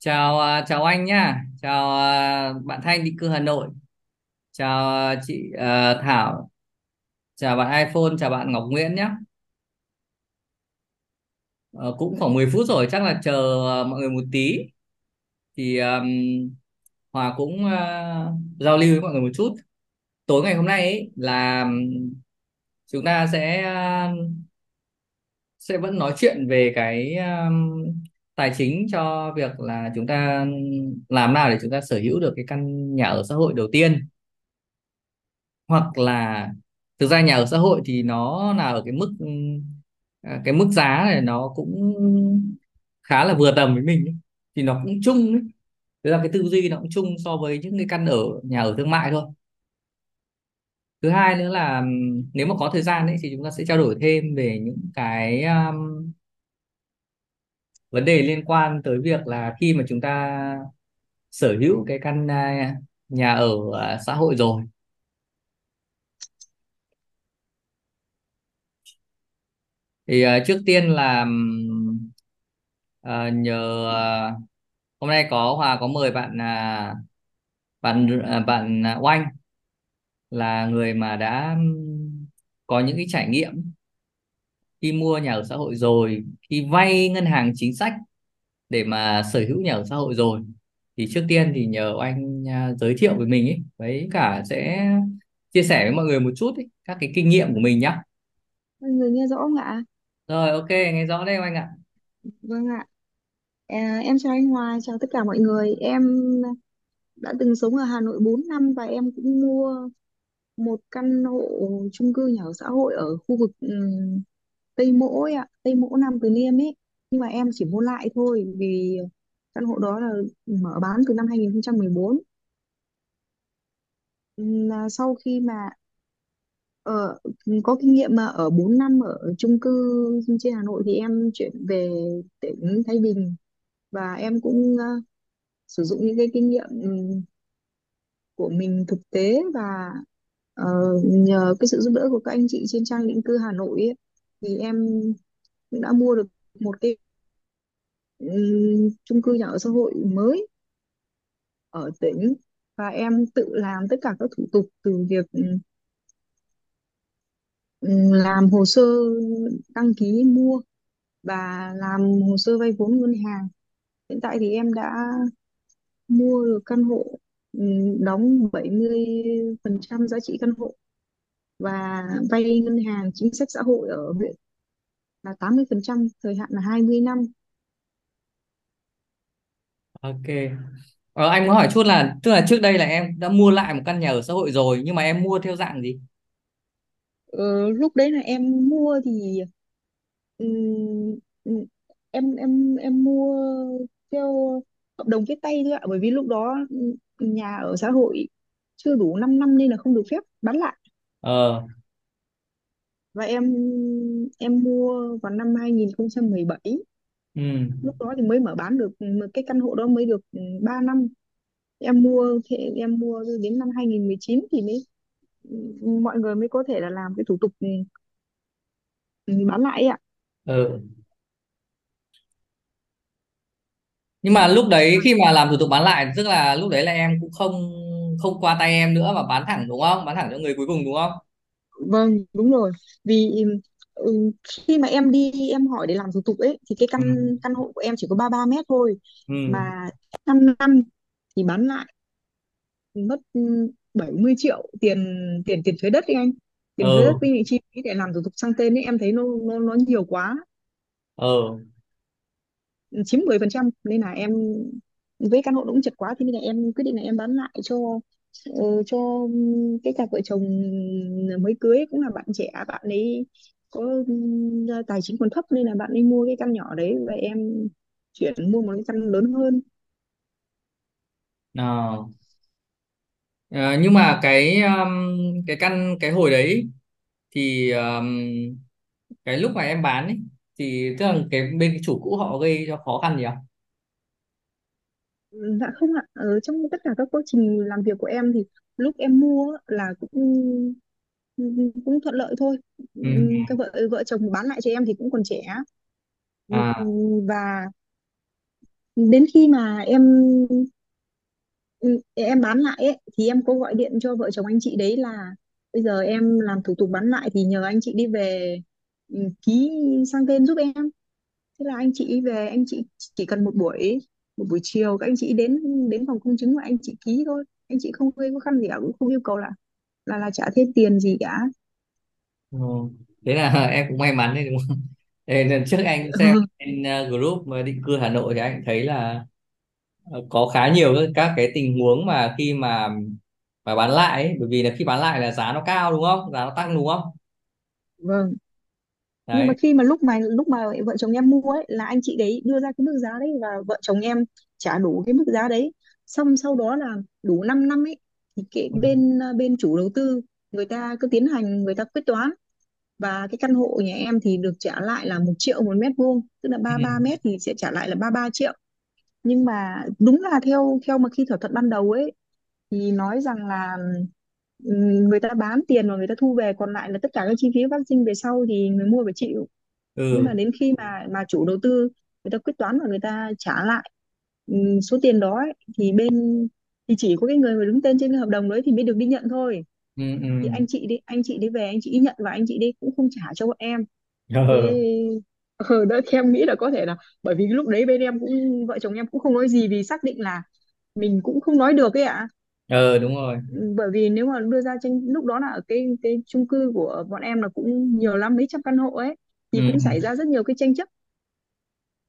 Chào à, chào anh nhá, chào à, bạn Thanh định cư Hà Nội, chào à, chị à, Thảo, chào bạn iPhone, chào bạn Ngọc Nguyễn nhá. Ờ, cũng khoảng 10 phút rồi, chắc là chờ à, mọi người một tí thì um, Hòa cũng à, giao lưu với mọi người một chút. Tối ngày hôm nay ấy là um, chúng ta sẽ à, sẽ vẫn nói chuyện về cái um, tài chính cho việc là chúng ta làm nào để chúng ta sở hữu được cái căn nhà ở xã hội đầu tiên hoặc là thực ra nhà ở xã hội thì nó là ở cái mức à, cái mức giá này nó cũng khá là vừa tầm với mình ấy. thì nó cũng chung ấy. Tức là cái tư duy nó cũng chung so với những cái căn ở nhà ở thương mại thôi thứ hai nữa là nếu mà có thời gian ấy thì chúng ta sẽ trao đổi thêm về những cái um, vấn đề liên quan tới việc là khi mà chúng ta sở hữu cái căn à, nhà ở à, xã hội rồi. Thì à, trước tiên là nhờ hôm nay có Hòa có mời bạn à, bạn bạn Oanh là người mà đã có những cái trải nghiệm khi mua nhà ở xã hội rồi khi vay ngân hàng chính sách để mà sở hữu nhà ở xã hội rồi thì trước tiên thì nhờ Oanh à, giới thiệu về mình ấy với cả sẽ chia sẻ với mọi người một chút ấy, các cái kinh nghiệm của mình nhá Mọi người nghe rõ không ạ? rồi ok nghe rõ đây Oanh ạ Vâng ạ. À, em chào anh Hòa, chào tất cả mọi người. Em đã từng sống ở Hà Nội 4 năm và em cũng mua một căn hộ chung cư nhà ở xã hội ở khu vực Tây Mỗ ấy ạ, Tây Mỗ Nam Từ Liêm ấy. Nhưng mà em chỉ mua lại thôi vì căn hộ đó là mở bán từ năm 2014. Ừm, à, sau khi mà ở có kinh nghiệm mà ở 4 năm ở chung cư trên Hà Nội thì em chuyển về tỉnh Thái Bình và em cũng ờ, sử dụng những cái kinh nghiệm ừm, của mình thực tế và ờ, nhờ cái sự giúp đỡ của các anh chị trên trang định cư Hà Nội ấy, thì em cũng đã mua được một cái um, chung cư nhà ở xã hội mới ở tỉnh và em tự làm tất cả các thủ tục từ việc làm hồ sơ đăng ký mua và làm hồ sơ vay vốn ngân hàng. Hiện tại thì em đã mua được căn hộ đóng 70% giá trị căn hộ và vay ngân hàng chính sách xã hội ở huyện là 80% thời hạn là 20 năm. Ok. Ờ, anh muốn hỏi chút là tức là trước đây là em đã mua lại một căn nhà ở xã hội rồi nhưng mà em mua theo dạng gì? Ờ, lúc đấy là em mua thì ừm, ừm, em em em mua theo hợp đồng viết tay thôi ạ bởi vì lúc đó ừm, nhà ở xã hội chưa đủ 5 năm nên là không được phép bán lại ờ. Và em em mua vào năm 2017 ừ. Lúc đó thì mới mở bán được một cái căn hộ đó mới được ừ, 3 năm. Em mua thì em mua đến năm 2019 thì mới ừ, mọi người mới có thể là làm cái thủ tục ừ, ừ, bán lại ấy ạ. Ừ. Nhưng mà lúc đấy khi mà làm thủ tục bán lại tức là lúc đấy là em cũng không không qua tay em nữa mà bán thẳng đúng không? Bán thẳng cho người cuối cùng đúng không? Vâng đúng rồi. Vì ừ, khi mà em đi em hỏi để làm thủ tục ấy thì cái căn ừ. căn hộ của em chỉ có 33 mét thôi. Ừ. Mà 5 năm thì bán lại mất ừ, 70 triệu tiền tiền tiền thuế đất đi anh. Tiền thuế đất ừ với chi phí để làm thủ tục sang tên ấy em thấy nó nó nó nhiều quá. Ừ. Chiếm 10% nên là em với căn hộ nó cũng chật quá thế nên là em quyết định là em bán lại cho ờ, cho cái cặp vợ chồng mới cưới cũng là bạn trẻ bạn ấy có ừm, tài chính còn thấp nên là bạn ấy mua cái căn nhỏ đấy và em chuyển mua một cái căn lớn hơn Ờ. Ờ, nhưng mà cái um, cái căn cái hồi đấy thì um, cái lúc mà em bán ấy thì tức là cái bên cái chủ cũ họ gây cho khó khăn gì không? Dạ không ạ. Ở trong tất cả các quá trình làm việc của em thì lúc em mua là cũng cũng thuận lợi thôi. Ừ. Ừm, các vợ vợ chồng bán lại cho em thì cũng còn trẻ. Ừm, À, và đến khi mà em ừ, em bán lại ấy, thì em có gọi điện cho vợ chồng anh chị đấy là bây giờ em làm thủ tục bán lại thì nhờ anh chị đi về ừ, ký sang tên giúp em. Thế là anh chị về anh chị chỉ cần một buổi một buổi chiều các anh chị đến đến phòng công chứng và anh chị ký thôi. Anh chị không gây khó khăn gì cả cũng không yêu cầu là là là trả thêm tiền gì cả. Ừ. thế là em cũng may mắn đấy đúng không? Thế lần trước anh xem trên ờ, group mà định cư Hà Nội thì anh thấy là ờ, có khá nhiều các các cái tình huống mà khi mà mà bán lại ấy, bởi vì là khi bán lại là giá nó cao đúng không? Giá nó tăng đúng không? Vâng nhưng mà đấy. khi mà lúc mà lúc mà vợ chồng em mua ấy là anh chị đấy đưa ra cái mức giá đấy và vợ chồng em trả đủ cái mức giá đấy. Xong sau đó là đủ 5 năm ấy thì cái ừ. bên bên chủ đầu tư người ta cứ tiến hành người ta quyết toán. Và cái căn hộ nhà em thì được trả lại là một triệu một mét vuông tức là ba ba mét thì sẽ trả lại là ba ba triệu. Nhưng mà đúng là theo theo mà khi thỏa thuận ban đầu ấy thì nói rằng là người ta bán tiền và người ta thu về còn lại là tất cả các chi phí phát sinh về sau thì người mua phải chịu. Nhưng ừ mà đến khi mà mà chủ đầu tư người ta quyết toán và người ta trả lại ừm, số tiền đó ấy, thì bên thì chỉ có cái người mà đứng tên trên cái hợp đồng đấy thì mới được đi nhận thôi. Ừ ừ. Thì anh chị đi anh chị đi về anh chị đi nhận và anh chị đi cũng không trả cho bọn em. Thế ờ ờ đó thì em nghĩ là có thể là bởi vì lúc đấy bên em cũng vợ chồng em cũng không nói gì vì xác định là mình cũng không nói được ấy ạ ờ đúng rồi. Ừ, bởi vì nếu mà đưa ra tranh lúc đó là ở cái cái chung cư của bọn em là cũng nhiều lắm mấy trăm căn hộ ấy thì ừ. cũng xảy ra rất nhiều cái tranh chấp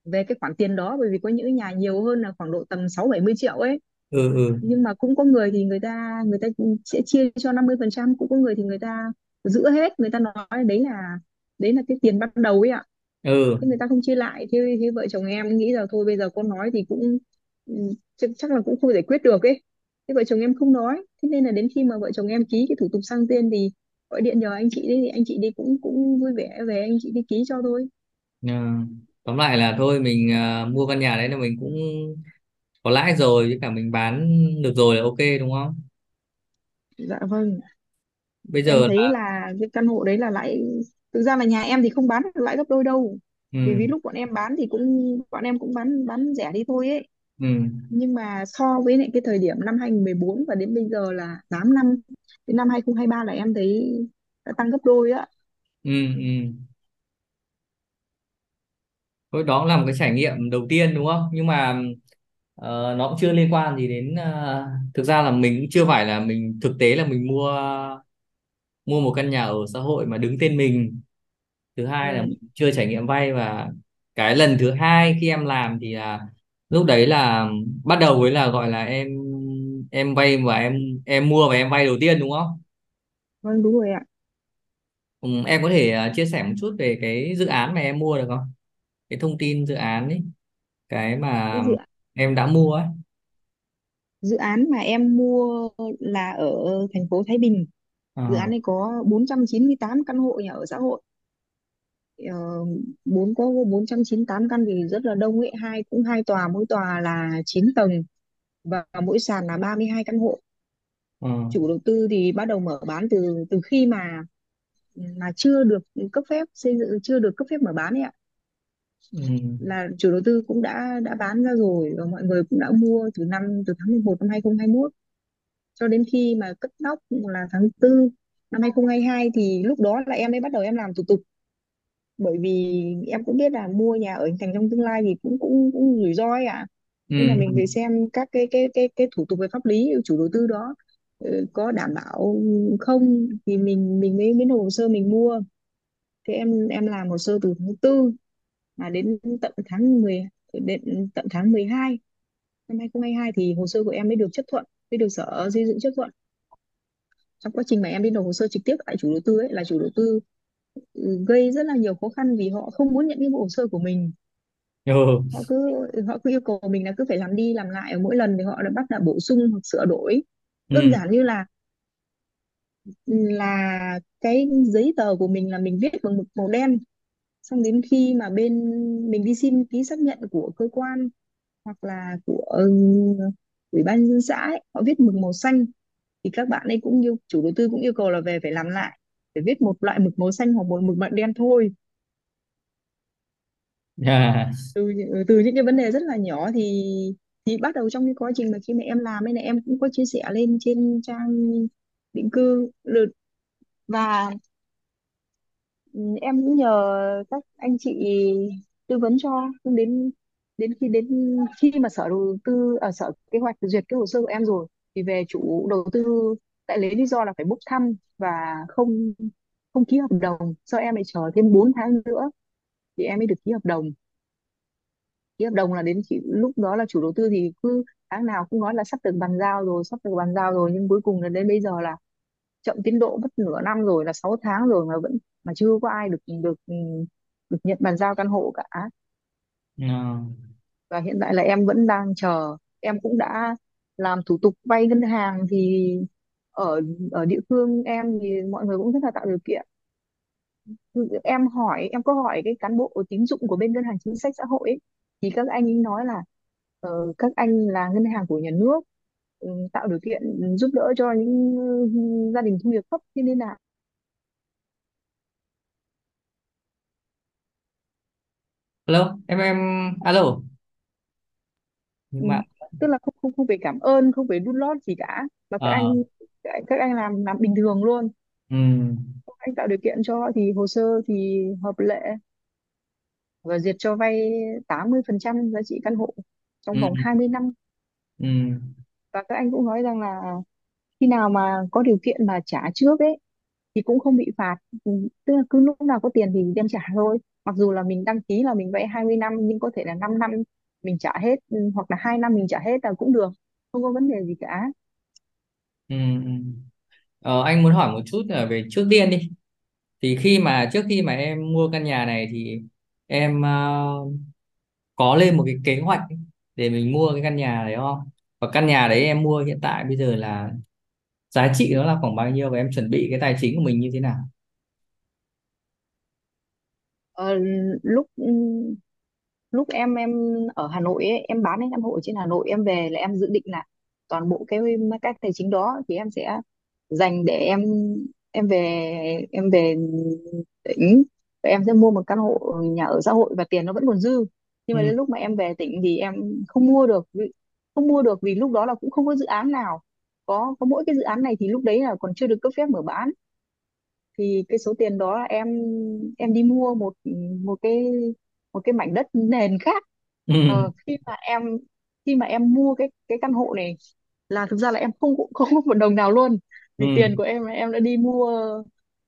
về cái khoản tiền đó bởi vì có những nhà nhiều hơn là khoảng độ tầm sáu bảy mươi triệu ấy. Ừ ừ. Nhưng mà cũng có người thì người ta người ta sẽ chia cho năm mươi phần trăm cũng có người thì người ta giữ hết người ta nói đấy là đấy là cái tiền ban đầu ấy ạ. Ừ. Thế người ta không chia lại thế, thế vợ chồng em nghĩ là thôi bây giờ con nói thì cũng chắc, chắc là cũng không giải quyết được ấy thế vợ chồng em không nói. Thế nên là đến khi mà vợ chồng em ký cái thủ tục sang tên thì gọi điện nhờ anh chị đi. Thì anh chị đi cũng cũng vui vẻ về anh chị đi ký cho thôi. Ờ. tóm lại là thôi mình ờ, mua căn nhà đấy là mình cũng có lãi rồi với cả mình bán được rồi là ok đúng không? Dạ vâng. Bây em giờ thấy là là cái căn hộ đấy là lãi thực ra là nhà em thì không bán được lãi gấp đôi đâu. Vì vì ừ lúc bọn em bán thì cũng bọn em cũng bán bán rẻ đi thôi ấy ừ. Nhưng mà so với lại cái thời điểm năm 2014 và đến bây giờ là 8 năm đến năm 2023 là em thấy đã tăng gấp đôi á. Ừ ừ. Thôi đó cũng là một cái trải nghiệm đầu tiên đúng không? Nhưng mà ờ, nó cũng chưa liên quan gì đến ờ, thực ra là mình cũng chưa phải là mình thực tế là mình mua mua một căn nhà ở xã hội mà đứng tên mình. Thứ hai là mình chưa trải nghiệm vay và cái lần thứ hai khi em làm thì là lúc đấy là bắt đầu với là gọi là em em vay và em em mua và em vay đầu tiên đúng không? Vâng đúng rồi ạ. Ừ, em có thể ờ, chia sẻ một chút về cái dự án mà em mua được không? Cái thông tin dự án ấy cái cái mà dự em đã mua ấy. Dự án mà em mua là ở thành phố Thái Bình. Dự án Ờ, này có 498 căn hộ nhà ở xã hội ờ, bốn có 498 căn thì rất là đông ấy. Hai cũng hai tòa mỗi tòa là 9 tầng và mỗi sàn là 32 căn hộ. Ờ, chủ đầu tư thì bắt đầu mở bán từ từ khi mà mà chưa được cấp phép xây dựng chưa được cấp phép mở bán ấy ạ. Ừ, là chủ đầu tư cũng đã đã bán ra rồi và mọi người cũng đã mua từ năm từ tháng 11 năm 2021 cho đến khi mà cất nóc là tháng tư năm 2022 thì lúc đó là em mới bắt đầu em làm thủ tục bởi vì em cũng biết là mua nhà ở hình thành trong tương lai thì cũng cũng cũng rủi ro ấy ạ. Nên là ừ, mình phải xem các cái cái cái cái thủ tục về pháp lý chủ đầu tư đó ừ, có đảm bảo không thì mình mình mới mới nộp hồ sơ mình mua. Thế em em làm hồ sơ từ tháng tư mà đến tận tháng 10 đến tận tháng 12 năm 2022 thì hồ sơ của em mới được chấp thuận mới được sở xây dựng chấp thuận. Trong quá trình mà em đi nộp hồ sơ trực tiếp tại chủ đầu tư ấy là chủ đầu tư ừ, gây rất là nhiều khó khăn vì họ không muốn nhận cái bộ hồ sơ của mình. Ừ, họ cứ họ cứ yêu cầu mình là cứ phải làm đi làm lại ở mỗi lần thì họ đã bắt là bổ sung hoặc sửa đổi. Đơn ừ, giản như là là cái giấy tờ của mình là mình viết bằng mực màu đen. Xong đến khi mà bên mình đi xin ký xác nhận của cơ quan hoặc là của ừ, ủy ban nhân dân xã ấy, họ viết mực màu xanh thì các bạn ấy cũng yêu chủ đầu tư cũng yêu cầu là về phải làm lại phải viết một loại mực màu xanh hoặc một mực màu đen thôi. À, từ những- từ những cái vấn đề rất là nhỏ thì thì bắt đầu trong cái quá trình mà khi mà em làm ấy này em cũng có chia sẻ lên trên trang định cư. Được và ừ, em cũng nhờ các anh chị tư vấn cho nhưng đến đến khi đến khi mà sở đầu tư ở sở kế hoạch duyệt cái hồ sơ của em rồi thì về chủ đầu tư lại lấy lý do là phải bốc thăm và không không ký hợp đồng. Do em lại chờ thêm 4 tháng nữa thì em mới được ký hợp đồng. Ký hợp đồng là đến chỉ lúc đó là chủ đầu tư thì cứ tháng nào cũng nói là sắp được bàn giao rồi sắp được bàn giao rồi nhưng cuối cùng là đến bây giờ là chậm tiến độ mất nửa năm rồi là 6 tháng rồi mà vẫn mà chưa có ai được được được nhận bàn giao căn hộ cả. À, và hiện tại là em vẫn đang chờ. Em cũng đã làm thủ tục vay ngân hàng thì ở ở địa phương em thì mọi người cũng rất là tạo điều kiện. Em hỏi em có hỏi cái cán bộ tín dụng của bên ngân hàng chính sách xã hội ấy, thì các anh ấy nói là ờ, các anh là ngân hàng của nhà nước ừ, tạo điều kiện giúp đỡ cho những ừ, gia đình thu nhập thấp thế nên là alo em em alo. Ừ, nhưng mà tức là không không không phải cảm ơn không phải đút lót gì cả mà các ờ, anh các anh làm làm bình thường luôn. Ừ, các anh tạo điều kiện cho thì hồ sơ thì hợp lệ. Và duyệt cho vay 80% giá trị căn hộ trong ừ, vòng 20 năm. Ừ, và các anh cũng nói rằng là khi nào mà có điều kiện mà trả trước ấy thì cũng không bị phạt. Ừ, tức là cứ lúc nào có tiền thì đem trả thôi. Mặc dù là mình đăng ký là mình vay 20 năm nhưng có thể là 5 năm mình trả hết ừ, hoặc là hai năm mình trả hết là cũng được. Không có vấn đề gì cả ừ. ừ. Ờ, anh muốn hỏi một chút là về trước tiên đi thì khi mà trước khi mà em mua căn nhà này thì em ờ, có lên một cái kế hoạch để mình mua cái căn nhà đấy không và căn nhà đấy em mua hiện tại bây giờ là giá trị nó là khoảng bao nhiêu và em chuẩn bị cái tài chính của mình như thế nào ờ, lúc ừ, lúc em em ở Hà Nội ấy, em bán em căn hộ ở trên Hà Nội em về là em dự định là toàn bộ cái các tài chính đó thì em sẽ dành để em em về em về tỉnh và em sẽ mua một căn hộ nhà ở xã hội và tiền nó vẫn còn dư. Nhưng mà ừ. đến lúc mà em về tỉnh thì em không mua được vì, không mua được vì lúc đó là cũng không có dự án nào. Có có mỗi cái dự án này thì lúc đấy là còn chưa được cấp phép mở bán. Thì cái số tiền đó là em em đi mua một một cái một cái mảnh đất nền khác. Ừ. Ờ, khi mà em khi mà em mua cái cái căn hộ này là thực ra là em không không có một đồng nào luôn vì ừ tiền của em là em đã đi mua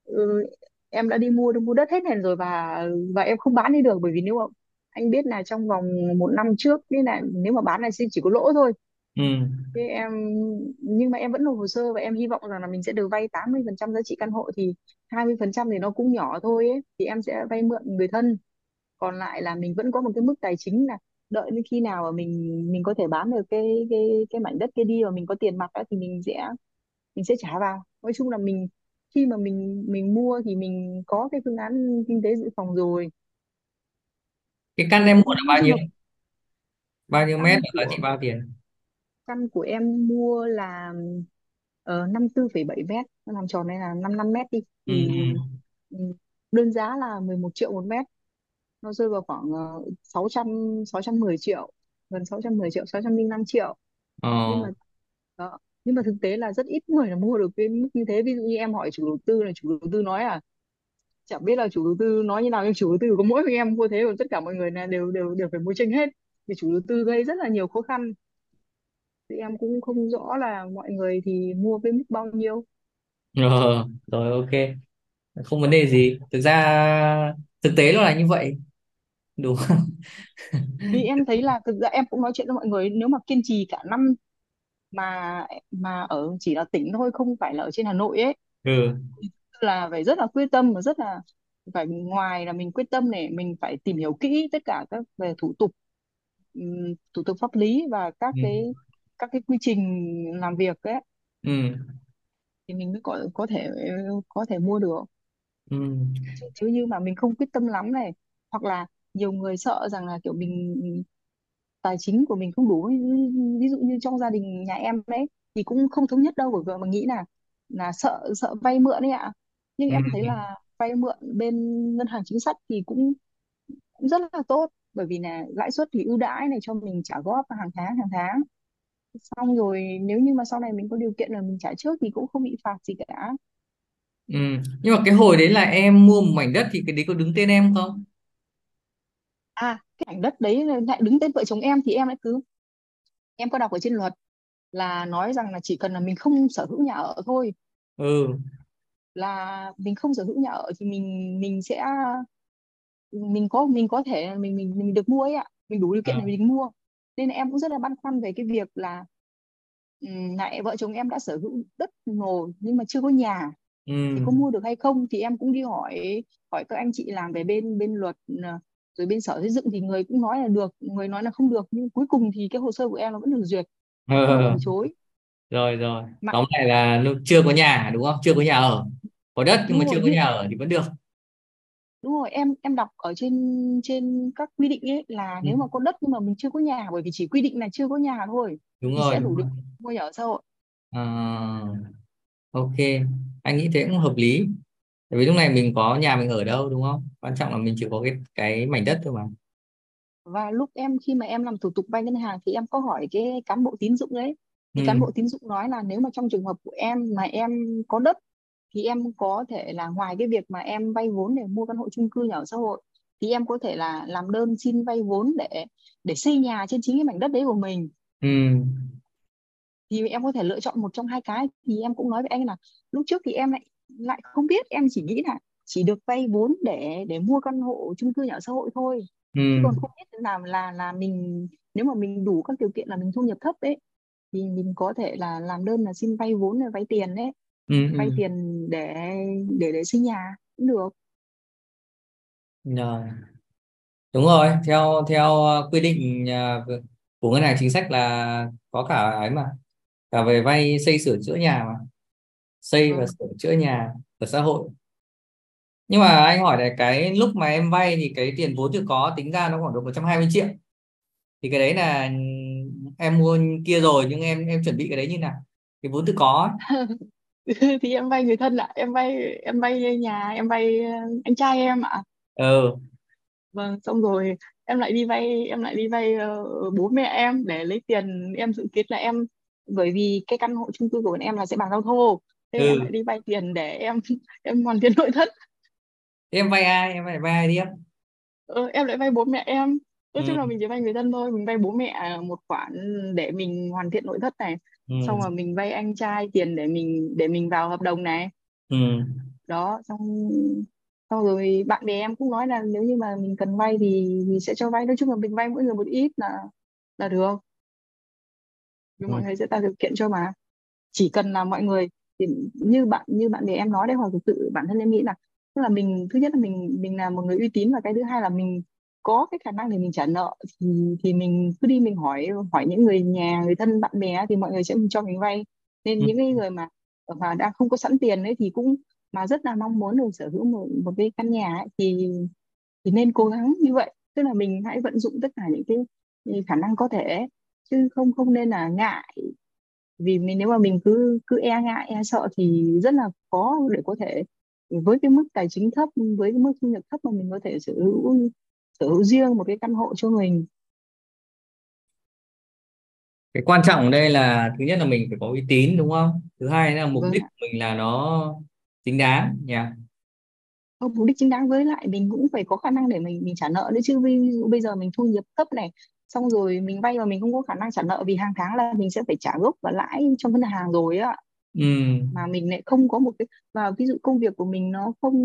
ừ, em đã đi mua mua đất hết nền rồi và và em không bán đi được bởi vì nếu mà anh biết là trong vòng một năm trước nên là nếu mà bán này chỉ có lỗ thôi ừ Thế em nhưng mà em vẫn nộp hồ sơ và em hy vọng rằng là mình sẽ được vay 80% giá trị căn hộ thì 20% thì nó cũng nhỏ thôi ấy. Thì em sẽ vay mượn người thân. Còn lại là mình vẫn có một cái mức tài chính là đợi đến khi nào mà mình mình có thể bán được cái cái cái mảnh đất kia đi và mình có tiền mặt á thì mình sẽ mình sẽ trả vào. Nói chung là mình khi mà mình mình mua thì mình có cái phương án kinh tế dự phòng rồi. cái căn Thì em mua là bao chung nhiêu? là bao nhiêu mét căn và giá trị của bao tiền? Căn của em mua là uh, 54,7 mét. Nó làm tròn đây là 55 mét đi. Ừ thì ừ ừ, đơn giá là 11 triệu một mét nó rơi vào khoảng uh, 600 610 triệu gần 610 triệu 605 triệu. Nhưng ờ mà đó. nhưng mà thực tế là rất ít người là mua được cái mức như thế. Ví dụ như em hỏi chủ đầu tư là chủ đầu tư nói à chẳng biết là chủ đầu tư nói như nào nhưng chủ đầu tư có mỗi mình em mua thế còn tất cả mọi người là đều đều đều phải mua tranh hết. Thì chủ đầu tư gây rất là nhiều khó khăn. Thì em cũng không rõ là mọi người thì mua với mức bao nhiêu. Ờ, rồi ok. Không vấn đề gì. Thực ra thực tế nó là như vậy đúng. Không vì em thấy là thực ra em cũng nói chuyện với mọi người nếu mà kiên trì cả năm mà mà ở chỉ là tỉnh thôi không phải là ở trên Hà Nội ấy ừ. là phải rất là quyết tâm và rất là phải ngoài là mình quyết tâm này mình phải tìm hiểu kỹ tất cả các về thủ tục ừm, thủ tục pháp lý và các ừ. cái các cái quy trình làm việc ấy. Ừ. Thì mình mới có có thể có thể mua được. Ừ. Chứ nếu như mà mình không quyết tâm lắm này hoặc là nhiều người sợ rằng là kiểu mình tài chính của mình không đủ. Ví dụ như trong gia đình nhà em đấy thì cũng không thống nhất đâu bởi vì mà nghĩ là là sợ sợ vay mượn đấy ạ. Nhưng ừ em thấy là vay mượn bên ngân hàng chính sách thì cũng cũng rất là tốt. Bởi vì là lãi suất thì ưu đãi này cho mình trả góp hàng tháng hàng tháng. Xong rồi nếu như mà sau này mình có điều kiện là mình trả trước thì cũng không bị phạt gì cả. Ừ. nhưng mà cái hồi đấy là em mua một mảnh đất thì cái đấy có đứng tên em không à cái mảnh đất đấy lại đứng tên vợ chồng em thì em lại cứ em có đọc ở trên luật là nói rằng là chỉ cần là mình không sở hữu nhà ở thôi. Ừ. Là mình không sở hữu nhà ở thì mình mình sẽ mình có mình có thể mình mình mình được mua ấy ạ. Mình đủ điều kiện để à, mình mua. Nên em cũng rất là băn khoăn về cái việc là ừm, lại vợ chồng em đã sở hữu đất rồi nhưng mà chưa có nhà thì ừ có mua được hay không thì em cũng đi hỏi hỏi các anh chị làm về bên bên luật ờ, rồi bên sở xây dựng thì người cũng nói là được người nói là không được nhưng cuối cùng thì cái hồ sơ của em nó vẫn được duyệt. Không bị từ ờ, chối. Rồi rồi. Mà tóm lại là lúc chưa có nhà đúng không? Chưa có nhà ở. Có đất nhưng mà chưa có nhưng nhà ở thì vẫn được. Đúng rồi em em đọc ở trên trên các quy định ấy là ừ. nếu mà có đất nhưng mà mình chưa có nhà bởi vì chỉ quy định là chưa có nhà thôi đúng rồi sẽ đủ kiện mua nhà ở xã hội. À, ok. Anh nghĩ thế cũng hợp lý tại vì lúc này mình có nhà mình ở đâu đúng không? Quan trọng là mình chỉ có cái cái mảnh đất thôi mà. Và lúc em khi mà em làm thủ tục vay ngân hàng thì em có hỏi cái cán bộ tín dụng đấy thì cán ừ. bộ tín dụng nói là nếu mà trong trường hợp của em mà em có đất thì em có thể là ngoài cái việc mà em vay vốn để mua căn hộ chung cư nhà ở xã hội thì em có thể là làm đơn xin vay vốn để để xây nhà trên chính cái mảnh đất đấy của mình. Ừ. Thì em có thể lựa chọn một trong hai cái. Thì em cũng nói với anh là lúc trước thì em lại lại không biết em chỉ nghĩ là chỉ được vay vốn để để mua căn hộ chung cư nhà ở xã hội thôi. Chứ ừ còn không biết là là là mình nếu mà mình đủ các điều kiện là mình thu nhập thấp đấy thì mình có thể là làm đơn là xin vay vốn là vay tiền đấy. Ừ vay ừ tiền để để để xây nhà cũng được. Rồi. Đúng rồi theo theo ờ, quy định ờ, của ngân hàng chính sách là có cả ấy mà. Cả về vay xây sửa chữa nhà mà xây và vâng. sửa chữa nhà ở xã hội. Nhưng mà anh hỏi này cái lúc mà em vay thì cái tiền vốn chưa có tính ra nó khoảng độ 120 triệu. Thì cái đấy là em mua kia rồi nhưng em em chuẩn bị cái đấy như nào? Cái vốn tự có thì em vay người thân ạ em vay em vay nhà em vay ờ, anh trai em ạ. Ừ vâng xong rồi em lại đi vay em lại đi vay ờ, bố mẹ em để lấy tiền em dự kiến là em bởi vì cái căn hộ chung cư của bọn em là sẽ bàn giao thô thế em lại ừ đi vay tiền để em em hoàn thiện nội thất. Em vay ai? Em phải vay ai tiếp ờ, em lại vay bố mẹ em. Nói chung ừ. là mình chỉ vay người thân thôi. Mình vay bố mẹ một khoản để mình hoàn thiện nội thất này. Xong rồi ừ mình vay anh trai tiền để mình để mình vào hợp đồng này. Ừ. Đó xong xong rồi bạn bè em cũng nói là nếu như mà mình cần vay thì mình sẽ cho vay. Nói chung là mình vay mỗi người một ít là là được. Vì ừ. mọi người sẽ tạo điều kiện cho mà. Chỉ cần là mọi người thì như bạn như bạn bè em nói đấy hoặc là tự bản thân em nghĩ là tức là mình thứ nhất là mình mình là một người uy tín và cái thứ hai là mình có cái khả năng để mình trả nợ thì thì mình cứ đi mình hỏi hỏi những người nhà người thân bạn bè thì mọi người sẽ cho mình vay. Nên ừ. những cái người mà mà đang không có sẵn tiền đấy thì cũng mà rất là mong muốn được sở hữu một một cái căn nhà ấy, thì thì nên cố gắng như vậy. Tức là mình hãy vận dụng tất cả những cái khả năng có thể chứ không không nên là ngại vì mình nếu mà mình cứ cứ e ngại e sợ thì rất là khó để có thể với cái mức tài chính thấp với cái mức thu nhập thấp mà mình có thể sở hữu sở hữu riêng một cái căn hộ cho mình. Cái quan trọng ở đây là thứ nhất là mình phải có uy tín đúng không? Thứ hai là mục vâng đích của mình là nó chính đáng nhỉ? Không mục đích chính đáng với lại mình cũng phải có khả năng để mình mình trả nợ nữa chứ. Dụ bây giờ mình thu nhập thấp này xong rồi mình vay mà mình không có khả năng trả nợ vì hàng tháng là mình sẽ phải trả gốc và lãi trong ngân hàng rồi á. Ừ. Mà mình lại không có một cái và ví dụ công việc của mình nó không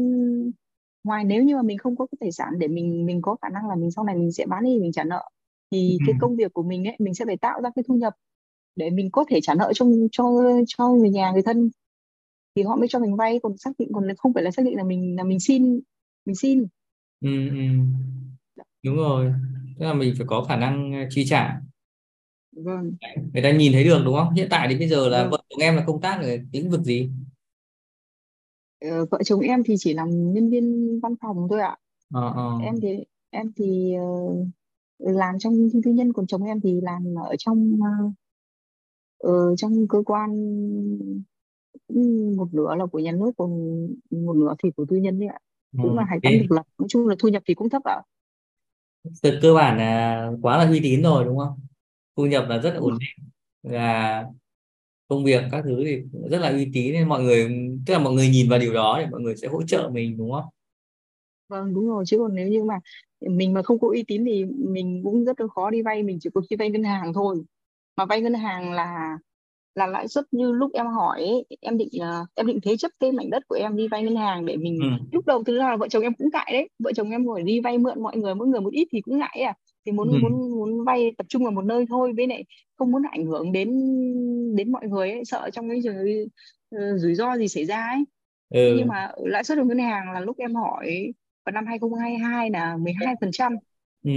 ngoài nếu như mà mình không có cái tài sản để mình mình có khả năng là mình sau này mình sẽ bán đi mình trả nợ thì cái ừ công việc của mình ấy mình sẽ phải tạo ra cái thu nhập để mình có thể trả nợ cho cho cho người nhà người thân. Thì họ mới cho mình vay còn xác định còn không phải là xác định là mình là mình xin mình xin. Ừ ừ đúng rồi. Tức là mình phải có khả năng ờ, chi trả. Vâng. Người ta nhìn thấy được đúng không? Hiện tại thì bây giờ là vâng. vợ chồng em là công tác ở lĩnh vực gì? Ờ, vợ chồng em thì chỉ làm nhân viên văn phòng thôi ạ. Ờ ờ. Em thì em thì làm trong tư nhân còn chồng em thì làm ở trong ờ, trong cơ quan cũng một nửa là của nhà nước còn một nửa thì của tư nhân đấy ạ. Cũng là hải ok quan độc lập nói chung là thu nhập thì cũng thấp ạ từ cơ bản là quá là uy tín rồi đúng không? Thu nhập là rất là ổn định và công việc các thứ thì rất là uy tín nên mọi người tức là mọi người nhìn vào điều đó để mọi người sẽ hỗ trợ mình đúng không? Vâng đúng rồi chứ còn nếu như mà mình mà không có uy tín thì mình cũng rất là khó đi vay mình chỉ có khi vay ngân hàng thôi. Mà vay ngân hàng là là lãi suất như lúc em hỏi ấy, em định ờ, em định thế chấp cái mảnh đất của em đi vay ngân hàng để mình ừ. lúc đầu thực ra là vợ chồng em cũng ngại đấy. Vợ chồng em ngồi đi vay mượn mọi người mỗi người một ít thì cũng ngại à. Thì muốn ừ. muốn muốn vay tập trung vào một nơi thôi với lại không muốn ảnh hưởng đến đến mọi người ấy sợ trong cái trường ờ, rủi ro gì xảy ra ấy. Thế nhưng ừ mà lãi suất của ngân hàng là lúc em hỏi vào năm 2022 là 12% ừ.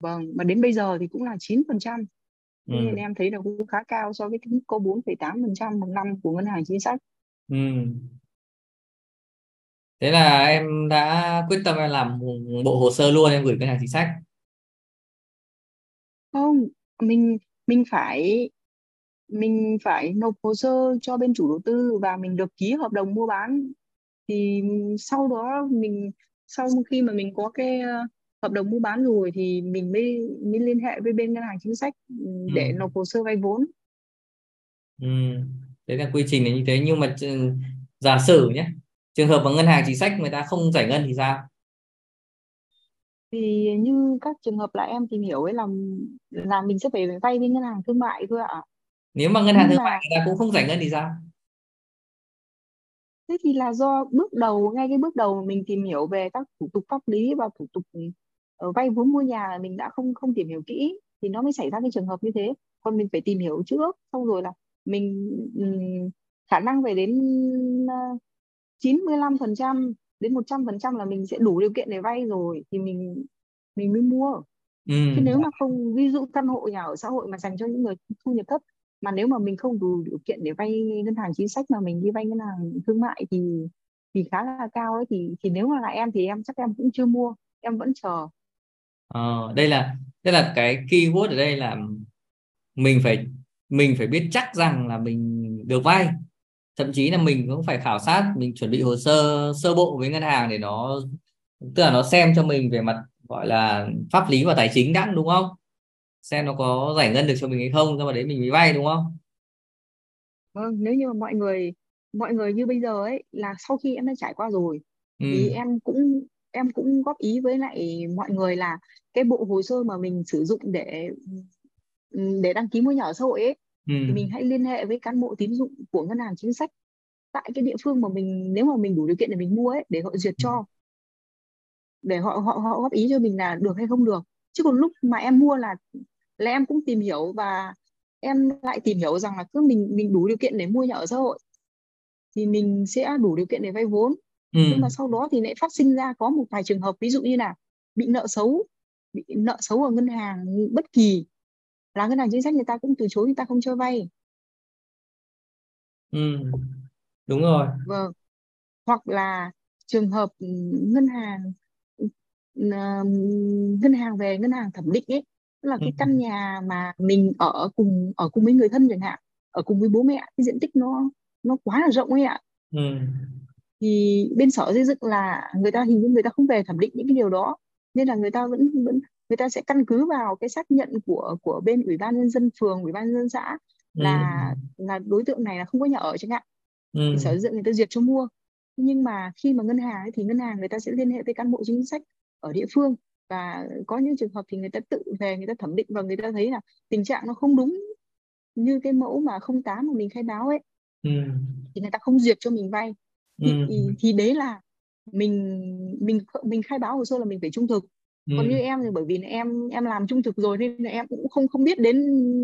Vâng mà đến bây giờ thì cũng là 9% Thế nên ừ. em thấy là cũng khá cao so với mức có 4,8% một năm của ngân hàng chính sách. ừ. Thế là em đã quyết tâm em làm bộ hồ sơ luôn em gửi ngân hàng chính sách. Không, mình mình phải mình phải nộp hồ sơ cho bên chủ đầu tư và mình được ký hợp đồng mua bán. Thì sau đó mình sau khi mà mình có cái hợp đồng mua bán rồi thì mình mới mới liên hệ với bên ngân hàng chính sách ừ, ừ để nộp hồ sơ vay vốn. ừ đấy là quy trình là như thế nhưng mà ch- giả sử nhé trường hợp mà ngân hàng chính sách người ta không giải ngân thì sao Thì như các trường hợp là em tìm hiểu ấy là là mình sẽ phải vay với ngân hàng thương mại thôi ạ. nếu mà ngân hàng thương mại người ta cũng không giải ngân thì sao Thế thì là do bước đầu, ngay cái bước đầu mình tìm hiểu về các thủ tục pháp lý và thủ tục vay vốn mua nhà là mình đã không không tìm hiểu kỹ thì nó mới xảy ra cái trường hợp như thế. Còn mình phải tìm hiểu trước, xong rồi là mình khả năng về đến uh, 95% đến 100% là mình sẽ đủ điều kiện để vay rồi thì mình mình mới mua. Chứ ừ nếu mà không ví dụ căn hộ nhà ở xã hội mà dành cho những người thu nhập thấp mà nếu mà mình không đủ điều kiện để vay ngân hàng chính sách mà mình đi vay ngân hàng thương mại thì thì khá là cao ấy thì thì nếu mà là em thì em chắc em cũng chưa mua em vẫn chờ ờ, đây là đây là cái keyword ở đây là mình phải mình phải biết chắc rằng là mình được vay. Thậm chí là mình cũng phải khảo sát mình chuẩn bị hồ sơ sơ bộ với ngân hàng để nó tức là nó xem cho mình về mặt gọi là pháp lý và tài chính đã đúng không? Xem nó có giải ngân được cho mình hay không xong rồi đấy mình mới vay đúng không? Vâng nếu như mà mọi người mọi người như bây giờ ấy là sau khi em đã trải qua rồi thì ừ. em cũng em cũng góp ý với lại mọi người là cái bộ hồ sơ mà mình sử dụng để để đăng ký mua nhà ở xã hội ấy ừ. thì mình hãy liên hệ với cán bộ tín dụng của ngân hàng chính sách tại cái địa phương mà mình nếu mà mình đủ điều kiện để mình mua ấy để họ duyệt cho. Để họ họ họ góp ý cho mình là được hay không được. Chứ còn lúc mà em mua là là em cũng tìm hiểu và em lại tìm hiểu rằng là cứ mình mình đủ điều kiện để mua nhà ở xã hội thì mình sẽ đủ điều kiện để vay vốn nhưng ừ mà sau đó thì lại phát sinh ra có một vài trường hợp ví dụ như là bị nợ xấu bị nợ xấu ở ngân hàng bất kỳ. Là ngân hàng chính sách người ta cũng từ chối người ta không cho vay. Ừ đúng rồi. Vâng. Hoặc là trường hợp ừ, ngân hàng ừ, ngân hàng về ngân hàng thẩm định ấy tức là ừ. cái căn nhà mà mình ở cùng ở cùng với người thân chẳng hạn ở cùng với bố mẹ cái diện tích nó nó quá là rộng ấy ạ. Ừ thì bên sở xây dựng là người ta hình như người ta không về thẩm định những cái điều đó nên là người ta vẫn vẫn người ta sẽ căn cứ vào cái xác nhận của của bên ủy ban nhân dân phường ủy ban nhân dân xã ừ là là đối tượng này là không có nhà ở chẳng hạn thì sở ừ xây dựng người ta duyệt cho mua nhưng mà khi mà ngân hàng ấy, thì ngân hàng người ta sẽ liên hệ với cán bộ chính sách ở địa phương và có những trường hợp thì người ta tự về người ta thẩm định và người ta thấy là tình trạng nó không đúng như cái mẫu mà không tám mà mình khai báo ấy ừ thì người ta không duyệt cho mình vay thì ừ. thì đấy là mình mình mình khai báo hồ sơ là mình phải trung thực. Còn như ừ em thì bởi vì là em em làm trung thực rồi nên là em cũng không không biết đến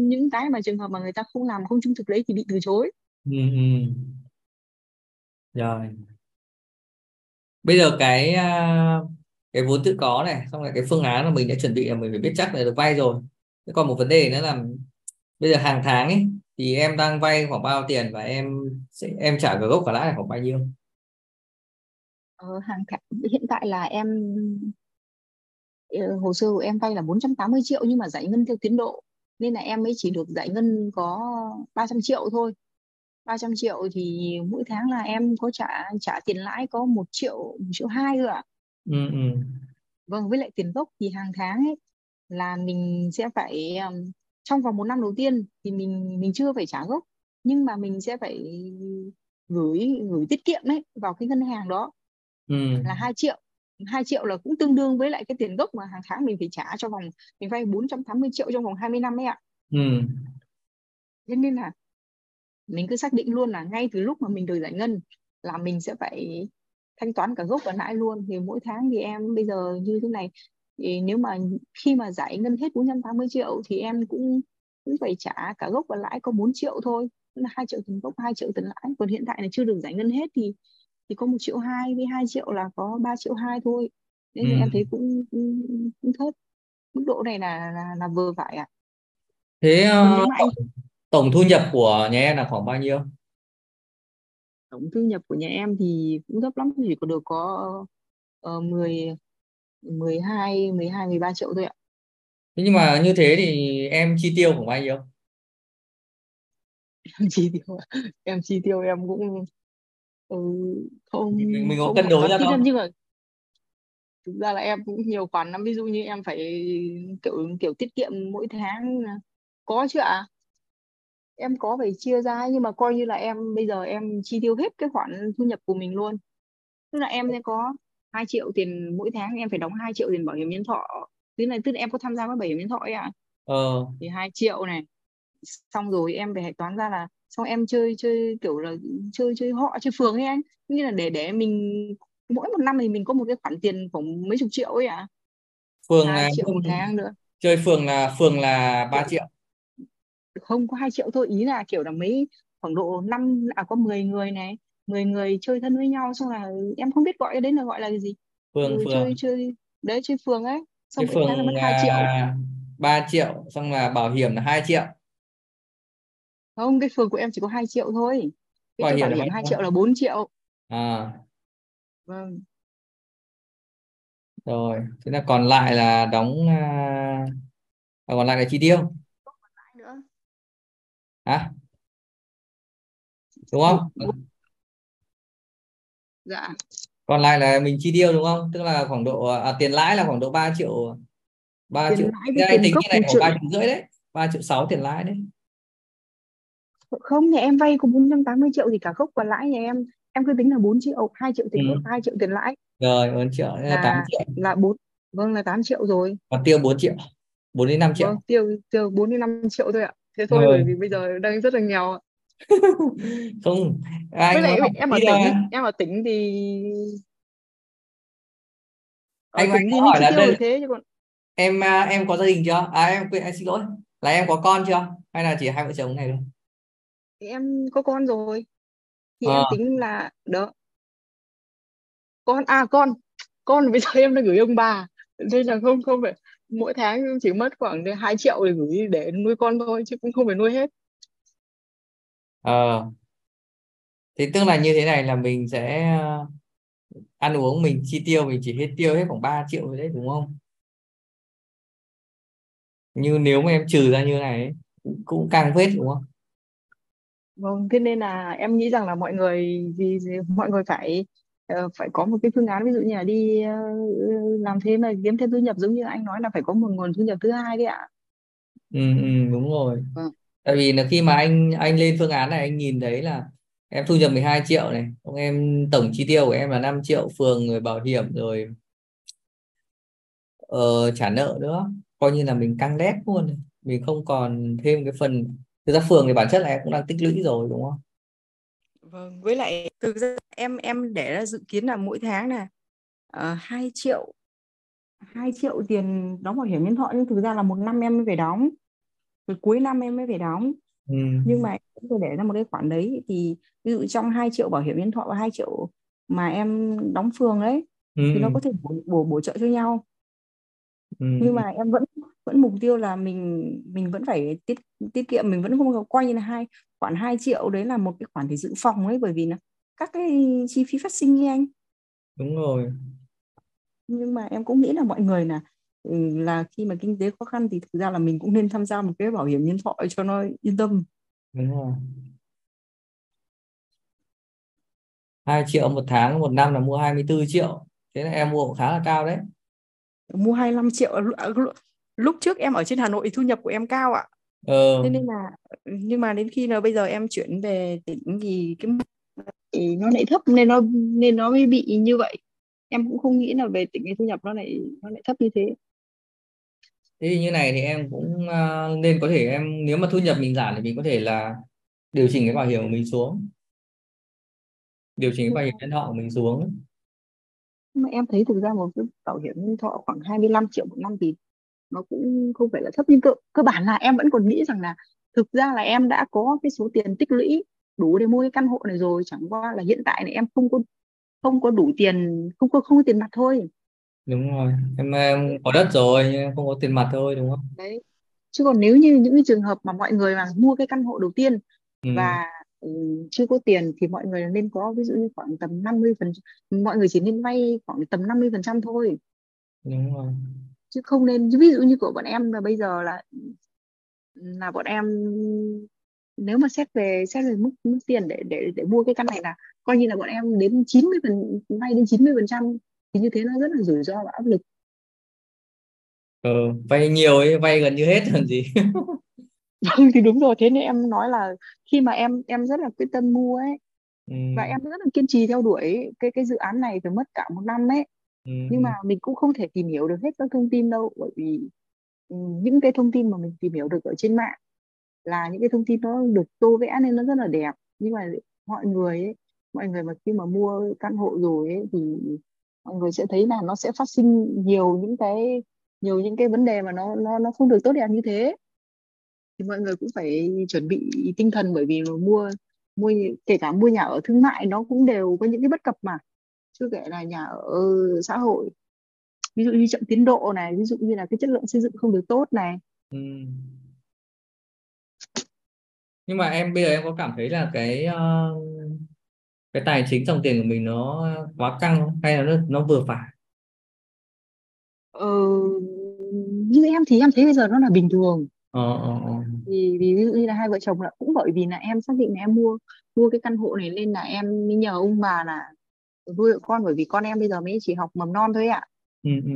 những cái mà trường hợp mà người ta không làm không trung thực đấy thì bị từ chối. Ừ ừ. Rồi. Bây giờ cái à, cái vốn tự có này xong rồi cái phương án mà mình đã chuẩn bị là mình phải biết chắc là được vay rồi. Thế còn một vấn đề nữa là bây giờ hàng tháng ấy thì em đang vay khoảng bao tiền và em sẽ em trả cả gốc cả lãi là khoảng bao nhiêu ờ, hàng tháng hiện tại là em ờ, hồ sơ của em vay là 480 triệu nhưng mà giải ngân theo tiến độ. Nên là em mới chỉ được giải ngân có 300 triệu thôi. 300 triệu thì mỗi tháng là em có trả trả tiền lãi có một triệu một triệu hai thôi ạ. Ừ ừ. Vâng với lại tiền gốc thì hàng tháng ấy là mình sẽ phải trong vòng một năm đầu tiên thì mình mình chưa phải trả gốc nhưng mà mình sẽ phải gửi gửi tiết kiệm ấy vào cái ngân hàng đó ừ là 2 triệu. 2 triệu là cũng tương đương với lại cái tiền gốc mà hàng tháng mình phải trả cho vòng mình vay 480 triệu trong vòng 20 năm ấy ạ. Ừ. Thế nên là mình cứ xác định luôn là ngay từ lúc mà mình được giải ngân là mình sẽ phải thanh toán cả gốc và lãi luôn. Thì mỗi tháng thì em bây giờ như thế này thì nếu mà khi mà giải ngân hết 480 triệu thì em cũng cũng phải trả cả gốc và lãi có 4 triệu thôi. Là 2 triệu tiền gốc 2 triệu tiền lãi. Còn hiện tại là chưa được giải ngân hết thì thì có một triệu hai với 2 triệu là có 3 triệu hai thôi. Nên ừ. em thấy cũng cũng, cũng thấp. Mức độ này là là, là vừa phải ạ. Thế ờ, nếu mà anh tổng, tổng thu nhập của nhà em là khoảng bao nhiêu? Tổng thu nhập của nhà em thì cũng thấp lắm chỉ có được có uh, 10 12 12 13 triệu thôi ạ. Thế nhưng mà như thế thì em chi tiêu khoảng bao nhiêu? Em chi tiêu em chi tiêu em cũng ừ, không mình, mình có cân đối ra không nhưng mà thực ra là em cũng nhiều khoản lắm. Ví dụ như em phải kiểu kiểu tiết kiệm mỗi tháng. Có chứ ạ. Em có phải chia ra nhưng mà coi như là em bây giờ em chi tiêu hết cái khoản thu nhập của mình luôn. Tức là em sẽ có 2 triệu tiền mỗi tháng em phải đóng 2 triệu tiền bảo hiểm nhân thọ. Tức là tức là em có tham gia với bảo hiểm nhân thọ ấy ạ. Ờ. Thì 2 triệu này. Xong rồi em phải hạch toán ra là xong em chơi chơi kiểu là chơi chơi họ chơi phường ấy anh. Như là để để mình mỗi một năm thì mình có một cái khoản tiền khoảng mấy chục triệu ấy ạ. Phường hai là triệu một tháng nữa. chơi phường là phường là 3 triệu. Không có hai triệu thôi. Ý là kiểu là mấy khoảng độ năm à có 10 người này 10 người chơi thân với nhau. Xong là em không biết gọi cái đấy là gọi là cái gì. Phường ừ, chơi phường. chơi đấy chơi phường ấy. Chơi xong mỗi tháng là mất phường hai triệu. là 3 triệu xong là bảo hiểm là 2 triệu không cái phường của em chỉ có hai triệu thôi. Cái bảo hiểm bảo hiểm 2 nhiêu triệu? là 4 triệu. À. Vâng. Rồi thế là còn lại là đóng à, còn lại là chi tiêu? Nữa. Hả? Đúng không? Dạ. Còn lại là mình chi tiêu đúng không? Tức là khoảng độ à, tiền lãi là khoảng độ 3 triệu 3 tiền triệu. lãi tiền tính như này khoảng triệu. 3 triệu rưỡi đấy. 3 triệu 6 tiền lãi đấy không nhà em vay có 480 triệu thì cả gốc và lãi nhà em. Em cứ tính là 4 triệu 2 triệu tiền gốc ừ. 2 triệu tiền lãi. Rồi 4 triệu thế là 8 là triệu. là bốn vâng là 8 triệu rồi. Còn tiêu 4 triệu 4 đến 5 vâng triệu tiêu tiêu 4 đến 5 triệu thôi ạ. Thế thôi bởi ừ. vì bây giờ đang rất là nghèo ạ. không với anh lại em ở tỉnh là em ở tỉnh thì ở anh tỉnh thì hỏi là đây thế chứ còn em à, em có gia đình chưa? À em quên anh xin lỗi. Là em có con chưa? Hay là chỉ hai vợ chồng này thôi em có con rồi. Thì ờ em tính là đó con à con. Con bây giờ em đang gửi ông bà nên là không không phải mỗi tháng chỉ mất khoảng 2 triệu để gửi để nuôi con thôi chứ cũng không phải nuôi hết. Ờ. Thì tức là như thế này là mình sẽ à, ăn uống mình chi tiêu mình chỉ hết tiêu hết khoảng 3 triệu rồi đấy đúng không? Như nếu mà em trừ ra như này ấy, cũng càng phết đúng không vâng thế nên là em nghĩ rằng là mọi người gì- mọi người phải ờ, phải có một cái phương án ví dụ như là đi ờ, làm thêm là kiếm thêm thu nhập giống như anh nói là phải có một nguồn thu nhập thứ hai đấy ạ. Ừ, ừ đúng rồi. Vâng. Tại vì là khi mà anh anh lên phương án này anh nhìn thấy là em thu nhập 12 triệu này xong em tổng chi tiêu của em là 5 triệu phường rồi bảo hiểm rồi ờ, trả nợ nữa. Coi như là mình căng đét luôn. Mình không còn thêm cái phần thực ra phường thì bản chất là em cũng đang tích lũy rồi đúng không Vâng, với lại thực ra em em để ra dự kiến là mỗi tháng là uh, 2 triệu 2 triệu tiền đóng bảo hiểm nhân thọ nhưng thực ra là một năm em mới phải đóng rồi cuối năm em mới phải đóng ừ. nhưng mà em phải để ra một cái khoản đấy thì ví dụ trong 2 triệu bảo hiểm nhân thọ và 2 triệu mà em đóng phường đấy thì nó Ừ. có thể bổ bổ, bổ trợ cho nhau Ừ. nhưng mà em vẫn vẫn mục tiêu là mình mình vẫn phải tiết tiết kiệm mình vẫn không coi như là hai khoản 2 triệu đấy là một cái khoản để dự phòng ấy bởi vì là các cái chi phí phát sinh như anh. Đúng rồi. Nhưng mà em cũng nghĩ là mọi người là ừ, là khi mà kinh tế khó khăn thì thực ra là mình cũng nên tham gia một cái bảo hiểm nhân thọ cho nó yên tâm. Đúng rồi. 2 triệu một tháng một năm là mua 24 triệu. Thế là em mua cũng khá là cao đấy. Mua 25 triệu à, lúc trước em ở trên Hà Nội thu nhập của em cao ạ. Ờ. thế nên là nhưng mà đến khi nào bây giờ em chuyển về tỉnh thì cái thì nó lại thấp nên nó nên nó mới bị như vậy. Em cũng không nghĩ là về tỉnh cái thu nhập nó lại nó lại thấp như thế. Thế thì như này thì em cũng uh, nên có thể em nếu mà thu nhập mình giảm thì mình có thể là điều chỉnh cái bảo hiểm của mình xuống. Điều chỉnh cái bảo hiểm nhân thọ của mình xuống. Mà em thấy thực ra một cái bảo hiểm nhân thọ khoảng 25 triệu một năm thì nó cũng không phải là thấp nhưng cơ, cơ bản là em vẫn còn nghĩ rằng là thực ra là em đã có cái số tiền tích lũy đủ để mua cái căn hộ này rồi chẳng qua là hiện tại này em không có không có đủ tiền không có không có tiền mặt thôi. Đúng rồi em, em có đất rồi nhưng không có tiền mặt thôi đúng không? Đấy. Chứ còn nếu như những cái trường hợp mà mọi người mà mua cái căn hộ đầu tiên ừ. và ừ, chưa có tiền thì mọi người nên có ví dụ như khoảng tầm 50 phần mọi người chỉ nên vay khoảng tầm 50 phần trăm thôi. Đúng rồi chứ không nên ví dụ như của bọn em là bây giờ là là bọn em nếu mà xét về xét về mức mức tiền để để để mua cái căn này là coi như là bọn em đến 90 phần vay đến 90 phần trăm thì như thế nó rất là rủi ro và áp lực. Ờ, vay nhiều ấy vay gần như hết còn gì. Vâng thì đúng rồi thế nên em nói là khi mà em em rất là quyết tâm mua ấy ừ. và em rất là kiên trì theo đuổi cái cái dự án này phải mất cả một năm ấy ừ. nhưng mà mình cũng không thể tìm hiểu được hết các thông tin đâu, bởi vì những cái thông tin mà mình tìm hiểu được ở trên mạng là những cái thông tin nó được tô vẽ nên nó rất là đẹp. Nhưng mà mọi người ấy, mọi người mà khi mà mua căn hộ rồi ấy thì mọi người sẽ thấy là nó sẽ phát sinh nhiều những cái, nhiều những cái vấn đề mà nó nó nó không được tốt đẹp như thế. Thì mọi người cũng phải chuẩn bị tinh thần bởi vì mà mua mua, kể cả mua nhà ở thương mại nó cũng đều có những cái bất cập mà chưa kể là nhà ở xã hội ví dụ như chậm tiến độ này ví dụ như là cái chất lượng xây dựng không được tốt này ừ. nhưng mà em bây giờ em có cảm thấy là cái uh, cái tài chính dòng tiền của mình nó quá căng không? hay là nó, nó vừa phải ờ, như em thì em thấy bây giờ nó là bình thường ờ, ờ, ờ. vì vì ví dụ như là hai vợ chồng là cũng bởi vì là em xác định là em mua mua cái căn hộ này nên là em mới nhờ ông bà là nuôi con bởi vì con em bây giờ mới chỉ học mầm non thôi ạ ừ, ừ.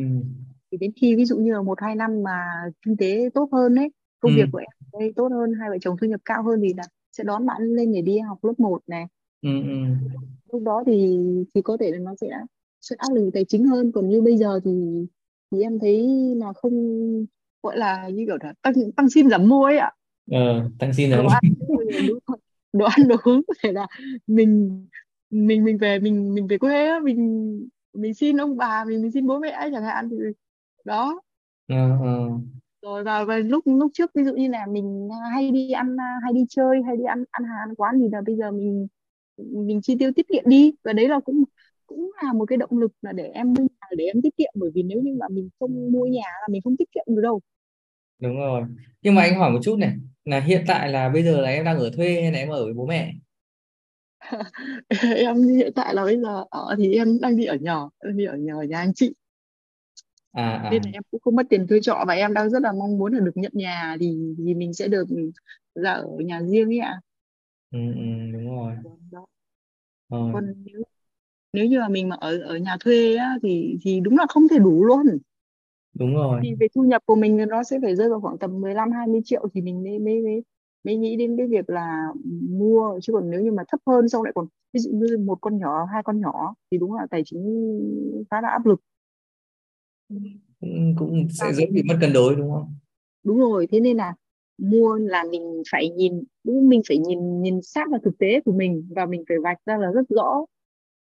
thì đến khi ví dụ như là một hai năm mà kinh tế tốt hơn đấy công ừ. việc của em đây tốt hơn hai vợ chồng thu nhập cao hơn thì là sẽ đón bạn lên để đi học lớp 1 này ừ, ừ. lúc đó thì thì có thể là nó sẽ sẽ áp lực tài chính hơn còn như bây giờ thì thì em thấy là không gọi là như kiểu là tăng tăng xin giảm mua ấy ạ ờ, tăng xin giảm đồ ăn đồ uống có thể là mình mình mình về mình mình về quê á mình mình xin ông bà mình mình xin bố mẹ ấy chẳng hạn thì đó. Ờ. rồi và, và lúc lúc trước ví dụ như là mình hay đi ăn hay đi chơi hay đi ăn ăn hàng ăn quán thì là bây giờ mình mình chi tiêu tiết kiệm đi. Và đấy là cũng cũng là một cái động lực là để em mua nhà để em tiết kiệm bởi vì nếu như mà mình không mua nhà là mình không tiết kiệm được đâu. Đúng rồi. Nhưng mà anh hỏi một chút này là hiện tại là bây giờ là em đang ở thuê hay là em ở với bố mẹ em hiện tại là bây giờ ở thì em đang đi ở nhỏ đang đi ở nhờ nhà anh chị à, à. nên là em cũng không mất tiền thuê trọ và em đang rất là mong muốn là được nhận nhà thì thì mình sẽ được ra ở nhà riêng ấy ạ ừ, ừ, đúng rồi đó. Rồi. còn nếu nếu như mà mình mà ở ở nhà thuê á, thì thì đúng là không thể đủ luôn đúng rồi thì về thu nhập của mình nó sẽ phải rơi vào khoảng tầm 15 20 triệu thì mình mới mới mới mới nghĩ đến cái việc là mua chứ còn nếu như mà thấp hơn xong lại còn ví dụ như một con nhỏ hai con nhỏ thì đúng là tài chính khá là áp lực. Cũng, cũng sẽ dễ bị mất cân đối đúng không? Đúng rồi thế nên là mua là mình phải nhìn đúng mình phải nhìn nhìn sát vào thực tế của mình và mình phải vạch ra là rất rõ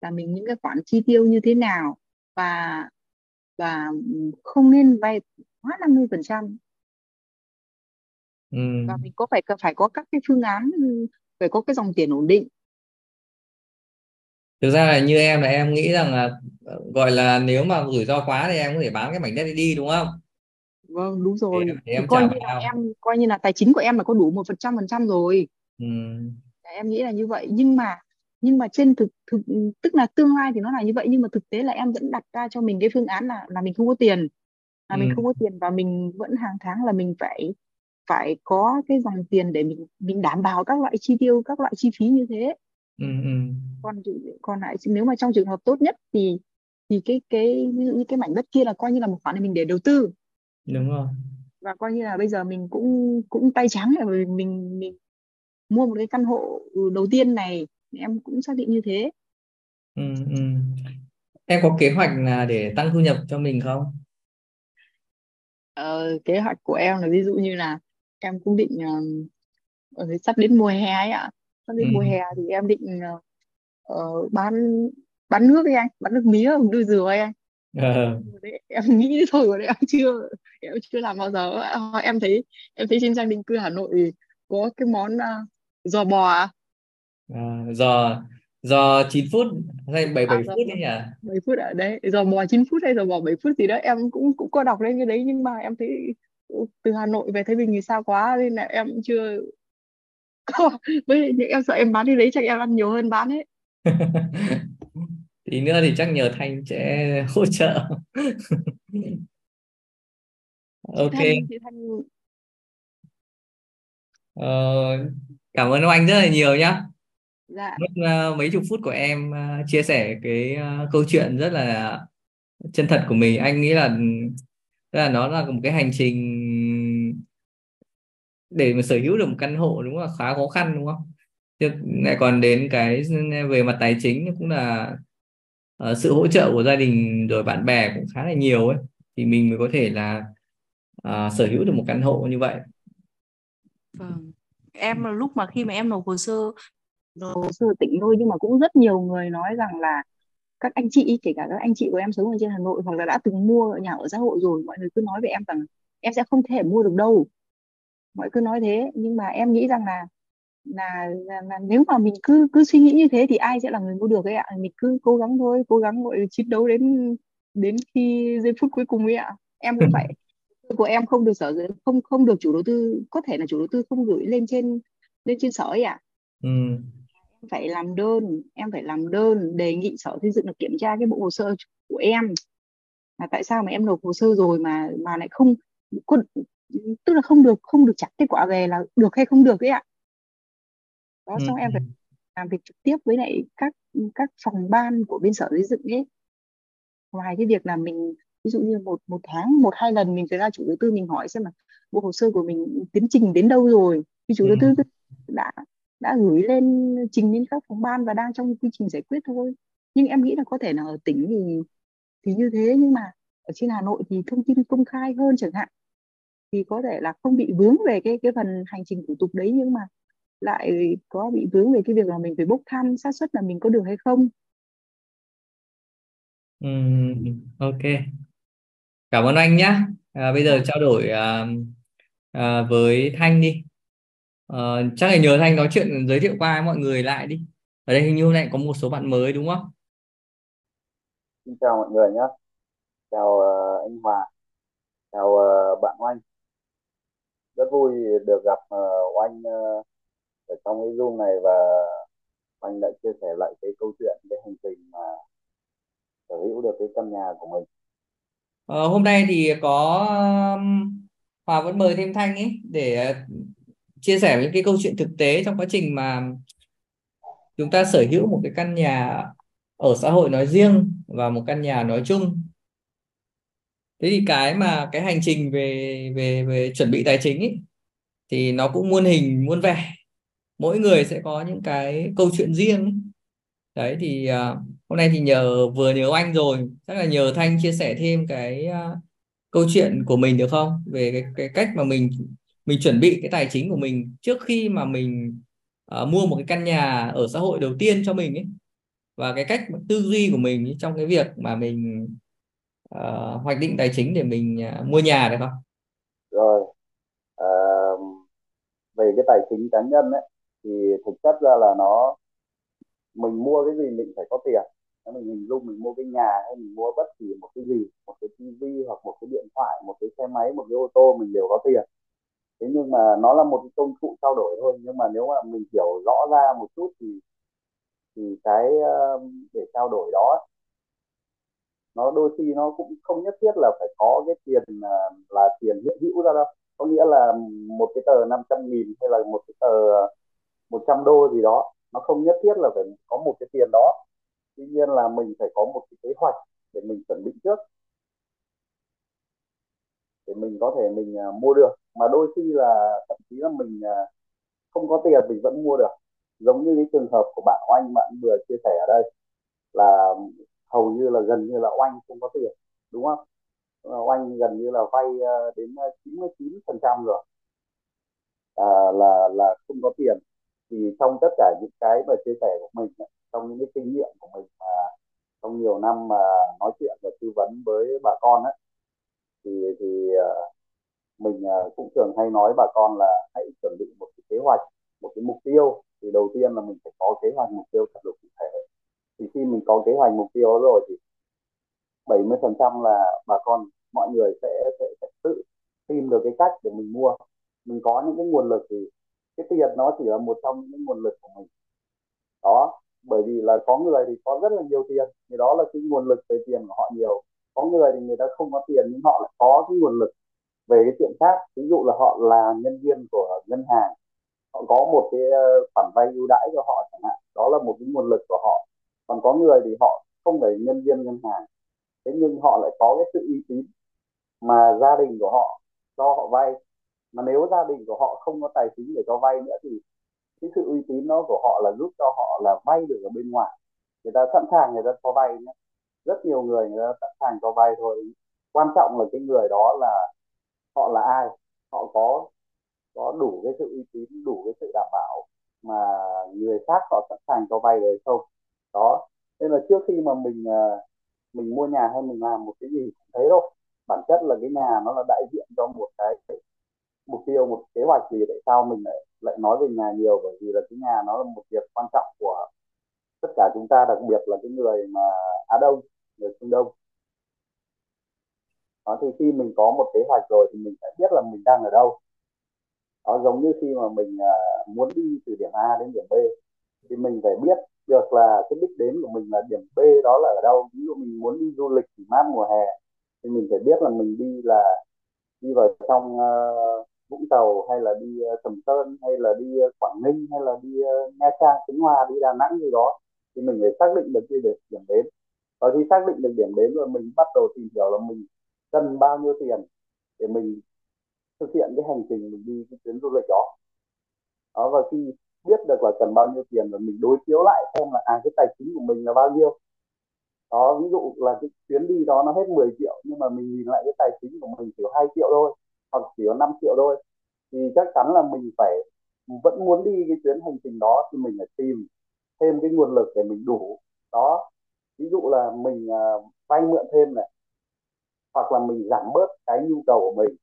là mình những cái khoản chi tiêu như thế nào và và không nên vay quá 50 phần trăm ừ. và mình có phải phải có các cái phương án phải có cái dòng tiền ổn định. Thực ra là như em là em nghĩ rằng là ờ, gọi là nếu mà rủi ro quá thì em có thể bán cái mảnh đất đi đi đúng không? Vâng đúng để, rồi. để thì em coi như là em coi như là tài chính của em là có đủ một phần trăm phần trăm rồi. Ừ. em nghĩ là như vậy. Nhưng mà nhưng mà trên thực thực tức là tương lai thì nó là như vậy nhưng mà thực tế là em vẫn đặt ra cho mình cái phương án là là mình không có tiền. Là Ừ. mình không có tiền và mình vẫn hàng tháng là mình phải phải có cái dòng tiền để mình mình đảm bảo các loại chi tiêu các loại chi phí như thế Ừ. Ừ. còn còn lại nếu mà trong trường hợp tốt nhất thì thì cái cái ví dụ như cái mảnh đất kia là coi như là một khoản để mình để đầu tư đúng rồi và coi như là bây giờ mình cũng cũng tay trắng rồi mình mình mua một cái căn hộ đầu tiên này em cũng xác định như thế ừ, ừ. em có kế hoạch là để tăng thu nhập cho mình không ờ, kế hoạch của em là ví dụ như là em cũng định uh, sắp đến mùa hè ấy ạ. Sắp ừ. đến mùa hè thì em định uh, bán bán nước ấy anh bán nước mía đuôi dừa ấy anh. Đấy, em nghĩ thôi đấy em chưa em chưa làm bao giờ em thấy em thấy trên trang định cư Hà Nội có cái món uh, giò bò à? À, giò giò 9 phút hay 7 7 à, phút đấy nhỉ? 7 phút ở đấy giò bò 9 phút hay giò bò 7 phút gì đó em cũng cũng có đọc lên cái đấy nhưng mà em thấy từ Hà Nội về Thái Bình thì xa quá nên là em chưa với những em sợ em bán đi đấy chắc em ăn nhiều hơn bán ấy. Tí nữa thì chắc nhờ Thanh sẽ hỗ trợ. Ok. Thanh chị Thanh. Ờ, cảm ơn anh rất là nhiều nhá. Dạ. Mất uh, mấy chục phút của em uh, chia sẻ cái uh, câu chuyện rất là chân thật của mình. Anh nghĩ là tức là nó là một cái hành trình để mà sở hữu được một căn hộ đúng là khá khó khăn đúng không? Chứ lại còn đến cái về mặt tài chính cũng là uh, sự hỗ trợ của gia đình rồi bạn bè cũng khá là nhiều ấy. Thì mình mới có thể là uh, sở hữu được một căn hộ như vậy. Vâng. Em lúc mà khi mà em nộp hồ sơ nộp hồ sơ tỉnh thôi nhưng mà cũng rất nhiều người nói rằng là các anh chị kể cả các anh chị của em sống ở trên Hà Nội hoặc là đã từng mua nhà ở xã hội rồi mọi người cứ nói với em rằng em sẽ không thể mua được đâu mọi cứ nói thế nhưng mà em nghĩ rằng là là, là, là nếu mà mình cứ cứ suy nghĩ như thế thì ai sẽ là người mua được ấy ạ? Mình cứ cố gắng thôi cố gắng gọi chiến đấu đến đến khi giây phút cuối cùng ấy ạ. Em cũng vậy của em không được sở không không được chủ đầu tư có thể là chủ đầu tư không gửi lên trên lên trên sở ấy ạ. Ừ. em phải làm đơn em phải làm đơn đề nghị sở xây dựng là kiểm tra cái bộ hồ sơ của em. Là tại sao mà em nộp hồ sơ rồi mà mà lại không có, tức là không được không được trả kết quả về là được hay không được ấy ạ. Đó Ừ. xong em phải làm việc trực tiếp với lại các các phòng ban của bên sở xây dựng ấy. Ngoài cái việc là mình ví dụ như một một tháng một hai lần mình phải ra chủ đầu tư mình hỏi xem mà bộ hồ sơ của mình tiến trình đến đâu rồi. Thì chủ Ừ. đầu tư đã đã gửi lên trình lên các phòng ban và đang trong quy trình giải quyết thôi. Nhưng em nghĩ là có thể là ở tỉnh thì thì như thế nhưng mà ở trên Hà Nội thì thông tin công khai hơn chẳng hạn thì có thể là không bị vướng về cái cái phần hành trình thủ tục đấy nhưng mà lại có bị vướng về cái việc là mình phải bốc thăm xác suất là mình có được hay không Ừ. ok cảm ơn anh nhé à, bây giờ Dạ. trao đổi à, à, với Thanh đi Ờ, chắc là nhờ Thanh nói chuyện giới thiệu qua mọi người lại đi ở đây hình như hôm nay có một số bạn mới đúng không Xin chào mọi người nhé. Chào ờ, anh Hòa, chào ờ, bạn Oanh. Rất vui được gặp uh, Oanh uh, ở trong cái Zoom này và Oanh đã chia sẻ lại cái câu chuyện, cái hành trình mà sở hữu được cái căn nhà của mình. Ờ, hôm nay thì có Hòa vẫn mời thêm Thanh ấy để ờ, chia sẻ những cái câu chuyện thực tế trong quá trình mà chúng ta sở hữu một cái căn nhà ở xã hội nói riêng và một căn nhà nói chung thế thì cái mà cái hành trình về về về chuẩn bị tài chính ấy, thì nó cũng muôn hình muôn vẻ. Mỗi người sẽ có những cái câu chuyện riêng ấy. đấy thì uh, hôm nay thì nhờ vừa nhớ anh rồi chắc là nhờ Thanh chia sẻ thêm cái uh, câu chuyện của mình được không? Về cái, cái cách mà mình mình chuẩn bị cái tài chính của mình trước khi mà mình uh, mua một cái căn nhà ở xã hội đầu tiên cho mình ấy và cái cách tư duy của mình trong cái việc mà mình uh, hoạch định tài chính để mình uh, mua nhà được không Rồi, à, về cái tài chính cá nhân ấy, thì thực chất ra là nó mình mua cái gì mình phải có tiền. Nếu mình hình dung mình mua cái nhà hay mình mua bất kỳ một cái gì, một cái tivi hoặc một cái điện thoại, một cái xe máy, một cái ô tô mình đều có tiền. Thế nhưng mà nó là một cái công cụ trao đổi thôi. Nhưng mà nếu mà mình hiểu rõ ra một chút thì thì cái để trao đổi đó nó đôi khi nó cũng không nhất thiết là phải có cái tiền là, là tiền hiện hữu ra đâu. Có nghĩa là một cái tờ 500 nghìn hay là một cái tờ à, 100 đô gì đó nó không nhất thiết là phải có một cái tiền đó. Tuy nhiên là mình phải có một cái kế hoạch để mình chuẩn bị trước. Để mình có thể mình à, mua được. Mà đôi khi là thậm chí là mình à, không có tiền mình vẫn mua được. Giống như cái trường hợp của bạn oanh bạn vừa chia sẻ ở đây là hầu như là gần như là oanh không có tiền đúng không? Ờ, oanh gần như là vay ờ, đến ờ, 99 phần trăm rồi. À, là là không có tiền. Thì trong tất cả những cái mà chia sẻ của mình trong những cái kinh nghiệm của mình mà trong nhiều năm mà nói chuyện và tư vấn với bà con ấy thì thì mình cũng thường hay nói bà con là hãy chuẩn bị một cái kế hoạch một cái mục tiêu. Thì đầu tiên là mình phải có kế hoạch mục tiêu thật là cụ thể thì khi mình có kế hoạch mục tiêu rồi thì 70 phần trăm là bà con mọi người sẽ, sẽ sẽ tự tìm được cái cách để mình mua. Mình có những cái nguồn lực thì cái tiền nó chỉ là một trong những nguồn lực của mình. Đó bởi vì là có người thì có rất là nhiều tiền thì đó là cái nguồn lực về tiền của họ nhiều. Có người thì người ta không có tiền nhưng họ lại có cái nguồn lực về cái chuyện khác. Ví dụ là họ là nhân viên của ngân hàng họ có một cái ờ, khoản vay ưu đãi cho họ chẳng hạn. Đó là một cái nguồn lực của họ còn có người thì họ không phải nhân viên ngân hàng. Thế nhưng họ lại có cái sự uy tín mà gia đình của họ cho họ vay. Mà nếu gia đình của họ không có tài chính để cho vay nữa thì cái sự uy tín đó của họ là giúp cho họ là vay được ở bên ngoài. Người ta sẵn sàng người ta cho vay nhé. Rất nhiều người người ta sẵn sàng cho vay thôi. Quan trọng là cái người đó là họ là ai. Họ có có đủ cái sự uy tín, đủ cái sự đảm bảo mà người khác họ sẵn sàng cho vay đấy không? Đó. Nên là trước khi mà mình à, mình mua nhà hay mình làm một cái gì cũng thế đâu. Bản chất là cái nhà nó là đại diện cho một cái mục tiêu một kế hoạch gì tại sao mình lại lại nói về nhà nhiều. Bởi vì là cái nhà nó là một việc quan trọng của tất cả chúng ta đặc biệt là cái người mà Á Đông người phương Đông. Đó thì khi mình có một kế hoạch rồi thì mình sẽ biết là mình đang ở đâu. Đó giống như khi mà mình uh, muốn đi từ điểm A đến điểm B thì mình phải biết được là cái đích đến của mình là điểm B đó là ở đâu. Ví dụ mình muốn đi du lịch mát mùa hè thì mình phải biết là mình đi là đi vào trong uh, Vũng Tàu hay là đi uh, Sầm Sơn hay là đi uh, Quảng Ninh hay là đi uh, Nha Trang Khánh Hòa đi Đà Nẵng gì đó thì mình phải xác định được cái điểm đến. Và khi xác định được điểm đến rồi mình bắt đầu tìm hiểu là mình cần bao nhiêu tiền để mình thực hiện cái hành trình mình đi cái chuyến du lịch đó. Đó và khi biết được là cần bao nhiêu tiền và mình đối chiếu lại xem là à cái tài chính của mình là bao nhiêu. Đó ví dụ là cái chuyến đi đó nó hết 10 triệu nhưng mà mình nhìn lại cái tài chính của mình chỉ có 2 triệu thôi hoặc chỉ có 5 triệu thôi thì chắc chắn là mình phải vẫn muốn đi cái chuyến hành trình đó thì mình phải tìm thêm cái nguồn lực để mình đủ. Đó ví dụ là mình uh, vay mượn thêm này hoặc là mình giảm bớt cái nhu cầu của mình.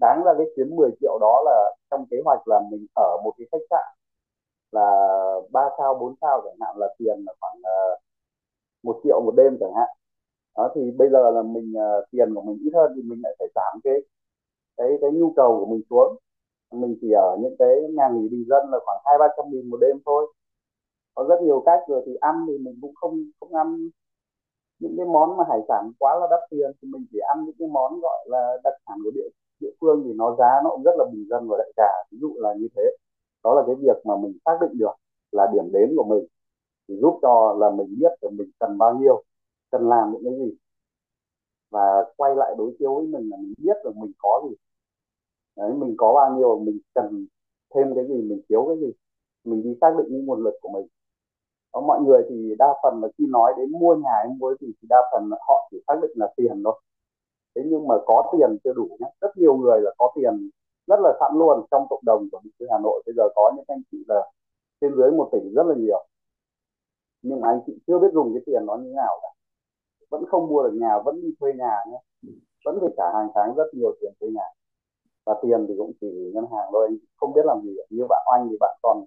Đáng ra cái chuyến 10 triệu đó là trong kế hoạch là mình ở một cái khách sạn là 3 sao 4 sao chẳng hạn là tiền là khoảng uh, một triệu một đêm chẳng hạn. Đó thì bây giờ là mình uh, tiền của mình ít hơn thì mình lại phải giảm cái cái cái nhu cầu của mình xuống. Mình chỉ ở những cái nhà nghỉ bình dân là khoảng hai ba trăm nghìn một đêm thôi. Có rất nhiều cách rồi thì ăn thì mình cũng không không ăn những cái món mà hải sản quá là đắt tiền thì mình chỉ ăn những cái món gọi là đặc sản của địa địa phương thì nó giá nó cũng rất là bình dân và đại trà ví dụ là như thế đó là cái việc mà mình xác định được là điểm đến của mình, thì giúp cho là mình biết là mình cần bao nhiêu, cần làm những cái gì. Và quay lại đối chiếu với mình là mình biết là mình có gì. Đấy, mình có bao nhiêu, mình cần thêm cái gì, mình thiếu cái gì. Mình đi xác định những nguồn lực của mình. Có mọi người thì đa phần là khi nói đến mua nhà hay mua gì thì đa phần họ chỉ xác định là tiền thôi. Thế nhưng mà có tiền chưa đủ nhé rất nhiều người là có tiền rất là sẵn luôn trong cộng đồng của thị Hà Nội. Bây giờ có những anh chị là trên dưới một tỷ rất là nhiều. Nhưng mà anh chị chưa biết dùng cái tiền nó như thế nào cả. Vẫn không mua được nhà, vẫn đi thuê nhà nhé. Vẫn phải trả hàng tháng rất nhiều tiền thuê nhà. Và tiền thì cũng chỉ ngân hàng thôi, anh không biết làm gì như bạn, oanh thì bạn còn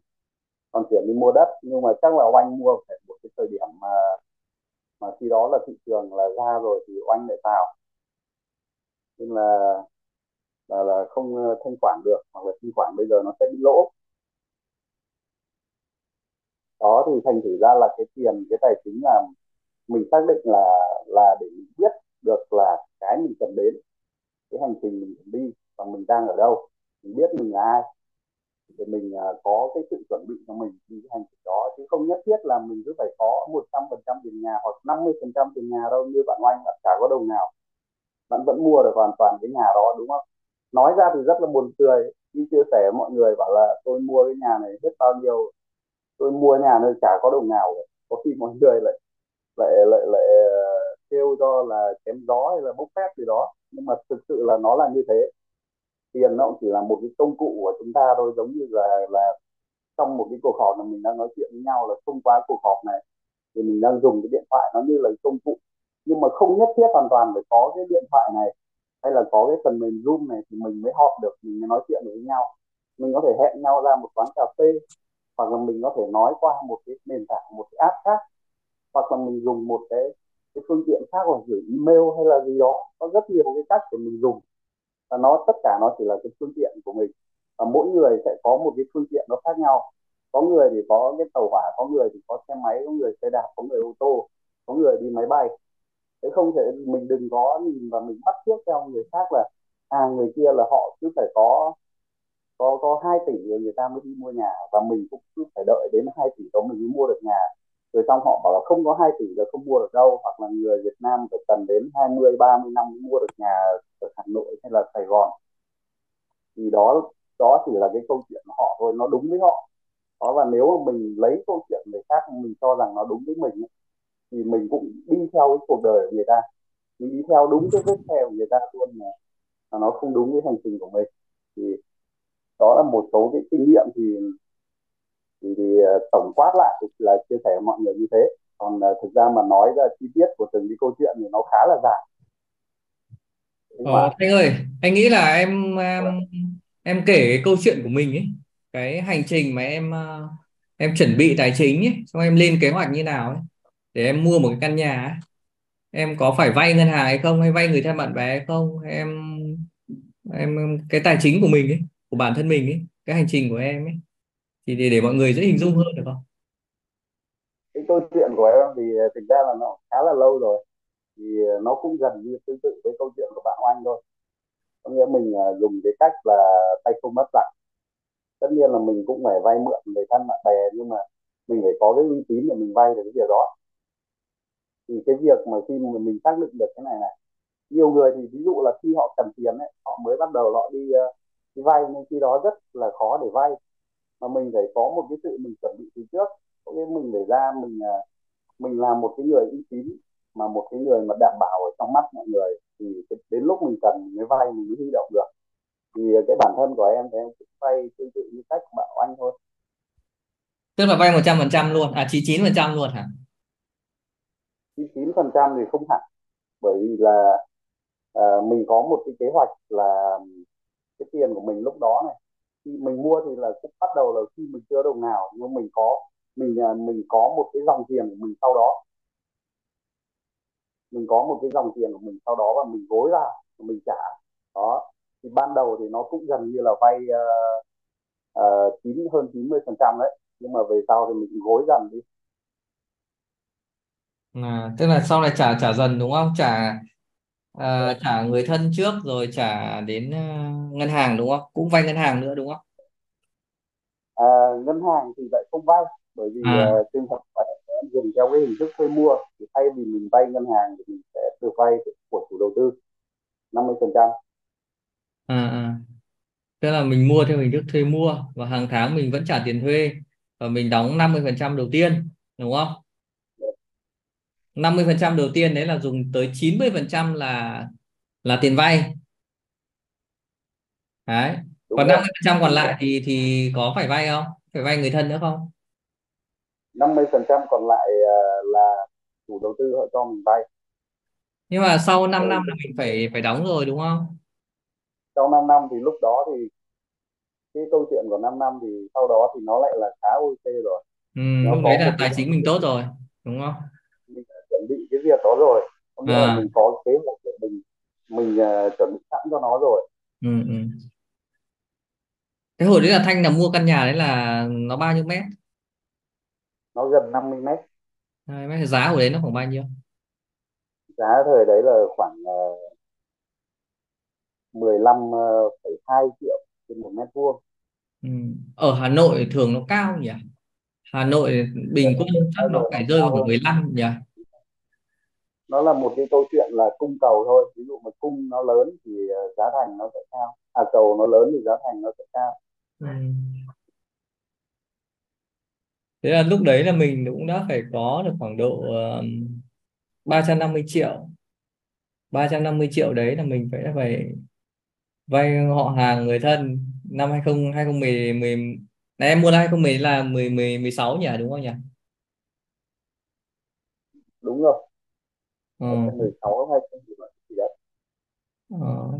còn chuyển đi mua đất. Nhưng mà chắc là oanh mua phải một cái thời điểm mà mà khi đó là thị trường là ra rồi thì oanh lại vào. Nên là là là không ờ, thanh khoản được hoặc là thanh khoản bây giờ nó sẽ bị lỗ. Đó, thì thành thử ra là cái tiền, cái tài chính là mình xác định là là để mình biết được là cái mình cần đến, cái hành trình mình cần đi và mình đang ở đâu, mình biết mình là ai. Để mình ờ, có cái sự chuẩn bị cho mình đi cái hành trình đó, chứ không nhất thiết là mình cứ phải có một trăm phần trăm tiền nhà hoặc 50 phần trăm tiền nhà đâu như bạn oanh, bạn chả có đồng nào. Bạn vẫn mua được hoàn toàn cái nhà đó, đúng không? Nói ra thì rất là buồn cười. Khi chia sẻ với mọi người bảo là tôi mua cái nhà này hết bao nhiêu, tôi mua nhà nơi chả có đồng nào có khi mọi người lại lại lại lại ờ, kêu cho là chém gió hay là bốc phép gì đó. Nhưng mà thực sự là nó là như thế. Tiền nó cũng chỉ là một cái công cụ của chúng ta thôi, giống như là là trong một cái cuộc họp mà mình đang nói chuyện với nhau là thông qua cuộc họp này thì mình đang dùng cái điện thoại nó như là công cụ. Nhưng mà không nhất thiết hoàn toàn phải có cái điện thoại này hay là có cái phần mềm Zoom này thì mình mới họp được, mình mới nói chuyện với nhau. Mình có thể hẹn nhau ra một quán cà phê, hoặc là mình có thể nói qua một cái nền tảng, một cái app khác, hoặc là mình dùng một cái cái phương tiện khác hoặc gửi email hay là gì đó. Có rất nhiều cái cách để mình dùng. Và nó, tất cả nó chỉ là cái phương tiện của mình. Và mỗi người sẽ có một cái phương tiện nó khác nhau. Có người thì có cái tàu hỏa, có người thì có xe máy, có người xe đạp, có người ô tô, có người đi máy bay thế không thể mình đừng có nhìn và mình bắt chước theo người khác là à người kia là họ cứ phải có có có hai tỷ rồi người ta mới đi mua nhà. Và mình cũng cứ phải đợi đến 2 tỷ đó mình mới mua được nhà. Rồi xong họ bảo là không có 2 tỷ là không mua được đâu. Hoặc là người Việt Nam phải cần đến 20 30 năm mới mua được nhà ở Hà Nội hay là Sài Gòn. Thì đó đó chỉ là cái câu chuyện của họ thôi. Nó đúng với họ. Đó, và nếu mà mình lấy câu chuyện người khác, mình cho rằng nó đúng với mình thì mình cũng đi theo cái cuộc đời của người ta. Mình đi theo đúng cái vết xe của người ta luôn mà, mà nó không đúng với hành trình của mình. Thì đó là một số cái kinh nghiệm thì thì, thì ờ, tổng quát lại là chia sẻ với mọi người như thế. Còn uh, thực ra mà nói ra chi tiết của từng cái câu chuyện thì nó khá là dài. Ờ, anh ơi, anh nghĩ là em em, em kể cái câu chuyện của mình ấy, cái hành trình mà em ờ, em chuẩn bị tài chính ấy, xong em lên kế hoạch như nào ấy để em mua một cái căn nhà ấy. Em có phải vay ngân hàng hay không hay vay người thân bạn bè hay không? Em em cái tài chính của mình ấy, của bản thân mình ấy, cái hành trình của em ấy thì để để mọi người dễ hình dung hơn được không? cái câu chuyện của em thì ờ, thực ra là nó khá là lâu rồi thì ờ, nó cũng gần như tương tự với câu chuyện của bạn Oanh thôi có nghĩa mình ờ, dùng cái cách là tay không mất lặng tất nhiên là mình cũng phải vay mượn người thân bạn bè nhưng mà mình phải có cái uy tín để mình vay được cái việc đó thì cái việc mà khi mà mình xác định được cái này này nhiều người thì ví dụ là khi họ cần tiền ấy họ mới bắt đầu họ đi, uh, đi vay nên khi đó rất là khó để vay. Mà mình phải có một cái sự mình chuẩn bị từ trước có nghĩa mình để ra mình uh, mình là một cái người uy tín mà một cái người mà đảm bảo ở trong mắt mọi người thì đến lúc mình cần mình mới vay mình mới huy động được. Thì cái bản thân của em thì em cũng vay tương tự như cách bảo anh thôi. Tức là vay 100% luôn, à 99% luôn hả? 99% thì không hẳn. Bởi vì là à, mình có một cái kế hoạch là cái tiền của mình lúc đó này khi mình mua thì là cũng bắt đầu là khi mình chưa đồng nào nhưng mình có mình ờ, mình có một cái dòng tiền của mình sau đó. Mình có một cái dòng tiền của mình sau đó và mình gối ra mình trả. Đó thì ban đầu thì nó cũng gần như là vay uh, uh, 9 hơn 90 phần trăm đấy. Nhưng mà về sau thì mình gối dần đi. À, tức là sau này trả trả dần đúng không? Trả à, trả người thân trước rồi trả đến uh, ngân hàng đúng không? Cũng vay ngân hàng nữa đúng không? à, ngân hàng thì lại không vay bởi vì À, uh, trường hợp phải dùng theo cái hình thức thuê mua thì thay vì mình vay ngân hàng thì mình sẽ được vay của chủ đầu tư 50 phần trăm à, à. Tức là mình mua theo hình thức thuê mua và hàng tháng mình vẫn trả tiền thuê và mình đóng 50% đầu tiên đúng không? 50% đầu tiên đấy là dùng tới 90% là là tiền vay. Đấy. đúng Còn rồi 50% còn lại thì thì có phải vay không? Phải vay người thân nữa không? 50 phần trăm còn lại uh, là chủ đầu tư họ cho mình vay Nhưng mà sau 5 rồi năm là mình phải phải đóng rồi đúng không? sau 5 năm thì lúc đó thì cái câu chuyện của 5 năm thì sau đó thì nó lại là khá ok rồi Ừ, nó lúc đấy là tài chính mình tốt rồi đúng không? mình đã chuẩn bị cái việc đó rồi. Có nghĩa là À, mình có kế hoạch để mình mình uh, chuẩn bị sẵn cho nó rồi. Ừ, ừ. Cái hồi đấy là Thanh là mua căn nhà đấy là nó bao nhiêu mét? nó gần 50 mét. Hai mét. Giá của đấy nó khoảng bao nhiêu? giá thời đấy là khoảng uh, 15,2 triệu trên một mét vuông. Ừ. ở Hà Nội thường nó cao nhỉ? Hà Nội bình quân chắc nó phải rơi vào khoảng hơn 15 nhỉ nó là một cái câu chuyện là cung cầu thôi. Ví dụ mà cung nó lớn thì ờ, giá thành nó sẽ cao. À cầu nó lớn thì giá thành nó sẽ cao. Ừ. thế là lúc đấy là mình cũng đã phải có được khoảng độ uh, 350 triệu. 350 triệu đấy là mình phải phải vay họ hàng người thân năm 20 2010 10 này em mua năm 2010 là 10 10 16 nhỉ đúng không nhỉ? Đúng rồi ờ, 2016 hay gì đấy ờ.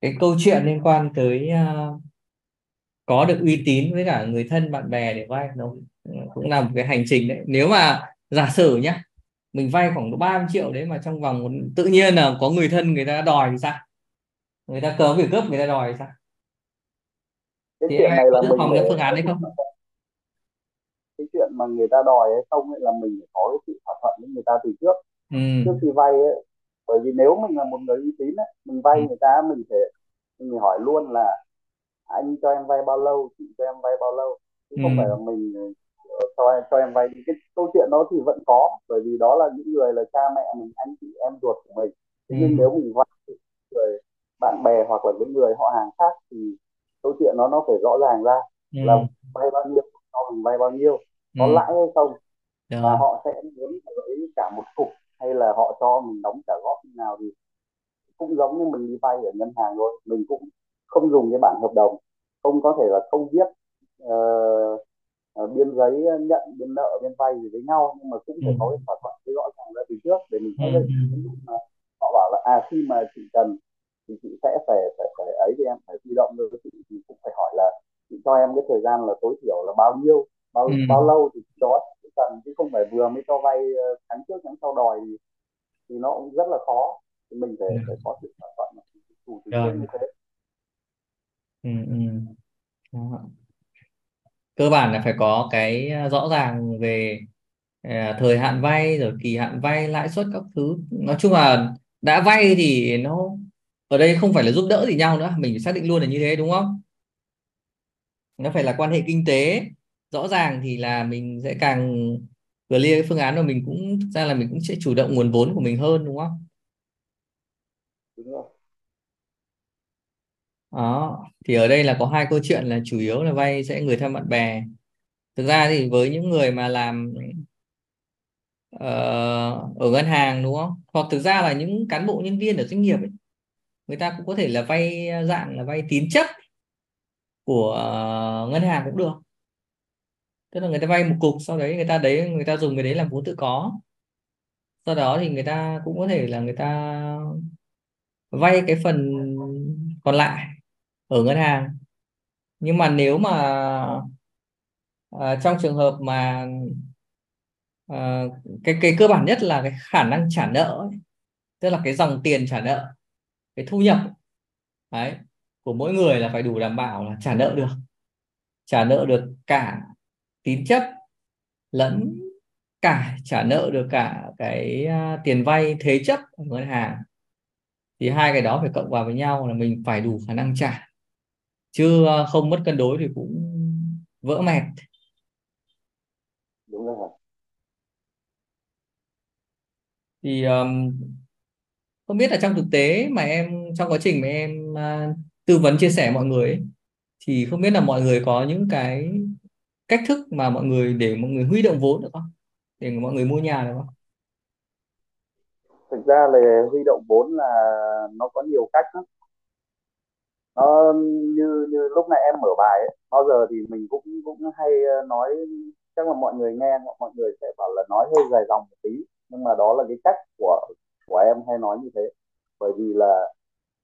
cái câu chuyện liên quan tới uh, có được uy tín với cả người thân bạn bè để vay nó cũng là một cái hành trình đấy. Nếu mà giả sử nhá mình vay khoảng độ 30 triệu đấy mà trong vòng một... tự nhiên là có người thân người ta đòi thì sao? Người ta cớ việc gấp người ta đòi thì sao? Cái thì chuyện em này là có dự mình phòng phải cái phương án đấy không mà người ta đòi hay không ấy là mình phải có cái sự thỏa thuận với người ta từ trước ừ. trước khi vay ấy bởi vì nếu mình là một người uy tín ấy mình vay Ừ. người ta mình phải mình hỏi luôn là anh cho em vay bao lâu chị cho em vay bao lâu chứ Ừ. không phải là mình ờ, cho em cho em vay cái câu chuyện đó thì vẫn có bởi vì đó là những người là cha mẹ mình anh chị em ruột của mình thế Ừ. nhưng nếu mình vay người bạn bè hoặc là những người họ hàng khác thì câu chuyện nó nó phải rõ ràng ra Ừ. là vay bao nhiêu cho mình vay bao nhiêu có Ừ. lãi hay không và Rồi. họ sẽ muốn lấy cả một cục hay là họ cho mình đóng trả góp như nào thì cũng giống như mình đi vay ở ngân hàng thôi mình cũng không dùng cái bản hợp đồng không có thể là không viết ờ, ờ, biên giấy nhận biên nợ biên vay gì với nhau nhưng mà cũng Ừ. phải có cái thỏa thuận cái rõ ràng ra từ trước để mình Ừ. xác định ví dụ mà họ bảo là à khi mà chị cần thì chị sẽ phải phải phải ấy thì em phải huy động được chị thì cũng phải hỏi là chị cho em cái thời gian là tối thiểu là bao nhiêu bao Ừ. bao lâu thì đó chị cần chứ không phải vừa mới cho vay ờ, tháng trước tháng sau đòi thì, thì nó cũng rất là khó thì mình phải phải có sự thỏa thuận chủ từ trước như thế Ừ. Ừ. Đó. cơ bản là phải có cái rõ ràng về à, thời hạn vay rồi kỳ hạn vay lãi suất các thứ nói chung là đã vay thì nó ở đây không phải là giúp đỡ gì nhau nữa mình phải xác định luôn là như thế đúng không nó phải là quan hệ kinh tế rõ ràng thì là mình sẽ càng clear cái phương án mà mình cũng thực ra là mình cũng sẽ chủ động nguồn vốn của mình hơn đúng không? Đúng rồi. Đó thì ở đây là có hai câu chuyện là chủ yếu là vay sẽ người thân bạn bè. Thực ra thì với những người mà làm ờ, ở ngân hàng đúng không? Hoặc thực ra là những cán bộ nhân viên ở doanh nghiệp ấy, người ta cũng có thể là vay dạng là vay tín chấp của ờ, ngân hàng cũng được tức là người ta vay một cục sau đấy người ta đấy người ta dùng cái đấy làm vốn tự có sau đó thì người ta cũng có thể là người ta vay cái phần còn lại ở ngân hàng nhưng mà nếu mà à, trong trường hợp mà à, cái cái cơ bản nhất là cái khả năng trả nợ ấy. tức là cái dòng tiền trả nợ cái thu nhập đấy của mỗi người là phải đủ đảm bảo là trả nợ được trả nợ được cả tín chấp lẫn cả trả nợ được cả cái à, tiền vay thế chấp của ngân hàng thì hai cái đó phải cộng vào với nhau là mình phải đủ khả năng trả. Chứ à, không mất cân đối thì cũng vỡ mẹt. Đúng rồi. Thì um, không biết là trong thực tế mà em trong quá trình mà em à, tư vấn chia sẻ mọi người ấy, thì không biết là mọi người có những cái cách thức mà mọi người để mọi người huy động vốn được không? Để mọi người mua nhà được không? Thực ra là huy động vốn là nó có nhiều cách lắm. Nó như như lúc nãy em mở bài ấy, bao giờ thì mình cũng cũng hay ờ, nói chắc là mọi người nghe mọi người sẽ bảo là nói hơi dài dòng một tí nhưng mà đó là cái cách của của em hay nói như thế. Bởi vì là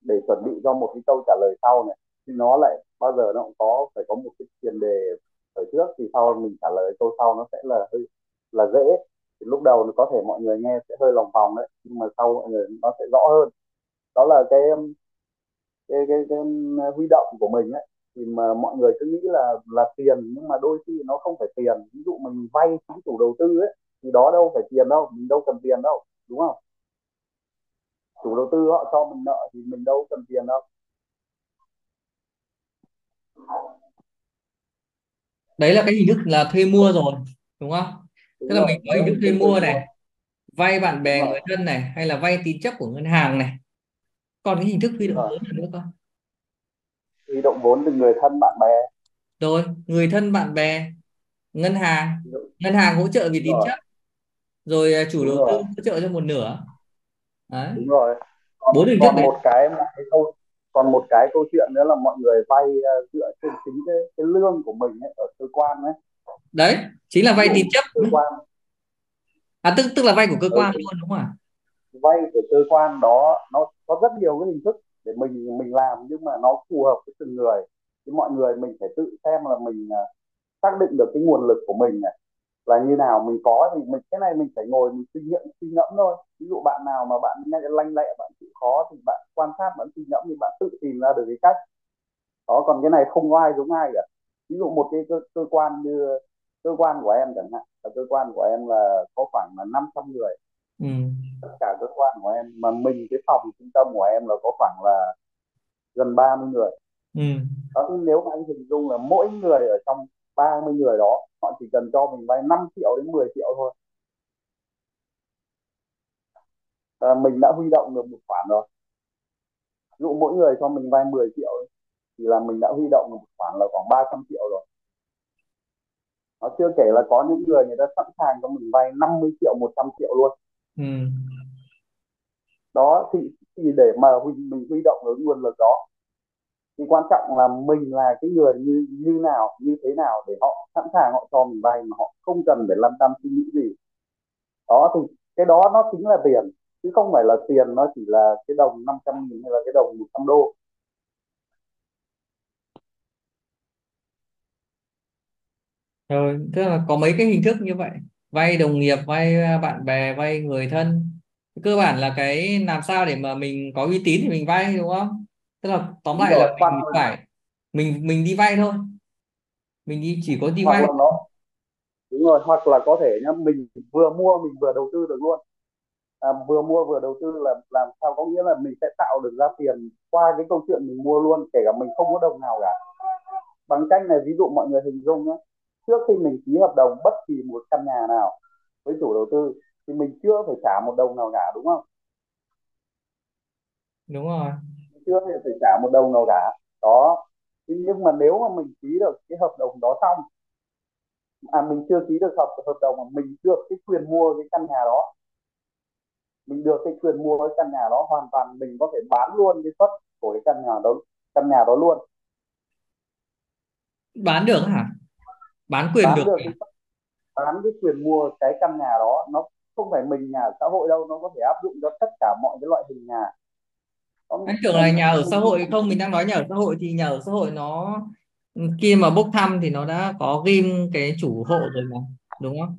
để chuẩn bị cho một cái câu trả lời sau này thì nó lại bao giờ nó cũng có phải có một cái tiền đề ở trước thì sau mình trả lời câu sau nó sẽ là hơi là dễ. Thì lúc đầu có thể mọi người nghe sẽ hơi lòng vòng đấy nhưng mà sau mọi người nó sẽ rõ hơn. Đó là cái um, cái cái, cái um, huy động của mình ấy. Thì mà mọi người cứ nghĩ là là tiền nhưng mà đôi khi nó không phải tiền. Ví dụ mình vay chính chủ đầu tư ấy thì đó đâu phải tiền đâu mình đâu cần tiền đâu đúng không? Chủ đầu tư họ cho mình nợ thì mình đâu cần tiền đâu đấy là cái hình thức là thuê mua rồi đúng không? Đúng tức là mình có hình thức thuê mua này vay bạn bè người thân này hay là vay tín chấp của ngân hàng này. Còn cái hình thức huy động vốn là nữa cơ. Huy động vốn từ người thân bạn bè. Rồi người thân bạn bè ngân hàng ngân hàng hỗ trợ về tín chấp. Rồi à, chủ đầu tư hỗ trợ cho một nửa. Đấy. Đúng rồi. Còn bốn hình thức còn đấy một cái mà cái câu còn một cái câu chuyện nữa là mọi người vay ờ, dựa trên chính cái, cái lương của mình ấy, ở cơ quan ấy. Đấy chính là vay tín chấp cơ quan. À tức tức là vay của cơ ở quan luôn đúng không ạ? Vay của cơ quan đó nó có rất nhiều cái hình thức để mình mình làm nhưng mà nó phù hợp với từng người. Thì mọi người mình phải tự xem là mình ờ, xác định được cái nguồn lực của mình này là như nào mình có thì mình cái này mình phải ngồi mình suy nghĩ suy ngẫm thôi ví dụ bạn nào mà bạn lanh lẹ bạn chịu khó thì bạn quan sát bạn suy ngẫm thì bạn tự tìm ra được cái cách. Đó còn cái này không có ai giống ai cả. Ví dụ một cái cơ, cơ quan như cơ quan của em chẳng hạn là cơ quan của em là có khoảng là 500 người. Ừ. tất cả cơ quan của em mà mình cái phòng trung tâm của em là có khoảng là gần 30 người. Ừ. đó thì nếu mà anh hình dung là mỗi người ở trong 30 người đó họ chỉ cần cho mình vay 5 triệu đến 10 triệu thôi à, mình đã huy động được một khoản rồi. Ví dụ mỗi người cho mình vay 10 triệu thì là mình đã huy động được một khoản là khoảng 300 triệu rồi. Nó chưa kể là có những người người ta sẵn sàng cho mình vay 50 triệu 100 triệu luôn. Ừ. đó thì, thì để mà huy, mình huy động được nguồn lực đó thì quan trọng là mình là cái người như như nào như thế nào để họ sẵn sàng họ cho mình vay mà họ không cần phải lăn tăn suy nghĩ gì. Đó thì cái đó nó chính là tiền chứ không phải là tiền nó chỉ là cái đồng 500 nghìn hay là cái đồng 100 đô. Rồi tức là có mấy cái hình thức như vậy? Vay đồng nghiệp vay à, bạn bè vay người thân. Cơ bản là cái làm sao để mà mình có uy tín thì mình vay đúng không? Tức là tóm lại là mình phải mình mình đi vay thôi. Mình đi chỉ có đi hoặc vay. là nó đúng rồi hoặc là có thể nhá mình vừa mua mình vừa đầu tư được luôn à, vừa mua vừa đầu tư là làm sao có nghĩa là mình sẽ tạo được ra tiền qua cái câu chuyện mình mua luôn kể cả mình không có đồng nào cả. Bằng cách này ví dụ mọi người hình dung nhé trước khi mình ký hợp đồng bất kỳ một căn nhà nào với chủ đầu tư thì mình chưa phải trả một đồng nào cả đúng không? Đúng rồi. Chưa phải trả một đồng nào cả. Đó. Nhưng mà nếu mà mình ký được cái hợp đồng đó xong à mình chưa ký được hợp hợp đồng mà mình được cái quyền mua cái căn nhà đó mình được cái quyền mua cái căn nhà đó hoàn toàn mình có thể bán luôn cái suất của cái căn nhà đó căn nhà đó luôn. Bán được hả? Bán quyền bán được được cái bán cái quyền mua cái căn nhà đó nó không phải mình nhà ở xã hội đâu nó có thể áp dụng cho tất cả mọi cái loại hình nhà. Anh tưởng là nhà ở xã hội không? Mình đang nói nhà ở xã hội thì nhà ở xã hội nó khi mà bốc thăm thì nó đã có ghim cái chủ hộ rồi mà đúng không.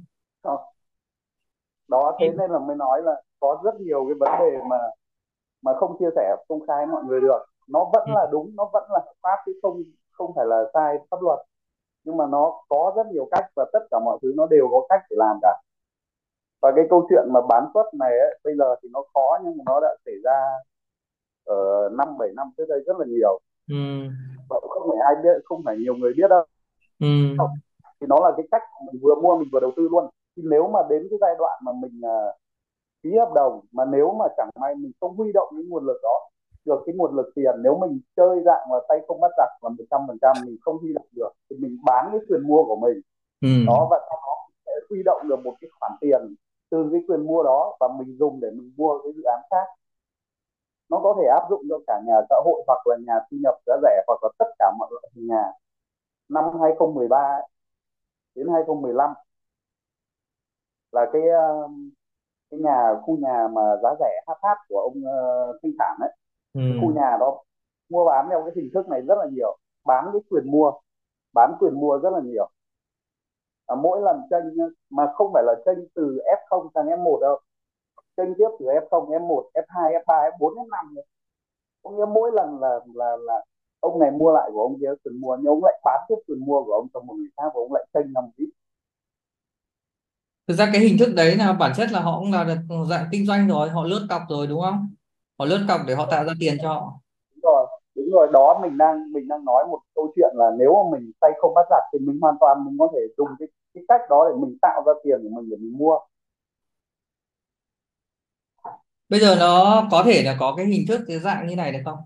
Đó thế nên là mới nói là có rất nhiều cái vấn đề mà mà không chia sẻ công khai mọi người được nó vẫn Ừ. là đúng nó vẫn là hợp pháp chứ không không phải là sai pháp luật nhưng mà nó có rất nhiều cách và tất cả mọi thứ nó đều có cách để làm cả và cái câu chuyện mà bán suất này ấy, bây giờ thì nó khó nhưng mà nó đã xảy ra ở năm bảy năm trước đây rất là nhiều ừ. và không phải ai biết không phải nhiều người biết đâu Ừ. thì nó là cái cách mình vừa mua mình vừa đầu tư luôn thì nếu mà đến cái giai đoạn mà mình uh, ký hợp đồng mà nếu mà chẳng may mình không huy động những nguồn lực đó được cái nguồn lực tiền nếu mình chơi dạng là tay không bắt giặc là một trăm phần trăm mình không huy động được thì mình bán cái quyền mua của mình. Ừ. đó và sau đó sẽ huy động được một cái khoản tiền từ cái quyền mua đó và mình dùng để mình mua cái dự án khác. Nó có thể áp dụng cho cả nhà xã hội hoặc là nhà thu nhập giá rẻ hoặc là tất cả mọi loại hình nhà. Năm 2013 ấy, đến 2015 là cái uh, cái nhà khu nhà mà giá rẻ HH của ông uh, Thanh Thản ấy. Ừ. cái khu nhà đó mua bán theo cái hình thức này rất là nhiều. Bán cái quyền mua bán quyền mua rất là nhiều. À, mỗi lần tranh mà không phải là tranh từ F0 sang F1 đâu. Tranh tiếp từ F0 F1 F2 F3 F4 F5 có nghĩa mỗi lần là là là ông này mua lại của ông kia quyền mua nhưng ông lại bán tiếp quyền mua của ông cho một người khác và ông lại tranh năm ít thực ra cái hình thức đấy là bản chất là họ cũng là được dạng kinh doanh rồi họ lướt cọc rồi đúng không? Họ lướt cọc để họ tạo ra tiền cho họ. Đúng rồi đúng rồi. Đó mình đang mình đang nói một câu chuyện là nếu mà mình tay không bắt giặc thì mình hoàn toàn mình có thể dùng cái, cái cách đó để mình tạo ra tiền của mình để mình mua. Bây giờ nó có thể là có cái hình thức cái dạng như này được không?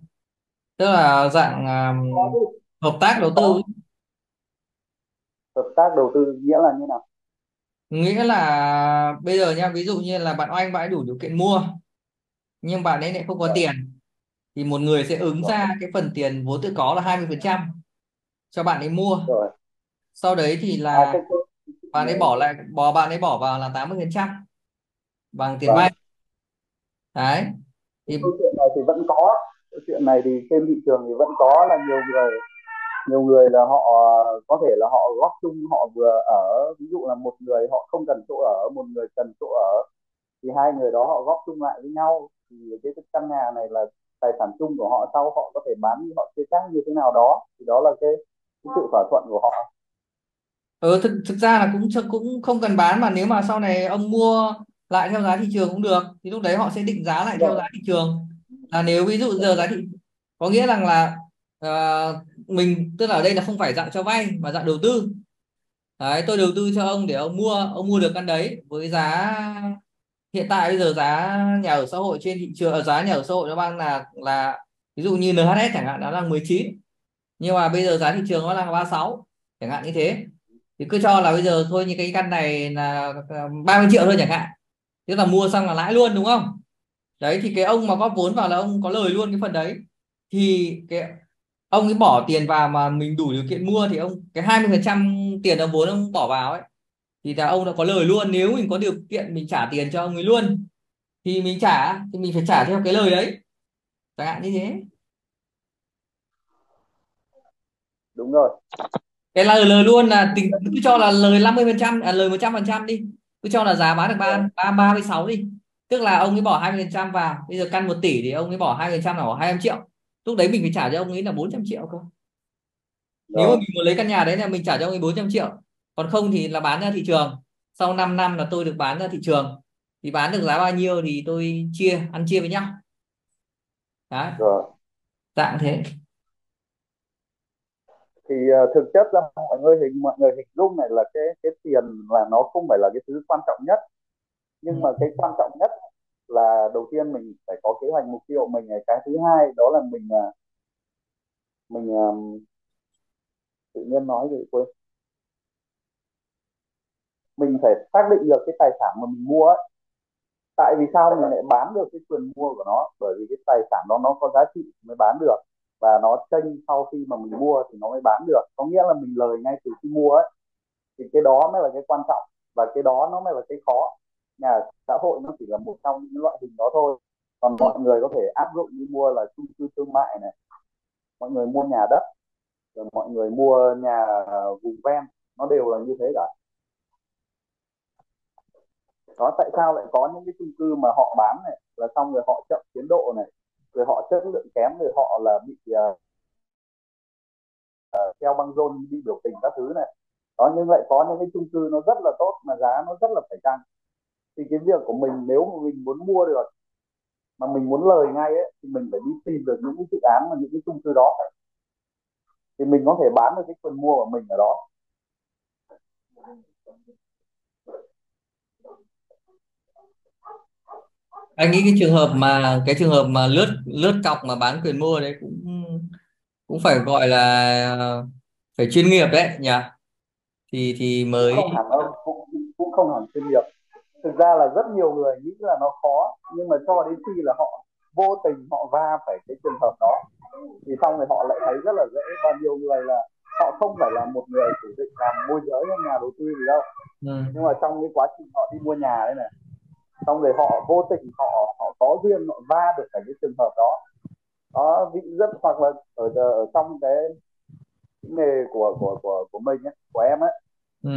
Tức là dạng um, hợp tác đầu tư. Hợp tác đầu tư nghĩa là như nào nghĩa là bây giờ nha ví dụ như là bạn oanh bạn ấy đủ điều kiện mua nhưng bạn ấy lại không có Rồi. tiền thì một người sẽ ứng Rồi. ra cái phần tiền vốn tự có là 20% cho bạn ấy mua sau đấy thì à, là cái, bạn ấy bỏ lại bỏ bạn ấy bỏ vào là 80% bằng tiền Vâng. vay đấy thì câu chuyện này thì vẫn có câu chuyện này thì trên thị trường thì vẫn có là nhiều người nhiều người là họ có thể là họ góp chung họ vừa ở ví dụ là một người họ không cần chỗ ở một người cần chỗ ở thì hai người đó họ góp chung lại với nhau. Thì cái căn nhà này là tài sản chung của họ sau họ có thể bán đi họ chia khác như thế nào đó thì đó là cái, cái sự thỏa thuận của họ. Ừ, thực thực ra là cũng cũng không cần bán mà nếu mà sau này ông mua lại theo giá thị trường cũng được thì lúc đấy họ sẽ định giá lại theo giá thị trường. Là nếu ví dụ giờ giá thị có nghĩa rằng là à, mình tức là ở đây là không phải dạng cho vay mà dạng đầu tư. Đấy tôi đầu tư cho ông để ông mua ông mua được căn đấy với giá hiện tại bây giờ giá nhà ở xã hội trên thị trường ở giá nhà ở xã hội nó đang là là ví dụ như NHS chẳng hạn nó là 19 nhưng mà bây giờ giá thị trường nó là 36 chẳng hạn như thế. Thì cứ cho là bây giờ thôi như cái căn này là ờ, 30 triệu thôi chẳng hạn. Tức là mua xong là lãi luôn đúng không? Đấy thì cái ông mà góp vốn vào là ông có lời luôn cái phần đấy. Thì cái ông ấy bỏ tiền vào mà mình đủ điều kiện mua thì ông cái 20% tiền ông vốn ông bỏ vào ấy thì là ông đã có lời luôn. Nếu mình có điều kiện mình trả tiền cho ông ấy luôn thì mình trả thì mình phải trả theo cái lời đấy. Chẳng hạn như thế. Đúng rồi. Cái lời lời luôn là tính cứ cho là lời 50 phần trăm à, lời 100 phần trăm đi. Cứ cho là giá bán được ba ba ba mươi sáu đi. Tức là ông ấy bỏ 20 phần trăm vào bây giờ căn 1 tỷ thì ông ấy bỏ 20 phần trăm là bỏ 200 triệu lúc đấy mình phải trả cho ông ấy là 400 triệu cơ. Nếu mà mình muốn lấy căn nhà đấy là mình trả cho ông ấy 400 triệu. Còn không thì là bán ra thị trường. Sau 5 năm là tôi được bán ra thị trường. Thì bán được giá bao nhiêu thì tôi chia ăn chia với nhau. Đấy. Rồi. Dạng thế. Thì uh, thực chất là mọi người hình mọi người hình dung này là cái cái tiền là nó không phải là cái thứ quan trọng nhất. Nhưng Ừ. mà cái quan trọng nhất là đầu tiên mình phải có kế hoạch mục tiêu của mình này. Cái thứ hai đó là mình à, mình um, tự nhiên nói gì quên. Mình phải xác định được cái tài sản mà mình mua ấy. tại vì sao mình lại bán được cái quyền mua của nó? Bởi vì cái tài sản đó nó có giá trị mới bán được. Và nó chênh sau khi mà mình mua thì nó mới bán được. Có nghĩa là mình lời ngay từ khi mua ấy. Thì cái đó mới là cái quan trọng. Và cái đó nó mới là cái khó nhà xã hội nó chỉ là một trong những loại hình đó thôi. Còn mọi người có thể áp dụng như mua là chung cư thương mại này. Mọi người mua nhà đất rồi mọi người mua nhà vùng ven nó đều là như thế cả. Đó tại sao lại có những cái chung cư mà họ bán này là xong rồi họ chậm tiến độ này rồi họ chất lượng kém rồi họ là bị à, à, uh, uh, theo băng rôn đi biểu tình các thứ này. Đó nhưng lại có những cái chung cư nó rất là tốt mà giá nó rất là phải chăng thì cái việc của mình nếu mà mình muốn mua được mà mình muốn lời ngay ấy thì mình phải đi tìm được những cái dự án và những cái chung cư đó. Thì mình có thể bán được cái quyền mua của mình ở đó. Anh nghĩ cái trường hợp mà cái trường hợp mà lướt lướt cọc mà bán quyền mua đấy cũng cũng phải gọi là phải chuyên nghiệp đấy nhỉ? Thì thì mới không hẳn đâu cũng, cũng không hẳn chuyên nghiệp thực ra là rất nhiều người nghĩ là nó khó nhưng mà cho đến khi là họ vô tình họ va phải cái trường hợp đó thì xong rồi họ lại thấy rất là dễ. Và nhiều người là họ không phải là một người chủ định làm môi giới hay nhà đầu tư gì đâu. Ừ. nhưng mà trong cái quá trình họ đi mua nhà đấy này xong rồi họ vô tình họ họ có duyên họ va được cả cái trường hợp đó. Đó vị rất hoặc là ở, ở trong cái, cái nghề của của của của mình ấy, của em ấy Ừ.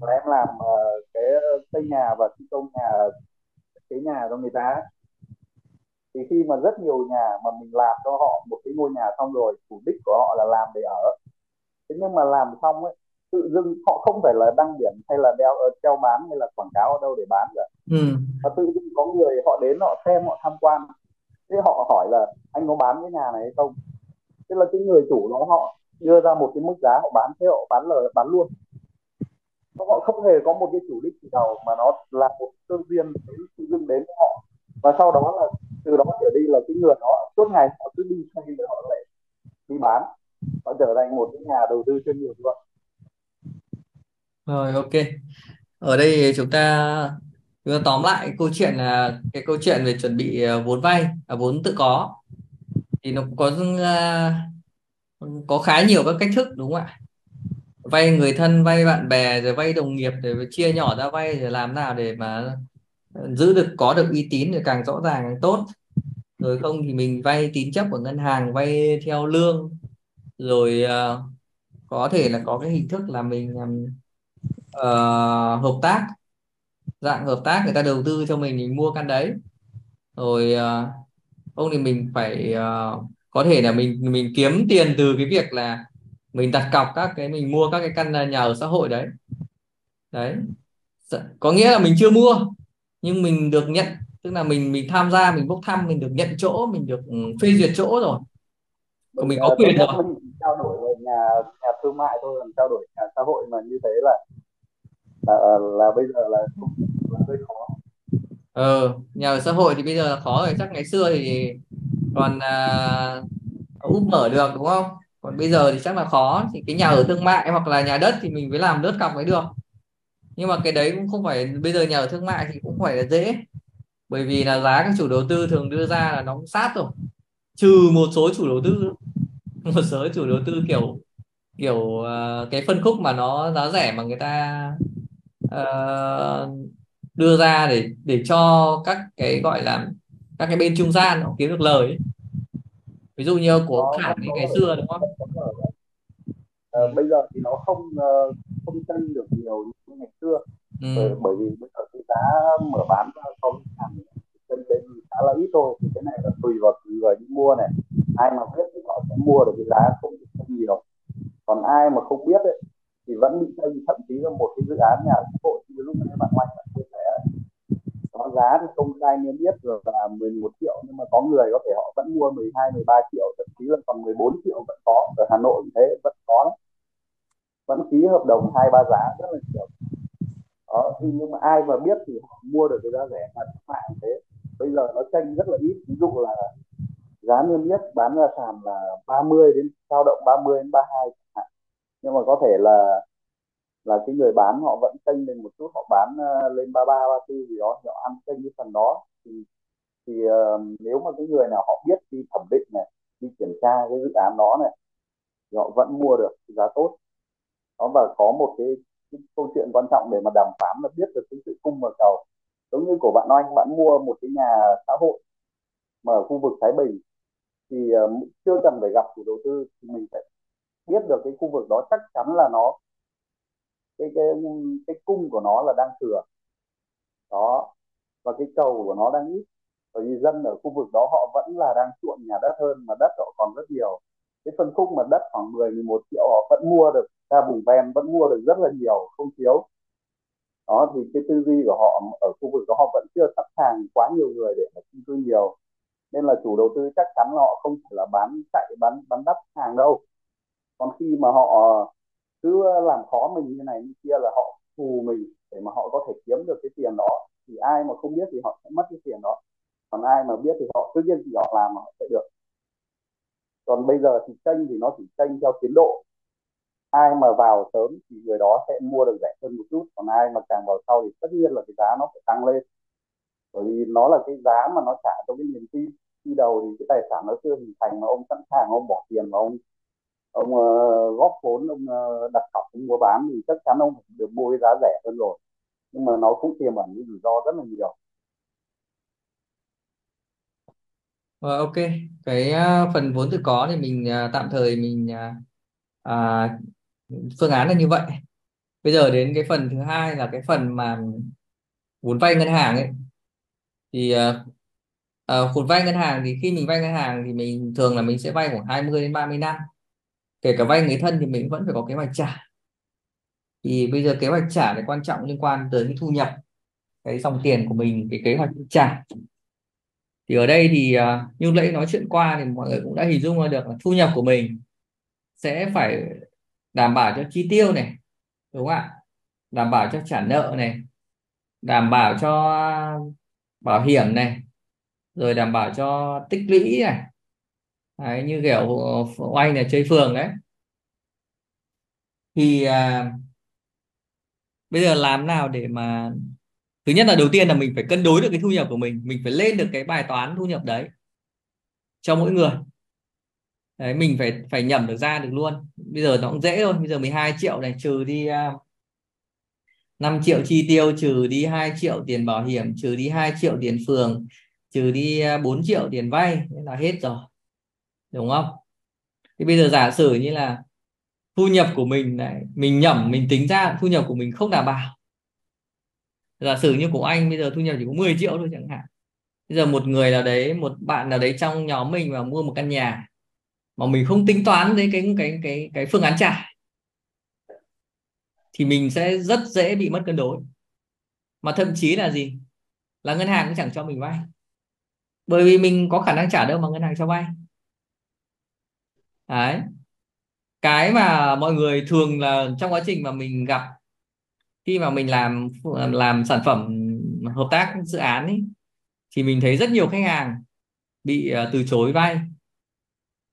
và em làm uh, cái xây nhà và thi công nhà cái nhà cho người ta thì khi mà rất nhiều nhà mà mình làm cho họ một cái ngôi nhà xong rồi chủ đích của họ là làm để ở. Thế nhưng mà làm xong ấy tự dưng họ không phải là đăng điểm hay là đeo treo bán hay là quảng cáo ở đâu để bán cả. Ừ. và tự dưng có người họ đến họ xem họ tham quan. Thế họ hỏi là anh có bán cái nhà này hay không? Tức là cái người chủ đó họ đưa ra một cái mức giá họ bán thế họ bán lời bán luôn họ không hề có một cái chủ đích gì đầu mà nó là một tương viên tự dưng đến với họ. Và sau đó là từ đó trở đi là cái người đó suốt ngày họ cứ đi xây để họ lại đi bán. Họ trở thành một cái nhà đầu tư chuyên nghiệp luôn. Rồi ok. Ở đây chúng ta chúng ta tóm lại câu chuyện là cái câu chuyện về chuẩn bị à, vốn vay à, vốn tự có. Thì nó có à, có khá nhiều các cách thức đúng không ạ? Vay người thân vay bạn bè rồi vay đồng nghiệp rồi chia nhỏ ra vay rồi làm nào để mà giữ được có được uy tín thì càng rõ ràng càng tốt. Rồi không thì mình vay tín chấp của ngân hàng vay theo lương. Rồi uh, có thể là có cái hình thức là mình uh, hợp tác dạng hợp tác người ta đầu tư cho mình mình mua căn đấy. Rồi uh, không thì mình phải uh, có thể là mình mình kiếm tiền từ cái việc là mình đặt cọc các cái mình mua các cái căn nhà ở xã hội đấy. Đấy. Có nghĩa là mình chưa mua nhưng mình được nhận. Tức là mình mình tham gia mình bốc thăm mình được nhận chỗ mình được ừ, phê duyệt chỗ rồi. Còn mình có quyền rồi. mình trao đổi về nhà nhà thương mại thôi còn trao đổi nhà xã hội mà như thế là là, là bây giờ là, là hơi khó. Ờ nhà ở xã hội thì bây giờ là khó rồi. Chắc ngày xưa thì còn uh, úp mở được đúng không còn bây giờ thì chắc là khó. Thì cái nhà ở thương mại hoặc là nhà đất thì mình mới làm đất cọc mới được. Nhưng mà cái đấy cũng không phải bây giờ nhà ở thương mại thì cũng phải là dễ. Bởi vì là giá các chủ đầu tư thường đưa ra là nó cũng sát rồi. Trừ một số chủ đầu tư một số chủ đầu tư kiểu kiểu uh, cái phân khúc mà nó giá rẻ mà người ta uh, đưa ra để để cho các cái gọi là các cái bên trung gian họ kiếm được lời ấy. ví dụ như của Khải ngày xưa đúng không ờ, bây giờ thì nó không uh, không tranh được nhiều như ngày xưa. Ừ. bởi, bởi vì bây giờ cái giá mở bán ra không hàng chân bên khá là ít thôi. Thì cái này là tùy vào người đi mua này. Ai mà biết thì họ sẽ mua được cái giá không, không nhiều. Còn ai mà không biết ấy, thì vẫn bị tranh. Thậm chí là một cái dự án nhà xã hội như lúc nãy bạn Oanh đã chia sẻ có giá thì công khai niêm yết rồi là 11 triệu nhưng mà có người có thể họ vẫn mua 12 13 triệu thậm chí là còn 14 triệu vẫn có. Ở Hà Nội thế vẫn có đấy vẫn ký hợp đồng hai ba giá rất là nhiều. Đó nhưng mà ai mà biết thì họ mua được cái giá rẻ mà mạng thế. Bây giờ nó tranh rất là ít. Ví dụ là giá niêm yết bán ra sàn là 30 đến dao động 30 đến 32 nhưng mà có thể là là cái người bán họ vẫn tranh lên một chút họ bán uh, lên 33 34 gì đó họ ăn tranh cái phần đó. Thì thì uh, nếu mà cái người nào họ biết đi thẩm định này đi kiểm tra cái dự án đó này thì họ vẫn mua được giá tốt đó và có một cái, cái câu chuyện quan trọng để mà đàm phán là biết được cái sự cung và cầu. Giống như của bạn Oanh bạn mua một cái nhà xã hội mà ở khu vực Thái Bình thì uh, chưa cần phải gặp chủ đầu tư thì mình phải biết được cái khu vực đó chắc chắn là nó cái cái cái cung của nó là đang thừa. Đó và cái cầu của nó đang ít. Bởi vì dân ở khu vực đó họ vẫn là đang chuộng nhà đất hơn mà đất họ còn rất nhiều. Cái phân khúc mà đất khoảng 10 11 triệu họ vẫn mua được ra vùng ven vẫn mua được rất là nhiều, không thiếu. Đó, thì cái tư duy của họ ở khu vực đó, họ vẫn chưa sẵn sàng quá nhiều người để mà chung cư nhiều. Nên là chủ đầu tư chắc chắn là họ không phải là bán chạy, bán bán đắt hàng đâu. Còn khi mà họ ờ, cứ làm khó mình như này như kia là họ phù mình để mà họ có thể kiếm được cái tiền đó, thì ai mà không biết thì họ sẽ mất cái tiền đó. Còn ai mà biết thì họ cứ nhiên thì họ làm mà họ sẽ được. Còn bây giờ thì tranh thì nó chỉ tranh theo tiến độ ai mà vào sớm thì người đó sẽ mua được rẻ hơn một chút còn ai mà càng vào sau thì tất nhiên là cái giá nó phải tăng lên. Bởi vì nó là cái giá mà nó trả cho cái niềm tin. Khi đầu thì cái tài sản nó chưa hình thành mà ông sẵn sàng ông bỏ tiền mà ông ông uh, góp vốn ông uh, đặt cọc ông mua bán thì chắc chắn ông được mua giá rẻ hơn rồi. Nhưng mà nó cũng tiềm ẩn những rủi ro rất là nhiều. Ờ, ok, cái uh, phần vốn tự có thì mình uh, tạm thời mình uh, uh, phương án là như vậy. Bây giờ đến cái phần thứ hai là cái phần mà vốn vay ngân hàng ấy. Thì uh, uh, vốn vay ngân hàng thì khi mình vay ngân hàng thì mình thường là mình sẽ vay khoảng 20 đến 30 năm. Kể cả vay người thân thì mình vẫn phải có kế hoạch trả. Thì bây giờ kế hoạch trả thì quan trọng liên quan tới cái thu nhập, cái dòng tiền của mình, cái kế hoạch trả thì ở đây thì uh, như lúc nãy nói chuyện qua thì mọi người cũng đã hình dung ra được là thu nhập của mình sẽ phải đảm bảo cho chi tiêu này đúng không ạ? Đảm bảo cho trả nợ này đảm bảo cho bảo hiểm này rồi đảm bảo cho tích lũy này. Đấy, như kiểu oanh là chơi phường đấy. Thì à, bây giờ làm nào để mà thứ nhất là đầu tiên là mình phải cân đối được cái thu nhập của mình mình phải lên được cái bài toán thu nhập đấy cho mỗi người đấy mình phải phải nhẩm được ra được luôn. Bây giờ nó cũng dễ thôi bây giờ 12 triệu này trừ đi à, uh, 5 triệu chi tiêu trừ đi 2 triệu tiền bảo hiểm trừ đi 2 triệu tiền phường trừ đi à, 4 triệu tiền vay là hết rồi. Đúng không? Thì bây giờ giả sử như là thu nhập của mình này mình nhẩm mình tính ra thu nhập của mình không đảm bảo. Giả sử như của anh bây giờ thu nhập chỉ có 10 triệu thôi chẳng hạn. Bây giờ một người nào đấy một bạn nào đấy trong nhóm mình mà mua một căn nhà mà mình không tính toán đến cái cái cái cái phương án trả thì mình sẽ rất dễ bị mất cân đối. Mà thậm chí là gì? Là ngân hàng cũng chẳng cho mình vay. Bởi vì mình có khả năng trả đâu mà ngân hàng cho vay. Đấy. Cái mà mọi người thường là trong quá trình mà mình gặp khi mà mình làm làm sản phẩm hợp tác dự án ấy, thì mình thấy rất nhiều khách hàng bị ờ, từ chối vay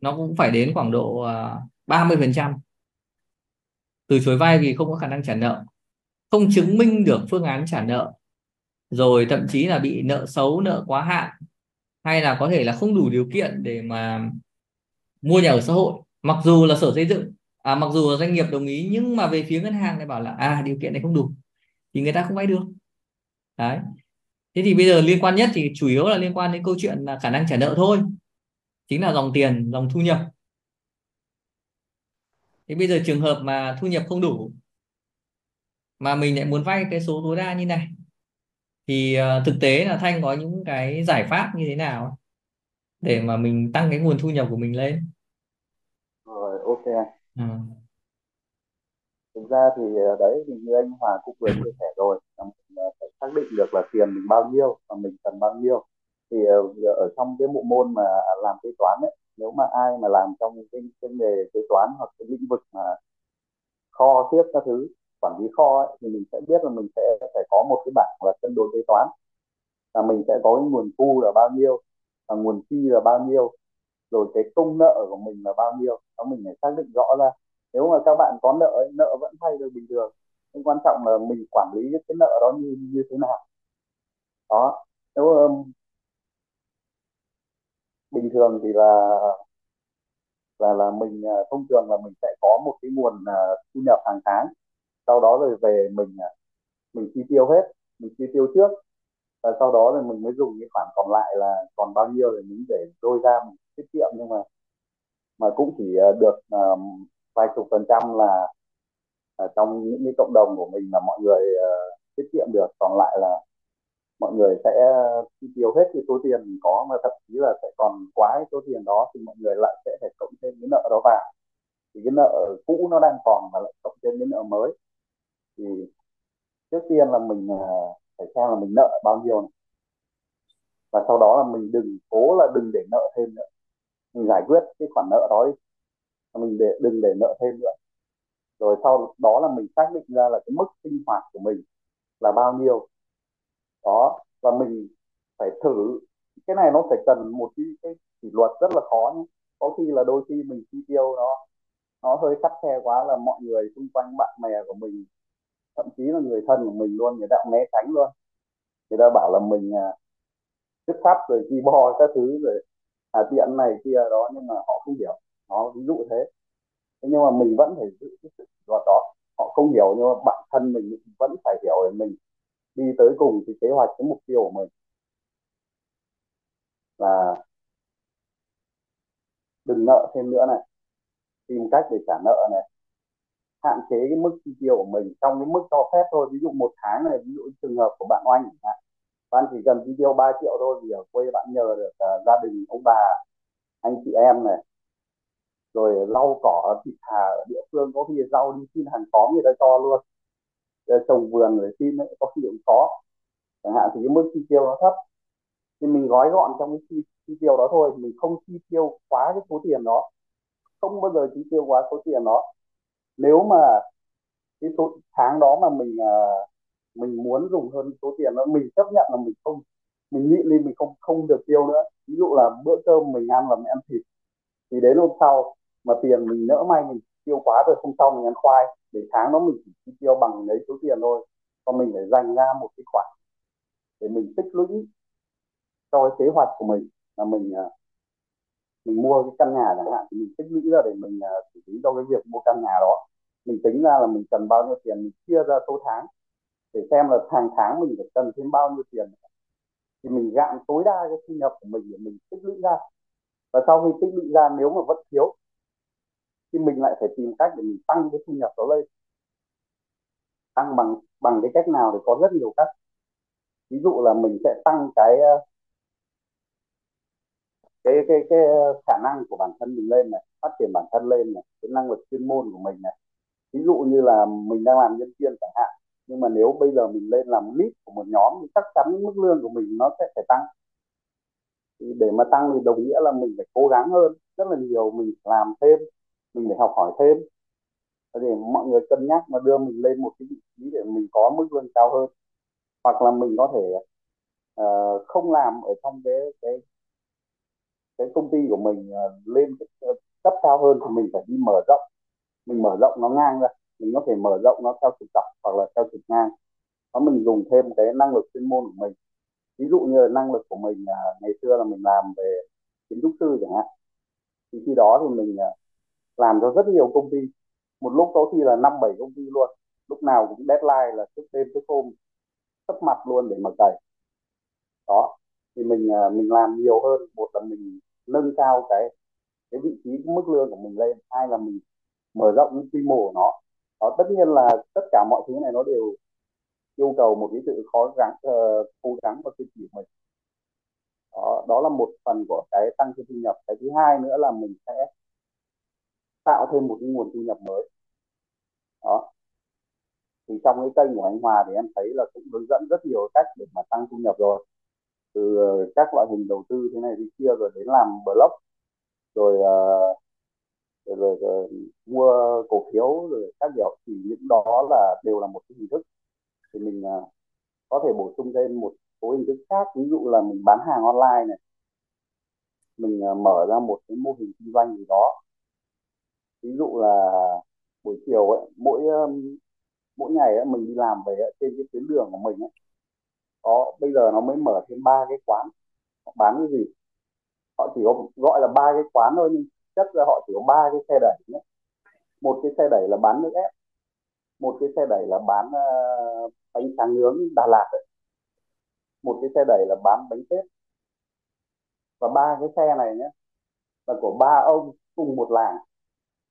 nó cũng phải đến khoảng độ à, ba 30 phần trăm. Từ chối vay vì không có khả năng trả nợ. Không chứng minh được phương án trả nợ. Rồi thậm chí là bị nợ xấu nợ quá hạn. Hay là có thể là không đủ điều kiện để mà mua nhà ở xã hội. Mặc dù là sở xây dựng à, mặc dù là doanh nghiệp đồng ý nhưng mà về phía ngân hàng lại bảo là à điều kiện này không đủ. Thì người ta không vay được. Đấy. Thế thì bây giờ liên quan nhất thì chủ yếu là liên quan đến câu chuyện là khả năng trả nợ thôi chính là dòng tiền dòng thu nhập. Thế bây giờ trường hợp mà thu nhập không đủ mà mình lại muốn vay cái số tối đa như này thì uh, thực tế là thanh có những cái giải pháp như thế nào để mà mình tăng cái nguồn thu nhập của mình lên? Rồi ok ừ. thực ra thì ờ, đấy thì như anh Hòa cũng vừa chia sẻ rồi. Là mình ờ, phải xác định được là tiền mình bao nhiêu và mình cần bao nhiêu thì ờ, ở trong cái bộ môn mà làm kế toán ấy nếu mà ai mà làm trong cái, cái nghề kế toán hoặc cái lĩnh vực mà kho tiếp các thứ quản lý kho ấy, thì mình sẽ biết là mình sẽ phải có một cái bảng là cân đối kế toán. Là mình sẽ có cái nguồn thu là bao nhiêu và nguồn chi là bao nhiêu rồi cái công nợ của mình là bao nhiêu. Đó mình phải xác định rõ ra. Nếu mà các bạn có nợ ấy, nợ vẫn thay được bình thường nhưng quan trọng là mình quản lý cái nợ đó như như thế nào. Đó nếu bình thường thì là là là mình à, thông thường là mình sẽ có một cái nguồn à, thu nhập hàng tháng. Sau đó rồi về mình à, mình chi tiêu hết mình chi tiêu trước. Và sau đó thì mình mới dùng cái khoản còn lại là còn bao nhiêu thì mình để đôi ra mình tiết kiệm. Nhưng mà mà cũng chỉ được vài chục phần trăm là trong những cái cộng đồng của mình là mọi người uh, tiết kiệm được. Còn lại là mọi người sẽ, chi tiêu hết cái số tiền có mà thậm chí là sẽ còn quá cái số tiền đó thì mọi người lại sẽ phải cộng thêm cái nợ đó vào. Thì cái nợ cũ nó đang còn mà lại cộng thêm cái nợ mới. Thì trước tiên là mình à, phải xem là mình nợ bao nhiêu này. và sau đó là mình đừng cố là đừng để nợ thêm nữa. Mình giải quyết cái khoản nợ đó đi. Mình để, đừng để nợ thêm nữa. Rồi sau đó là mình xác định ra là cái mức sinh hoạt của mình là bao nhiêu đó và mình phải thử. Cái này nó phải cần một cái, cái kỷ luật rất là khó nhé. Có khi là đôi khi mình chi tiêu nó nó hơi khắt khe quá là mọi người xung quanh bạn bè của mình thậm chí là người thân của mình luôn người ta né tránh luôn. Người ta bảo là mình à, chức rồi chi bo các thứ rồi à, tiện này kia đó nhưng mà họ không hiểu. Nó ví dụ thế. Thế nhưng mà mình vẫn phải giữ cái sự luật đó. Họ không hiểu nhưng mà bản thân mình vẫn phải hiểu để mình đi tới cùng thì kế hoạch cái mục tiêu của mình. Là đừng nợ thêm nữa này tìm cách để trả nợ này. Hạn chế cái mức chi tiêu của mình trong cái mức cho phép thôi. Ví dụ một tháng này ví dụ trường hợp của bạn oanh bạn chỉ cần chi tiêu 3 triệu thôi thì ở quê bạn nhờ được uh, gia đình ông bà anh chị em này. Rồi lau cỏ thịt thà ở địa phương có khi rau đi xin hàng xóm người ta cho luôn trồng vườn để xin ấy, có khi cũng khó chẳng hạn thì cái mức chi tiêu nó thấp. Thì mình gói gọn trong cái chi, chi tiêu đó thôi mình không chi tiêu quá cái số tiền đó. Không bao giờ chi tiêu quá số tiền đó. Nếu mà cái số tháng đó mà mình uh, mình muốn dùng hơn số tiền đó mình chấp nhận là mình không mình nghĩ đi mình không không được tiêu nữa. Ví dụ là bữa cơm mình ăn là mình ăn thịt. Thì đến hôm sau mà tiền mình nỡ may mình tiêu quá rồi không sau mình ăn khoai, để tháng đó mình chỉ chi tiêu bằng lấy số tiền thôi. Còn mình phải dành ra một cái khoản để mình tích lũy cho cái kế hoạch của mình. Là mình à, mình mua cái căn nhà chẳng hạn, thì mình tích lũy ra để mình à, xử lý cho cái việc mua căn nhà đó. Mình tính ra là mình cần bao nhiêu tiền mình chia ra số tháng, để xem là hàng tháng mình phải cần thêm bao nhiêu tiền. Thì mình gạn tối đa cái thu nhập của mình để mình tích lũy ra. Và sau khi tích lũy ra, nếu mà vẫn thiếu thì mình lại phải tìm cách để mình tăng cái thu nhập đó lên. Tăng bằng bằng cái cách nào thì có rất nhiều cách. Ví dụ là mình sẽ tăng cái ờ, cái cái cái ờ, khả năng của bản thân mình lên này, phát triển bản thân lên này, cái năng lực chuyên môn của mình này. Ví dụ như là mình đang làm nhân viên chẳng hạn, nhưng mà nếu bây giờ mình lên làm lead của một nhóm thì chắc chắn mức lương của mình nó sẽ phải tăng. Thì để mà tăng thì đồng nghĩa là mình phải cố gắng hơn rất là nhiều, mình làm thêm mình phải học hỏi thêm. Để mọi người cân nhắc mà đưa mình lên một cái vị trí để mình có mức lương cao hơn. Hoặc là mình có thể uh, không làm ở trong cái cái cái công ty của mình uh, lên cái ờ, cấp cao hơn thì mình phải đi mở rộng. Mình mở rộng nó ngang ra mình có thể mở rộng nó theo trục dọc hoặc là theo trục ngang. Nó mình dùng thêm cái năng lực chuyên môn của mình. Ví dụ như là năng lực của mình uh, ngày xưa là mình làm về kiến trúc sư chẳng hạn. Thì khi đó thì mình uh, làm cho rất nhiều công ty. Một lúc có khi là năm bảy công ty luôn. Lúc nào cũng deadline là thức đêm thức hôm sắp mặt luôn để mà cày. Đó thì mình à, mình làm nhiều hơn. Một là mình nâng cao cái cái vị trí cái mức lương của mình lên. Hai là mình mở rộng cái quy mô của nó. Đó, tất nhiên là tất cả mọi thứ này nó đều yêu cầu một cái sự khó gắng uh, cố gắng và kiên trì của mình. Đó, đó là một phần của cái tăng thu nhập. Cái thứ hai nữa là mình sẽ tạo thêm một cái nguồn thu nhập mới. Đó. Thì trong cái kênh của anh Hòa thì em thấy là cũng hướng dẫn rất nhiều cách để mà tăng thu nhập rồi. Từ ờ, các loại hình đầu tư thế này thế kia rồi đến làm blog rồi uh, rồi, rồi, rồi mua cổ phiếu rồi các kiểu. Thì những đó là đều là một cái hình thức thì mình uh, có thể bổ sung thêm một số hình thức khác. Ví dụ là mình bán hàng online này. Mình uh, mở ra một cái mô hình kinh doanh gì đó ví dụ là buổi chiều ấy mỗi um, mỗi ngày ấy, mình đi làm về ấy, trên cái tuyến đường của mình ấy, có bây giờ nó mới mở thêm ba cái quán họ bán cái gì? Họ chỉ có gọi là ba cái quán thôi nhưng chất ra họ chỉ có ba cái xe đẩy nhé. Một cái xe đẩy là bán nước ép một cái xe đẩy là bán uh, bánh tráng nướng Đà Lạt ấy. một cái xe đẩy là bán bánh tết và ba cái xe này nhé là của ba ông cùng một làng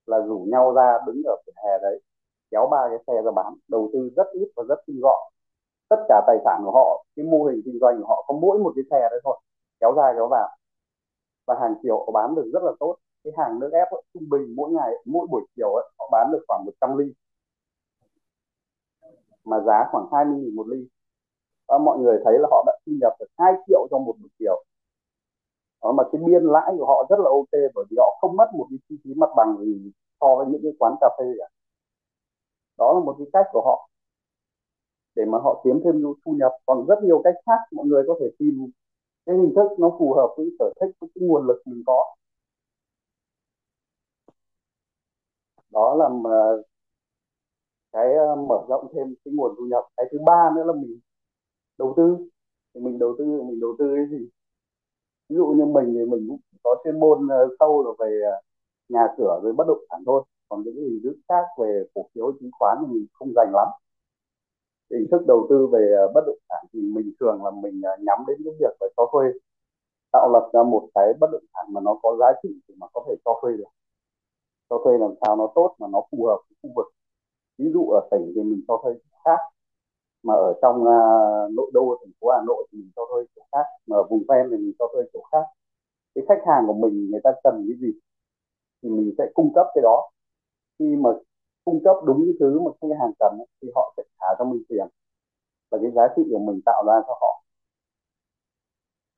là rủ nhau ra đứng ở vỉa hè đấy kéo ba cái xe ra bán đầu tư rất ít và rất tinh gọn. Tất cả tài sản của họ cái mô hình kinh doanh của họ có mỗi một cái xe đấy thôi kéo ra kéo vào. Và hàng triệu bán được rất là tốt. Cái hàng nước ép ấy, trung bình mỗi ngày mỗi buổi chiều ấy, họ bán được khoảng 100 ly. Mà giá khoảng 20 nghìn một ly. Và mọi người thấy là họ đã thu nhập được 2 triệu trong một buổi chiều đó, mà cái biên lãi của họ rất là ok bởi vì họ không mất một cái chi phí mặt bằng gì so với những cái quán cà phê cả. Đó là một cái cách của họ. Để mà họ kiếm thêm thu nhập. Còn rất nhiều cách khác mọi người có thể tìm cái hình thức nó phù hợp với sở thích với cái nguồn lực mình có. Đó là cái ờ, mở rộng thêm cái nguồn thu nhập. Cái thứ ba nữa là mình đầu tư. Thì mình đầu tư mình đầu tư cái gì? Ví dụ như mình thì mình cũng có chuyên môn ờ, sâu là về ờ, nhà cửa, về bất động sản thôi. Còn những hình thức khác về cổ phiếu, chứng khoán thì mình không dành lắm. Hình thức đầu tư về ờ, bất động sản thì mình thường là mình nhắm đến cái việc phải cho thuê. Tạo lập ra một cái bất động sản mà nó có giá trị thì mà có thể cho thuê được. Cho thuê làm sao nó tốt mà nó phù hợp với khu vực. Ví dụ ở tỉnh thì mình cho thuê khác mà ở trong uh, nội đô thành phố Hà Nội thì mình cho thuê chỗ khác mà ở vùng ven thì mình cho thuê chỗ khác. Cái khách hàng của mình người ta cần cái gì thì mình sẽ cung cấp cái đó. Khi mà cung cấp đúng cái thứ mà khách hàng cần thì họ sẽ trả cho mình tiền. Và cái giá trị của mình tạo ra cho họ.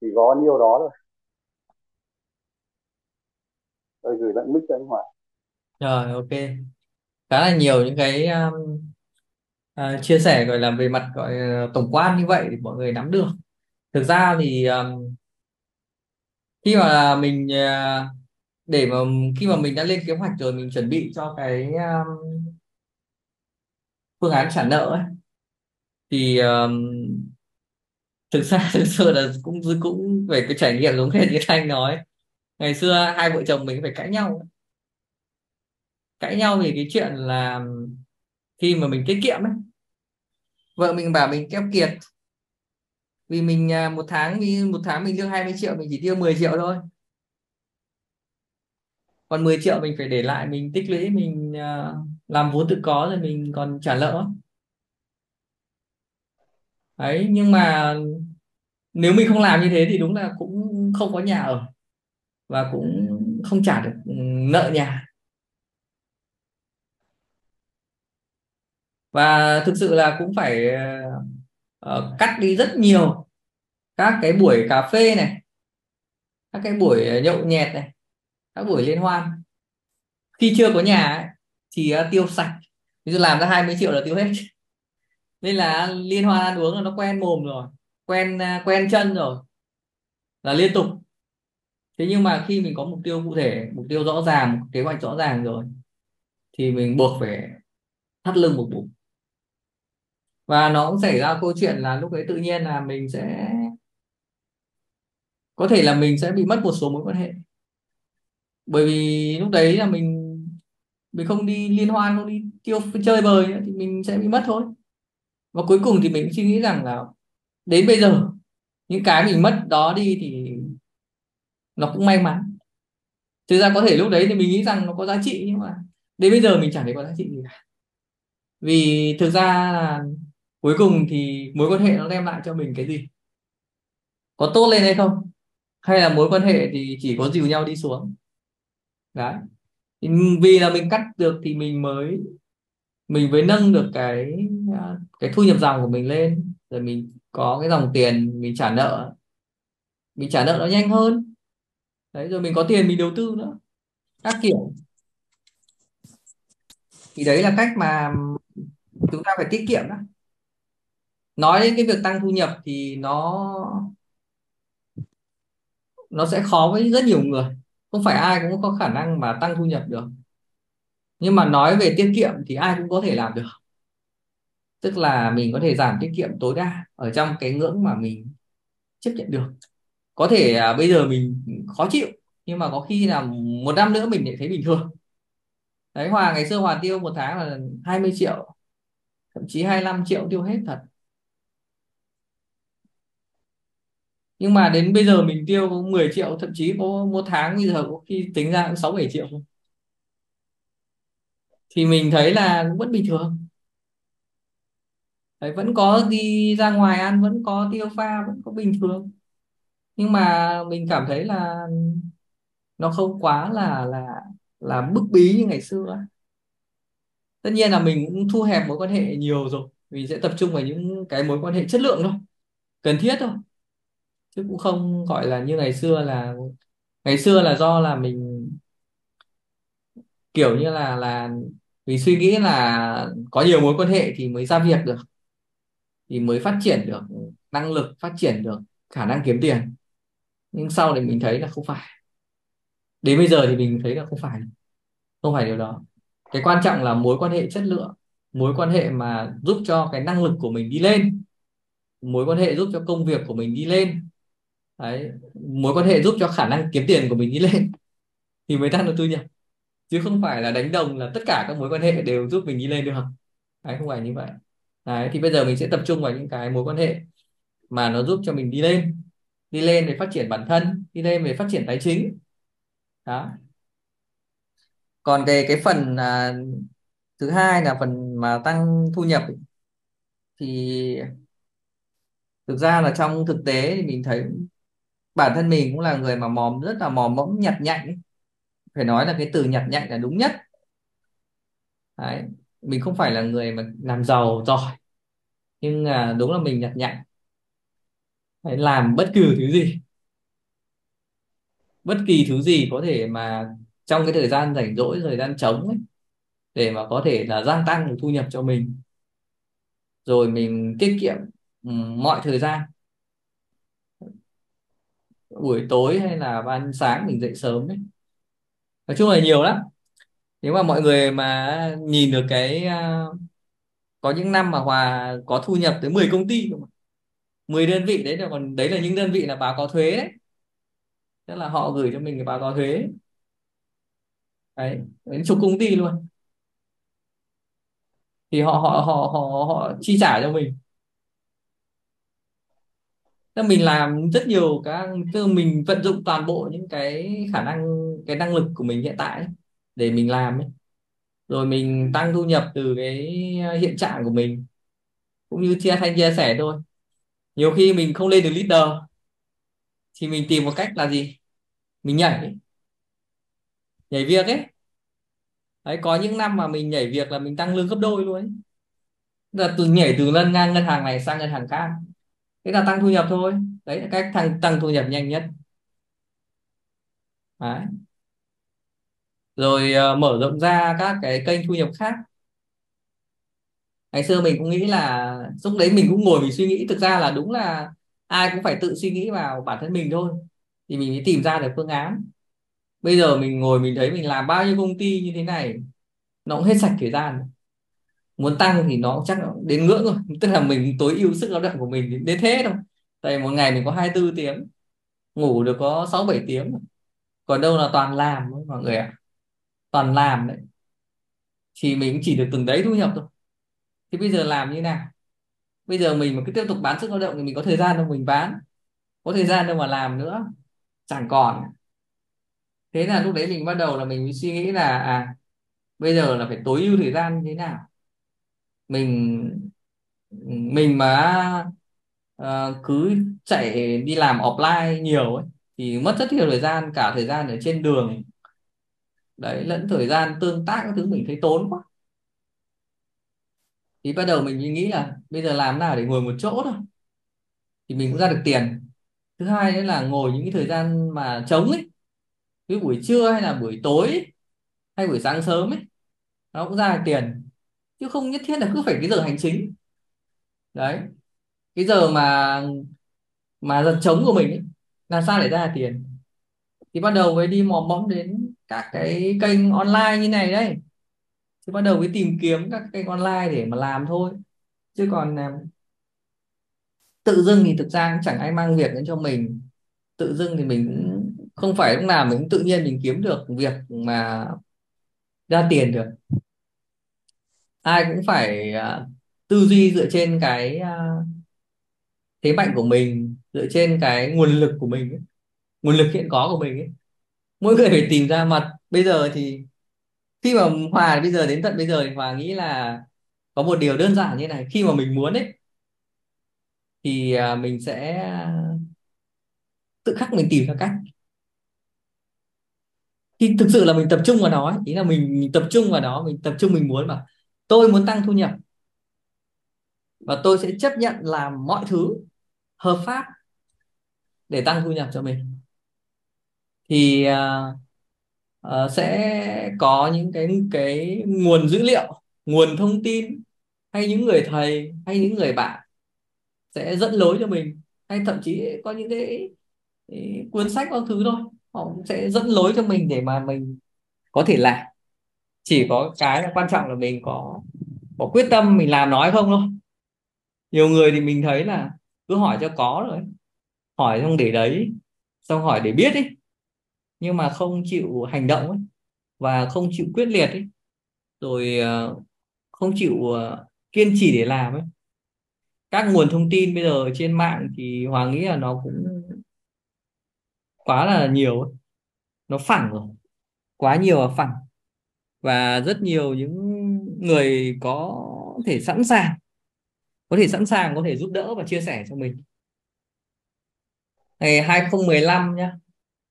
Chỉ có nhiêu đó thôi. Tôi gửi lại mic cho anh Hoàng rồi ok. Khá là nhiều những cái um, uh, chia sẻ gọi là về mặt gọi là tổng quan như vậy thì mọi người nắm được. Thực ra thì um, khi mà mình uh, để mà khi mà mình đã lên kế hoạch rồi mình chuẩn bị cho cái um, phương án trả nợ ấy, thì um, thực ra thực sự là cũng cũng về cái trải nghiệm giống như như Thanh nói. Ngày xưa hai vợ chồng mình phải cãi nhau. Cãi nhau vì cái chuyện là khi mà mình tiết kiệm ấy vợ mình bảo mình keo kiệt. Vì mình à, một tháng một tháng mình lương 20 triệu, mình chỉ tiêu 10 triệu thôi. Còn 10 triệu mình phải để lại, mình tích lũy, mình à, làm vốn tự có rồi mình còn trả nợ ấy nhưng mà nếu mình không làm như thế thì đúng là cũng không có nhà ở và cũng không trả được ừ, nợ nhà. Và thực sự là cũng phải uh, cắt đi rất nhiều các cái buổi cà phê này các cái buổi nhậu nhẹt này các buổi liên hoan. Khi chưa có nhà ấy, thì uh, tiêu sạch. Ví dụ làm ra 20 triệu là tiêu hết. Nên là liên hoan ăn uống là nó quen mồm rồi quen uh, quen chân rồi là liên tục. Thế nhưng mà khi mình có mục tiêu cụ thể mục tiêu rõ ràng kế hoạch rõ ràng rồi thì mình buộc phải thắt lưng một bụng và nó cũng xảy ra câu chuyện là lúc đấy tự nhiên là mình sẽ có thể là mình sẽ bị mất một số mối quan hệ. Bởi vì lúc đấy là mình mình không đi liên hoan không đi tiêu chơi bời nữa, thì mình sẽ bị mất thôi. Và cuối cùng thì mình suy nghĩ rằng là đến bây giờ những cái mình mất đó đi thì nó cũng may mắn. Thực ra có thể lúc đấy thì mình nghĩ rằng nó có giá trị nhưng mà đến bây giờ mình chẳng thấy có giá trị gì cả. Vì thực ra là cuối cùng thì mối quan hệ nó đem lại cho mình cái gì? Có tốt lên hay không? Hay là mối quan hệ thì chỉ có dìu nhau đi xuống? Đấy. Vì là mình cắt được thì mình mới mình mới nâng được cái cái thu nhập dòng của mình lên. Rồi mình có cái dòng tiền mình trả nợ. Mình trả nợ nó nhanh hơn. Đấy rồi mình có tiền mình đầu tư nữa. Các kiểu. Thì đấy là cách mà chúng ta phải tiết kiệm đó nói đến cái việc tăng thu nhập thì nó nó sẽ khó với rất nhiều người. Không phải ai cũng có khả năng mà tăng thu nhập được. Nhưng mà nói về tiết kiệm thì ai cũng có thể làm được. Tức là mình có thể giảm tiết kiệm tối đa ở trong cái ngưỡng mà mình chấp nhận được. Có thể à, bây giờ mình khó chịu nhưng mà có khi là một năm nữa mình lại thấy bình thường. Đấy Hòa ngày xưa Hòa tiêu một tháng là 20 triệu thậm chí 25 triệu tiêu hết thật. Nhưng mà đến bây giờ mình tiêu có 10 triệu thậm chí có một tháng bây giờ có khi tính ra cũng 6 7 triệu thì mình thấy là cũng vẫn bình thường. Đấy, vẫn có đi ra ngoài ăn vẫn có tiêu pha vẫn có bình thường. Nhưng mà mình cảm thấy là nó không quá là là là bức bí như ngày xưa tất nhiên là mình cũng thu hẹp mối quan hệ nhiều rồi mình sẽ tập trung vào những cái mối quan hệ chất lượng thôi cần thiết thôi chứ cũng không gọi là như ngày xưa là, ngày xưa là do là mình, kiểu như là là mình suy nghĩ là có nhiều mối quan hệ thì mới ra việc được. Thì mới phát triển được, năng lực phát triển được, khả năng kiếm tiền. Nhưng sau này mình thấy là không phải. Đến bây giờ thì mình thấy là không phải. Không phải điều đó. Cái quan trọng là mối quan hệ chất lượng, mối quan hệ mà giúp cho cái năng lực của mình đi lên, mối quan hệ giúp cho công việc của mình đi lên. Đấy. mối quan hệ giúp cho khả năng kiếm tiền của mình đi lên thì mới tăng được thu nhập. Chứ không phải là đánh đồng là tất cả các mối quan hệ đều giúp mình đi lên được. Đấy, không phải như vậy. Đấy, thì bây giờ mình sẽ tập trung vào những cái mối quan hệ mà nó giúp cho mình đi lên. Đi lên về phát triển bản thân đi lên về phát triển tài chính. Đó. Còn về cái phần à, thứ hai là phần mà tăng thu nhập thì thực ra là trong thực tế thì mình thấy bản thân mình cũng là người mà mòm rất là mò mẫm nhặt nhạnh ấy. phải nói là cái từ nhặt nhạnh là đúng nhất Đấy. mình không phải là người mà làm giàu giỏi nhưng à, đúng là mình nhặt nhạnh Đấy, làm bất cứ thứ gì bất kỳ thứ gì có thể mà trong cái thời gian rảnh rỗi thời gian trống ấy để mà có thể là gia tăng được thu nhập cho mình rồi mình tiết kiệm mọi thời gian buổi tối hay là ban sáng mình dậy sớm ấy nói chung là nhiều lắm. Nếu mà mọi người mà nhìn được cái uh, có những năm mà Hòa có thu nhập tới 10 công ty 10 đơn vị đấy là còn đấy là những đơn vị là báo cáo thuế đấy. Tức là họ gửi cho mình cái báo cáo thuế. Đấy đến chục công ty luôn. Thì họ họ họ họ họ chi trả cho mình. Tức mình làm rất nhiều các tức mình vận dụng toàn bộ những cái khả năng cái năng lực của mình hiện tại ấy, để mình làm ấy. rồi mình tăng thu nhập từ cái ờ, hiện trạng của mình cũng như chia thanh chia sẻ thôi. Nhiều khi mình không lên được leader thì mình tìm một cách là gì? Mình nhảy. Nhảy việc ấy. Đấy có những năm mà mình nhảy việc là mình tăng lương gấp đôi luôn ấy. Là từ nhảy từ ngân ngang ngân hàng này sang ngân hàng khác thế là tăng thu nhập thôi. Đấy là cách tăng tăng thu nhập nhanh nhất. Đấy. rồi uh, mở rộng ra các cái kênh thu nhập khác. Ngày xưa mình cũng nghĩ là lúc đấy mình cũng ngồi mình suy nghĩ thực ra là đúng là ai cũng phải tự suy nghĩ vào bản thân mình thôi. Thì mình mới tìm ra được phương án. Bây giờ mình ngồi mình thấy mình làm bao nhiêu công ty như thế này nó cũng hết sạch thời gian muốn tăng thì nó chắc đến ngưỡng rồi tức là mình tối ưu sức lao động của mình đến thế thôi. Tại một ngày mình có 24 tiếng, ngủ được có 6 7 tiếng. Còn đâu là toàn làm mọi người ạ. Toàn làm đấy. Thì mình chỉ được từng đấy thu nhập thôi. Thì bây giờ làm như nào? Bây giờ mình mà cứ tiếp tục bán sức lao động thì mình có thời gian đâu mình bán. Có thời gian đâu mà làm nữa. Chẳng còn. Thế là lúc đấy mình bắt đầu là mình mới suy nghĩ là à bây giờ là phải tối ưu thời gian như thế nào? Mình mình mà uh, cứ chạy đi làm offline nhiều ấy thì mất rất nhiều thời gian cả thời gian ở trên đường. Đấy lẫn thời gian tương tác các thứ mình thấy tốn quá. Thì bắt đầu mình nghĩ là bây giờ làm nào để ngồi một chỗ thôi thì mình cũng ra được tiền. Thứ hai nữa là ngồi những cái thời gian mà trống ấy cái buổi trưa hay là buổi tối ấy, hay buổi sáng sớm ấy nó cũng ra được tiền chứ không nhất thiết là cứ phải cái giờ hành chính. Đấy. Cái giờ mà mà giờ trống của mình ấy, làm sao để ra tiền? Thì bắt đầu mới đi mò mẫm đến các cái kênh online như này đấy. Thì bắt đầu mới tìm kiếm các kênh online để mà làm thôi. Chứ còn à, tự dưng thì thực ra chẳng ai mang việc đến cho mình. Tự dưng thì mình không phải lúc nào mình cũng tự nhiên mình kiếm được việc mà ra tiền được ai cũng phải à, tư duy dựa trên cái à, thế mạnh của mình dựa trên cái nguồn lực của mình ấy. nguồn lực hiện có của mình ấy. mỗi người phải tìm ra mặt bây giờ thì khi mà Hòa bây giờ đến tận bây giờ thì Hòa nghĩ là có một điều đơn giản như này khi mà mình muốn ấy thì à, mình sẽ tự khắc mình tìm ra cách thì thực sự là mình tập trung vào nó ấy. ý là mình, mình tập trung vào đó mình tập trung mình muốn mà tôi muốn tăng thu nhập. Và tôi sẽ chấp nhận làm mọi thứ hợp pháp để tăng thu nhập cho mình. Thì uh, uh, sẽ có những cái cái nguồn dữ liệu nguồn thông tin hay những người thầy hay những người bạn sẽ dẫn lối cho mình. Hay thậm chí có những cái, cái cuốn sách các thứ thôi họ sẽ dẫn lối cho mình để mà mình có thể làm chỉ có cái là quan trọng là mình có có quyết tâm mình làm nói không thôi. Nhiều người thì mình thấy là cứ hỏi cho có rồi hỏi xong để đấy, xong hỏi để biết ấy. Nhưng mà không chịu hành động ấy, và không chịu quyết liệt ấy. Rồi ờ, không chịu ờ, kiên trì để làm ấy. Các nguồn thông tin bây giờ trên mạng thì Hoàng nghĩ là nó cũng quá là nhiều ấy. nó phẳng rồi. Quá nhiều và phẳng và rất nhiều những người có thể sẵn sàng, có thể sẵn sàng, có thể giúp đỡ và chia sẻ cho mình. Ngày 2015 nhá,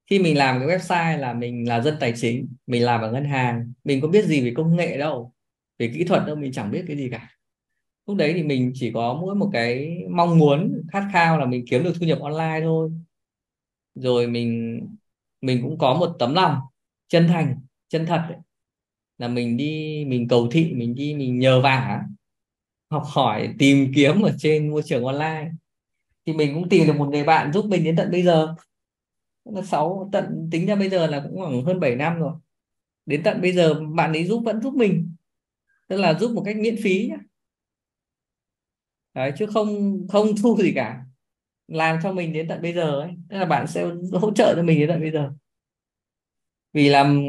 khi mình làm cái website là mình là dân tài chính, mình làm ở ngân hàng, mình có biết gì về công nghệ đâu, về kỹ thuật đâu, mình chẳng biết cái gì cả. Lúc đấy thì mình chỉ có mỗi một cái mong muốn khát khao là mình kiếm được thu nhập online thôi. Rồi mình mình cũng có một tấm lòng chân thành, chân thật ấy là mình đi mình cầu thị mình đi mình nhờ vả học hỏi tìm kiếm ở trên môi trường online. Thì mình cũng tìm được một người bạn giúp mình đến tận bây giờ. Là sáu tận tính ra bây giờ là cũng khoảng hơn 7 năm rồi. Đến tận bây giờ bạn ấy giúp vẫn giúp mình. Tức là giúp một cách miễn phí nhá. Đấy, chứ không không thu gì cả. Làm cho mình đến tận bây giờ ấy. Tức là bạn sẽ hỗ trợ cho mình đến tận bây giờ. Vì làm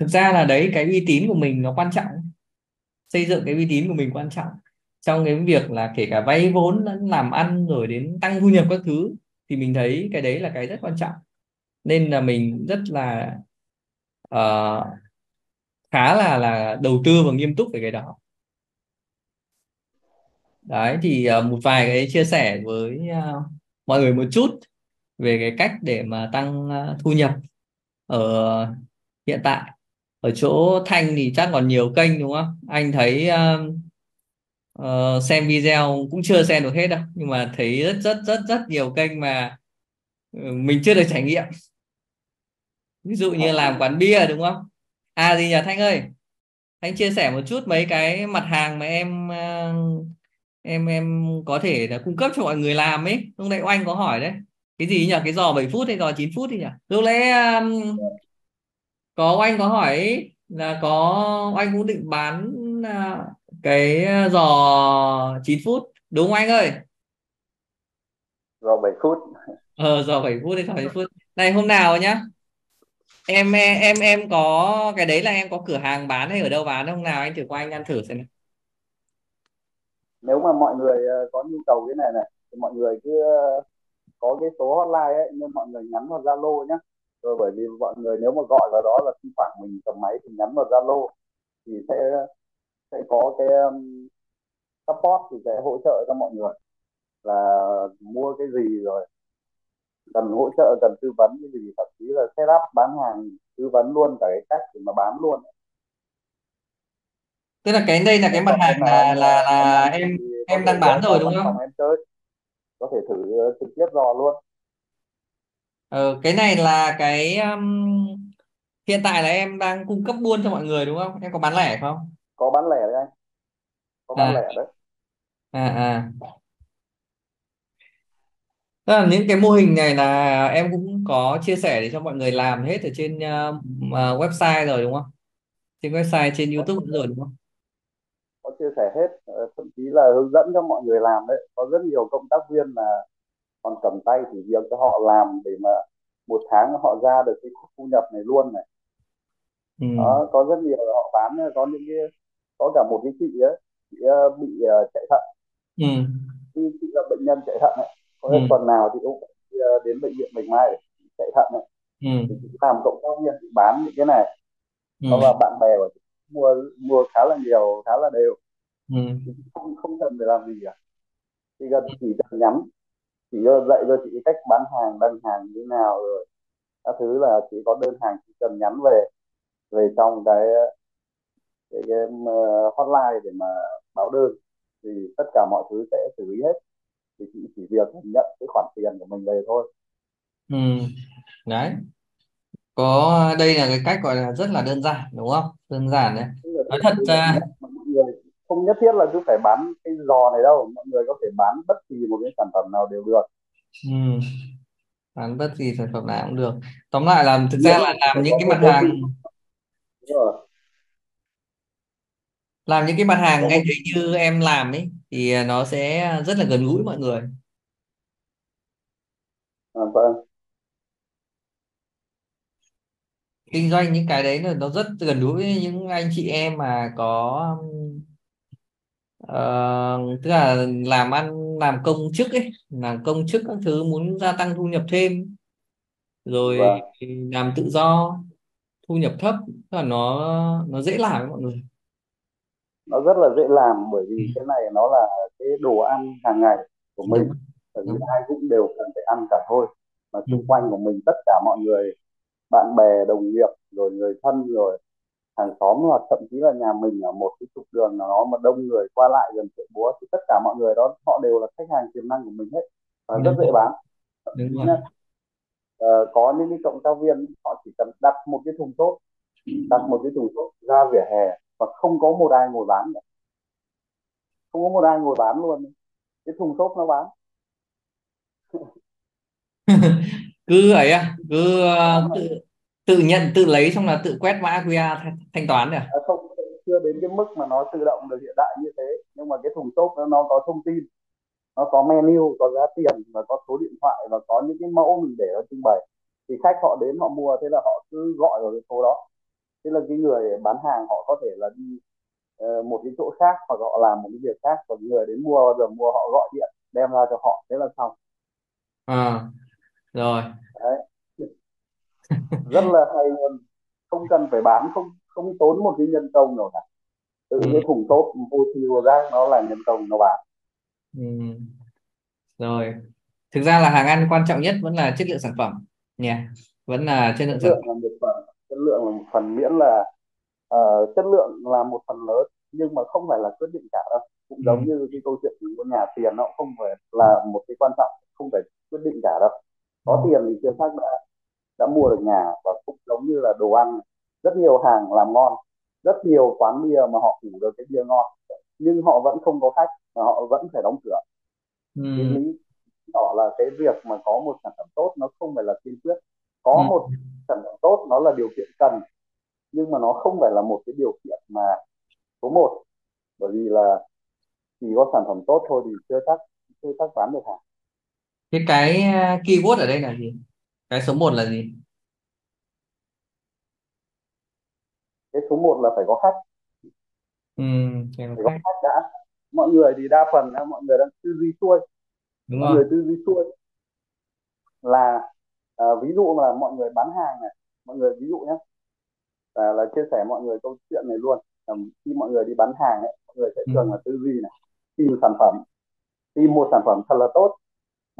thực ra là đấy cái uy tín của mình nó quan trọng. Xây dựng cái uy tín của mình quan trọng. Trong cái việc là kể cả vay vốn lẫn làm ăn rồi đến tăng thu nhập các thứ thì mình thấy cái đấy là cái rất quan trọng. Nên là mình rất là uh, khá là là đầu tư và nghiêm túc về cái đó. Đấy thì uh, một vài cái chia sẻ với uh, mọi người một chút về cái cách để mà tăng uh, thu nhập ở hiện tại ở chỗ Thanh thì chắc còn nhiều kênh đúng không? Anh thấy uh, uh, xem video cũng chưa xem được hết đâu nhưng mà thấy rất rất rất rất nhiều kênh mà uh, mình chưa được trải nghiệm. Ví dụ như làm quán bia đúng không? À gì nhỉ Thanh ơi? Thanh chia sẻ một chút mấy cái mặt hàng mà em uh, em em có thể là cung cấp cho mọi người làm ấy. Lúc nãy anh có hỏi đấy. Cái gì nhỉ? Cái giò 7 phút hay giò 9 phút thì nhỉ? Lúc nãy um, có anh có hỏi là có anh cũng định bán uh, cái giò 9 phút đúng không anh ơi? Giò 7 phút. Ờ giò 7 phút hay giò 7 phút. Này hôm nào nhá. Em em em có cái đấy là em có cửa hàng bán hay ở đâu bán hôm nào anh thử qua anh ăn thử xem nào. Nếu mà mọi người ờ, có nhu cầu cái này này thì mọi người cứ có cái số hotline ấy nhưng mọi người nhắn vào Zalo nhé rồi bởi vì mọi người nếu mà gọi vào đó là khi khoảng mình cầm máy thì nhắn vào Zalo thì sẽ sẽ có cái um, support thì sẽ hỗ trợ cho mọi người là mua cái gì rồi cần hỗ trợ cần tư vấn cái gì thậm chí là setup bán hàng tư vấn luôn cả cái cách để mà bán luôn. Tức là cái đây là cái mặt hàng là là là em em đang bán rồi đúng không? em chơi có thể thử trực tiếp dò luôn ờ, cái này là cái um, hiện tại là em đang cung cấp buôn cho mọi người đúng không em có bán lẻ không có bán lẻ đấy anh có bán à. lẻ đấy à à Tức là những cái mô hình này là em cũng có chia sẻ để cho mọi người làm hết ở trên uh, website rồi đúng không? Trên website, trên YouTube rồi đúng không? Có chia sẻ hết, ờ, thậm chí là hướng dẫn cho mọi người làm đấy. Có rất nhiều cộng tác viên là còn cầm tay chỉ việc cho họ làm để mà một tháng họ ra được cái thu nhập này luôn này. Ừ. Đó, có rất nhiều họ bán có những cái có cả một cái chị ấy chị bị uh, chạy thận. Ừ. Chị, chị là bệnh nhân chạy thận ấy có ừ. tuần nào thì cũng đến bệnh viện bạch mai để chạy thận này ừ. thì làm cộng tác viên thì bán những cái này ừ. và bạn bè của chị mua mua khá là nhiều khá là đều ừ. không không cần phải làm gì cả chỉ cần chỉ cần nhắn chỉ dạy cho chị cách bán hàng đăng hàng như thế nào rồi các thứ là chỉ có đơn hàng chỉ cần nhắn về về trong cái cái, cái uh, hotline để mà báo đơn. Thì tất cả mọi thứ sẽ xử lý hết. Thì chị chỉ việc nhận cái khoản tiền của mình về thôi. Ừ. đấy. Có đây là cái cách gọi là rất là đơn giản đúng không? Đơn giản đấy. Nói thật người không nhất thiết là cứ phải bán cái giò này đâu. Mọi người có thể bán bất kỳ một cái sản phẩm nào đều được. Ừ. bán bất kỳ sản phẩm nào cũng được. Tóm lại là thực ra là làm những cái mặt hàng làm những cái mặt hàng ngay thấy như em làm ấy thì nó sẽ rất là gần gũi mọi người. À, vâng. Kinh doanh những cái đấy là nó rất gần gũi với những anh chị em mà có uh, tức là làm ăn làm công chức ấy làm công chức các thứ muốn gia tăng thu nhập thêm rồi vâng. làm tự do thu nhập thấp tức là nó nó dễ làm mọi người nó rất là dễ làm bởi vì ừ. cái này nó là cái đồ ăn hàng ngày của mình bởi vì ai cũng đều cần phải ăn cả thôi mà xung quanh của mình tất cả mọi người bạn bè đồng nghiệp rồi người thân rồi hàng xóm hoặc thậm chí là nhà mình ở một cái trục đường nào đó mà đông người qua lại gần chợ búa thì tất cả mọi người đó họ đều là khách hàng tiềm năng của mình hết và rất dễ bán. Thậm chí ờ, có những cái cộng tác viên họ chỉ cần đặt một cái thùng xốp đặt một cái thùng xốp ra vỉa hè và không có một ai ngồi bán cả. không có một ai ngồi bán luôn. Cái thùng xốp nó bán. Cứ ấy à cứ ờ, bán tự nhận tự lấy xong là tự quét mã QR thanh thanh toán được à, không chưa đến cái mức mà nó tự động được hiện đại như thế. Nhưng mà cái thùng xốp nó, nó có thông tin nó có menu có giá tiền và có số điện thoại và có những cái mẫu mình để ở trưng bày. Thì khách họ đến họ mua thế là họ cứ gọi vào cái số đó. Thế là cái người bán hàng họ có thể là đi ờ, một cái chỗ khác hoặc họ làm một cái việc khác và người đến mua bao giờ mua họ gọi điện đem ra cho họ thế là xong. À, rồi. Đấy rất là hay luôn. Không cần phải bán không không tốn một cái nhân công nào cả. Tự ừ. cái thùng tốt vô vô giác nó là nhân công nó bán. Ừ. rồi. Thực ra là hàng ăn quan trọng nhất vẫn là chất lượng sản phẩm nha vẫn là chất lượng chất sản lượng là một phần. Chất lượng là một phần miễn là ờ, chất lượng là một phần lớn. Nhưng mà không phải là quyết định cả đâu. Cũng ừ. giống như cái câu chuyện của nhà tiền nó cũng không phải là một cái quan trọng không phải quyết định cả đâu. Có Ừ. tiền thì chưa chắc đã đã mua được nhà và cũng giống như là đồ ăn. Rất nhiều hàng làm ngon rất nhiều quán bia mà họ ủ được cái bia ngon nhưng họ vẫn không có khách và họ vẫn phải đóng cửa. Ừ. cái lý đó là cái việc mà có một sản phẩm tốt nó không phải là tiên quyết. Có Ừ. một sản phẩm tốt nó là điều kiện cần nhưng mà nó không phải là một cái điều kiện mà số một. Bởi vì là chỉ có sản phẩm tốt thôi thì chưa chắc chưa chắc bán được hàng. Thế cái uh, keyword ở đây là gì cái số 1 là gì? Cái số một là phải có khách. Ừ. phải có phải có khách. khách đã. Mọi người thì đa phần là mọi người đang tư duy xuôi. Đúng mọi rồi. người tư duy xuôi. Là à, ví dụ là mọi người bán hàng này mọi người ví dụ nhé là, là chia sẻ mọi người câu chuyện này luôn. Là khi mọi người đi bán hàng ấy mọi người sẽ ừ. thường là tư duy này. Tìm sản phẩm. Tìm một sản phẩm thật là tốt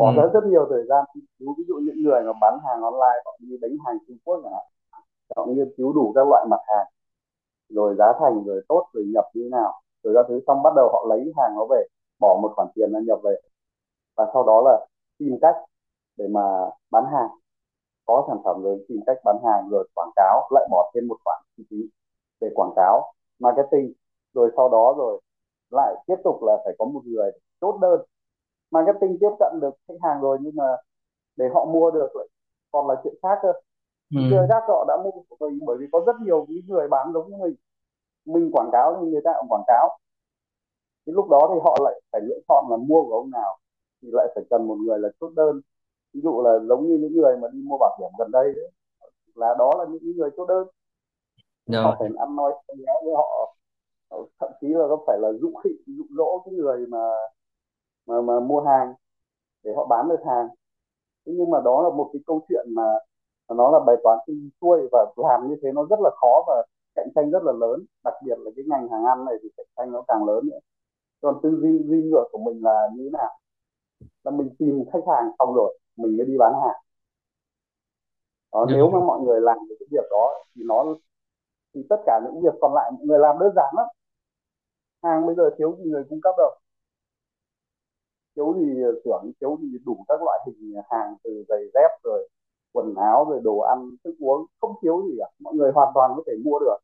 bỏ Ừ. rất nhiều thời gian nghiên cứu. Ví dụ những người mà bán hàng online họ đi đánh hàng Trung Quốc chẳng hạn họ nghiên cứu đủ các loại mặt hàng rồi giá thành rồi tốt rồi nhập như thế nào. Rồi các thứ xong bắt đầu họ lấy hàng nó về bỏ một khoản tiền ra nhập về. Và sau đó là tìm cách để mà bán hàng. Có sản phẩm rồi tìm cách bán hàng rồi quảng cáo lại bỏ thêm một khoản chi phí để quảng cáo marketing. Rồi sau đó rồi lại tiếp tục là phải có một người chốt đơn marketing tiếp cận được khách hàng rồi nhưng mà để họ mua được lại còn là chuyện khác cơ. Ừ. chưa chắc họ đã mua của mình bởi vì có rất nhiều những người bán giống như mình. Mình quảng cáo thì người ta cũng quảng cáo. Thì lúc đó thì họ lại phải lựa chọn là mua của ông nào thì lại phải cần một người là chốt đơn. Ví dụ là giống như những người mà đi mua bảo hiểm gần đây đấy, là đó là những người chốt đơn. Rồi họ phải ăn nói với họ. Thậm chí là có phải là dụ khị dụ dỗ cái người mà mà mà mua hàng để họ bán được hàng. Thế nhưng mà đó là một cái câu chuyện mà nó là bài toán duy xuôi và làm như thế nó rất là khó và cạnh tranh rất là lớn. Đặc biệt là cái ngành hàng ăn này thì cạnh tranh nó càng lớn nữa. Còn tư duy duy ngược của mình là như thế nào? Là mình tìm khách hàng xong rồi mình mới đi bán hàng. Đó, rồi nếu mà mọi người làm được cái việc đó thì nó thì tất cả những việc còn lại mọi người làm đơn giản lắm. Hàng bây giờ thiếu gì người cung cấp đâu thiếu thì xưởng thiếu thì đủ các loại hình hàng từ giày dép rồi quần áo rồi đồ ăn, thức uống. Không thiếu gì cả. Mọi người hoàn toàn có thể mua được.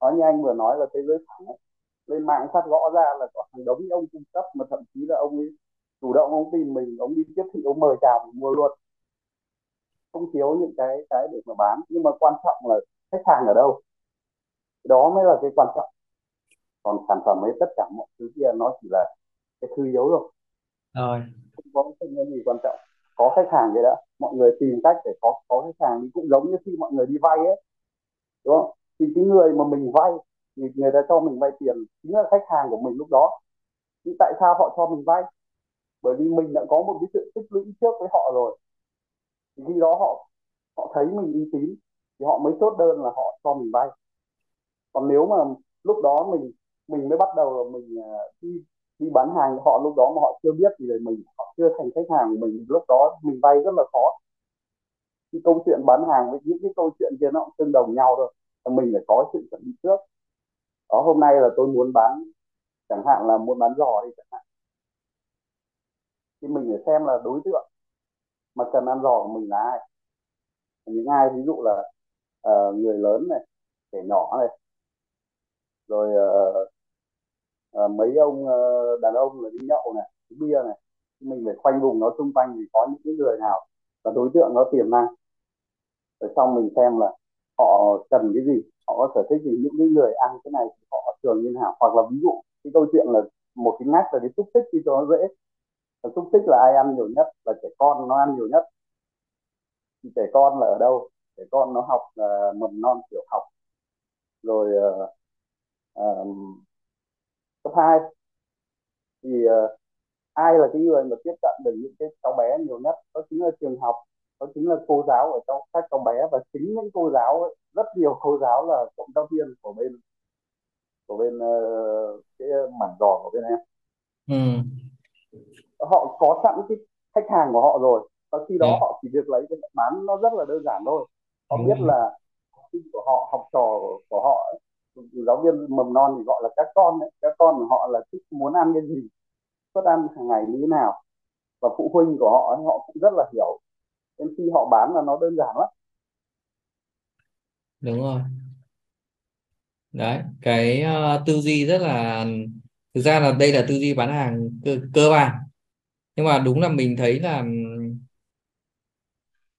Nói như anh vừa nói là thế giới phẳng ấy. lên mạng phát gõ ra là có hàng đống ông cung cấp mà thậm chí là ông ấy chủ động ông tìm mình, ông đi tiếp thị, ông mời chào mình mua luôn. Không thiếu những cái cái để mà bán. Nhưng mà quan trọng là khách hàng ở đâu. Đó mới là cái quan trọng. Còn sản phẩm ấy, tất cả mọi thứ kia nó chỉ là cái thứ yếu rồi rồi. Không có không có gì quan trọng. Có khách hàng vậy đã mọi người tìm cách để có có khách hàng thì cũng giống như khi mọi người đi vay ấy. Đúng không? Thì cái người mà mình vay thì người ta cho mình vay tiền chính là khách hàng của mình lúc đó. Thì tại sao họ cho mình vay? Bởi vì mình đã có một cái sự tích lũy trước với họ rồi. Thì khi đó họ họ thấy mình uy tín thì họ mới chốt đơn là họ cho mình vay. Còn nếu mà lúc đó mình mình mới bắt đầu là mình à, đi đi bán hàng họ lúc đó mà họ chưa biết thì mình họ chưa thành khách hàng mình lúc đó mình vay rất là khó. Cái câu chuyện bán hàng với những cái câu chuyện kia nó cũng tương đồng nhau thôi mình phải có sự chuẩn bị trước. Đó hôm nay là tôi muốn bán chẳng hạn là muốn bán giò đi chẳng hạn. Thì mình phải xem là đối tượng mà cần ăn giò của mình là ai. Những ai ví dụ là uh, người lớn này trẻ nhỏ này rồi uh, Ờ, mấy ông ờ, đàn ông là đi nhậu này bia này mình phải khoanh vùng nó xung quanh thì có những cái người nào là đối tượng nó tiềm năng. Rồi xong mình xem là họ cần cái gì họ có sở thích gì những cái người ăn cái này thì họ thường như nào. Hoặc là ví dụ cái câu chuyện là một cái ngách là cái xúc tích đi cho nó dễ. Xúc tích là ai ăn nhiều nhất là trẻ con nó ăn nhiều nhất. Thì trẻ con là ở đâu? Trẻ con nó học uh, mầm non tiểu học. Rồi uh, uh, cấp 2 thì uh, ai là cái người mà tiếp cận được những cái cháu bé nhiều nhất đó chính là trường học đó chính là cô giáo ở trong các cháu bé và chính những cô giáo ấy, rất nhiều cô giáo là cộng tác viên của bên của bên uh, cái mảng giò của bên em ừ. họ có sẵn cái khách hàng của họ rồi và khi đó ừ. họ chỉ việc lấy cái bán nó rất là đơn giản thôi họ ừ. biết là học sinh của họ học trò của họ ấy, giáo viên mầm non thì gọi là các con ấy. các con của họ là thích muốn ăn cái gì suất ăn hàng ngày như thế nào. Và phụ huynh của họ họ cũng rất là hiểu. Nên khi họ bán là nó đơn giản lắm. Đúng rồi. Đấy cái uh, tư duy rất là thực ra là đây là tư duy bán hàng cơ, cơ bản. Nhưng mà đúng là mình thấy là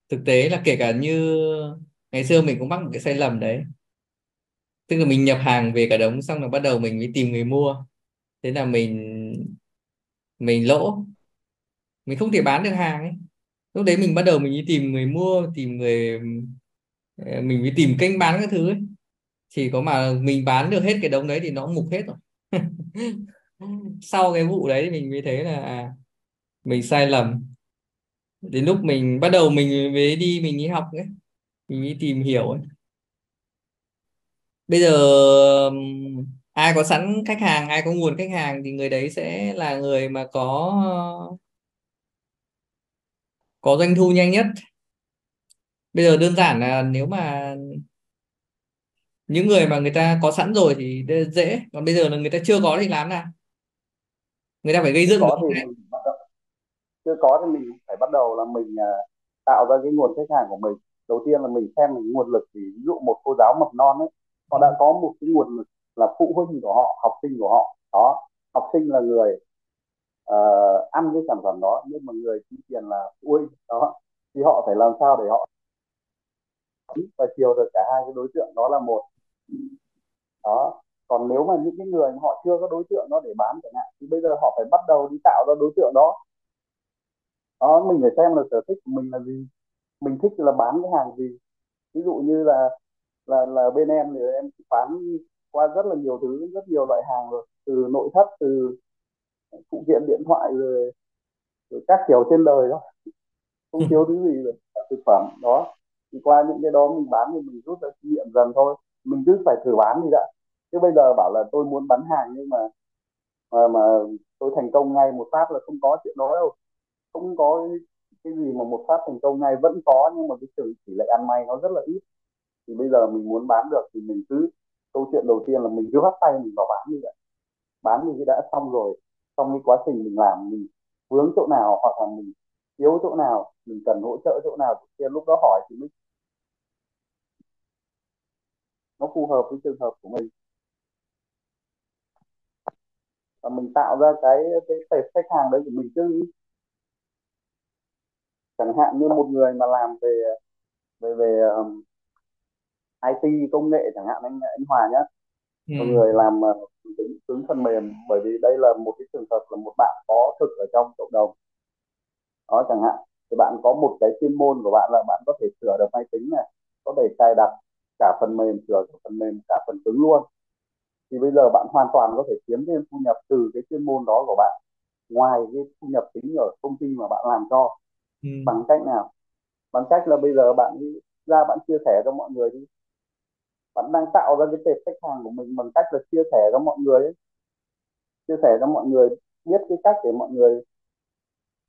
thực tế là kể cả như ngày xưa mình cũng mắc một cái sai lầm đấy tức là mình nhập hàng về cả đống xong là bắt đầu mình mới tìm người mua. Thế là mình mình lỗ. Mình không thể bán được hàng ấy. Lúc đấy mình bắt đầu mình đi tìm người mua tìm người ờ, mình mới tìm kênh bán các thứ ấy. Chỉ có mà mình bán được hết cái đống đấy thì nó mục hết rồi. Sau cái vụ đấy mình mới thấy là à, mình sai lầm. Đến lúc mình bắt đầu mình mới đi mình đi học ấy. Mình đi tìm hiểu ấy bây giờ ai có sẵn khách hàng ai có nguồn khách hàng thì người đấy sẽ là người mà có có doanh thu nhanh nhất. Bây giờ đơn giản là nếu mà những người mà người ta có sẵn rồi thì dễ còn bây giờ là người ta chưa có thì làm nào? Người ta phải gây dựng có thì mình chưa có thì mình phải bắt đầu là mình à, tạo ra cái nguồn khách hàng của mình. Đầu tiên là mình xem mình nguồn lực thì ví dụ một cô giáo mầm non ấy họ đã có một cái nguồn lực là phụ huynh của họ học sinh của họ. Đó học sinh là người uh, ăn cái sản phẩm đó nhưng mà người chi tiền là phụ huynh. Đó thì họ phải làm sao để họ và chiều được cả hai cái đối tượng đó là một. Đó còn nếu mà những cái người họ chưa có đối tượng đó để bán chẳng hạn thì bây giờ họ phải bắt đầu đi tạo ra đối tượng đó. Đó mình phải xem là sở thích của mình là gì. Mình thích là bán cái hàng gì. Ví dụ như là là là bên em thì em bán qua rất là nhiều thứ rất nhiều loại hàng rồi từ nội thất từ phụ kiện điện thoại rồi, rồi các kiểu trên đời đó không ừ. thiếu thứ gì rồi thực phẩm. Đó thì qua những cái đó mình bán thì mình rút ra kinh nghiệm dần thôi. Mình cứ phải thử bán đi đã. Chứ bây giờ bảo là tôi muốn bán hàng nhưng mà mà, mà tôi thành công ngay một phát là không có chuyện đó đâu. Không có cái gì mà một phát thành công ngay vẫn có nhưng mà cái sự tỷ lệ ăn may nó rất là ít thì bây giờ mình muốn bán được thì mình cứ câu chuyện đầu tiên là mình cứ bắt tay mình vào bán như vậy bán thì đã xong rồi trong cái quá trình mình làm mình vướng chỗ nào hoặc là mình yếu chỗ nào mình cần hỗ trợ chỗ nào thì lúc đó hỏi thì mới nó phù hợp với trường hợp của mình. Và mình tạo ra cái cái tệp khách hàng đấy của mình chứ chẳng hạn như một người mà làm về về về um, IT công nghệ chẳng hạn anh anh Hòa nhé ừ. một người làm uh, tính cứng phần mềm bởi vì đây là một cái trường hợp là một bạn có thực ở trong cộng đồng. Đó chẳng hạn thì bạn có một cái chuyên môn của bạn là bạn có thể sửa được máy tính này có thể cài đặt cả phần mềm sửa cả phần mềm cả phần cứng luôn. Thì bây giờ bạn hoàn toàn có thể kiếm thêm thu nhập từ cái chuyên môn đó của bạn ngoài cái thu nhập chính ở công ty mà bạn làm cho. Ừ. bằng cách nào? Bằng cách là bây giờ bạn ra bạn chia sẻ cho mọi người đi bạn đang tạo ra cái tệp khách hàng của mình bằng cách là chia sẻ cho mọi người ấy. chia sẻ cho mọi người biết cái cách để mọi người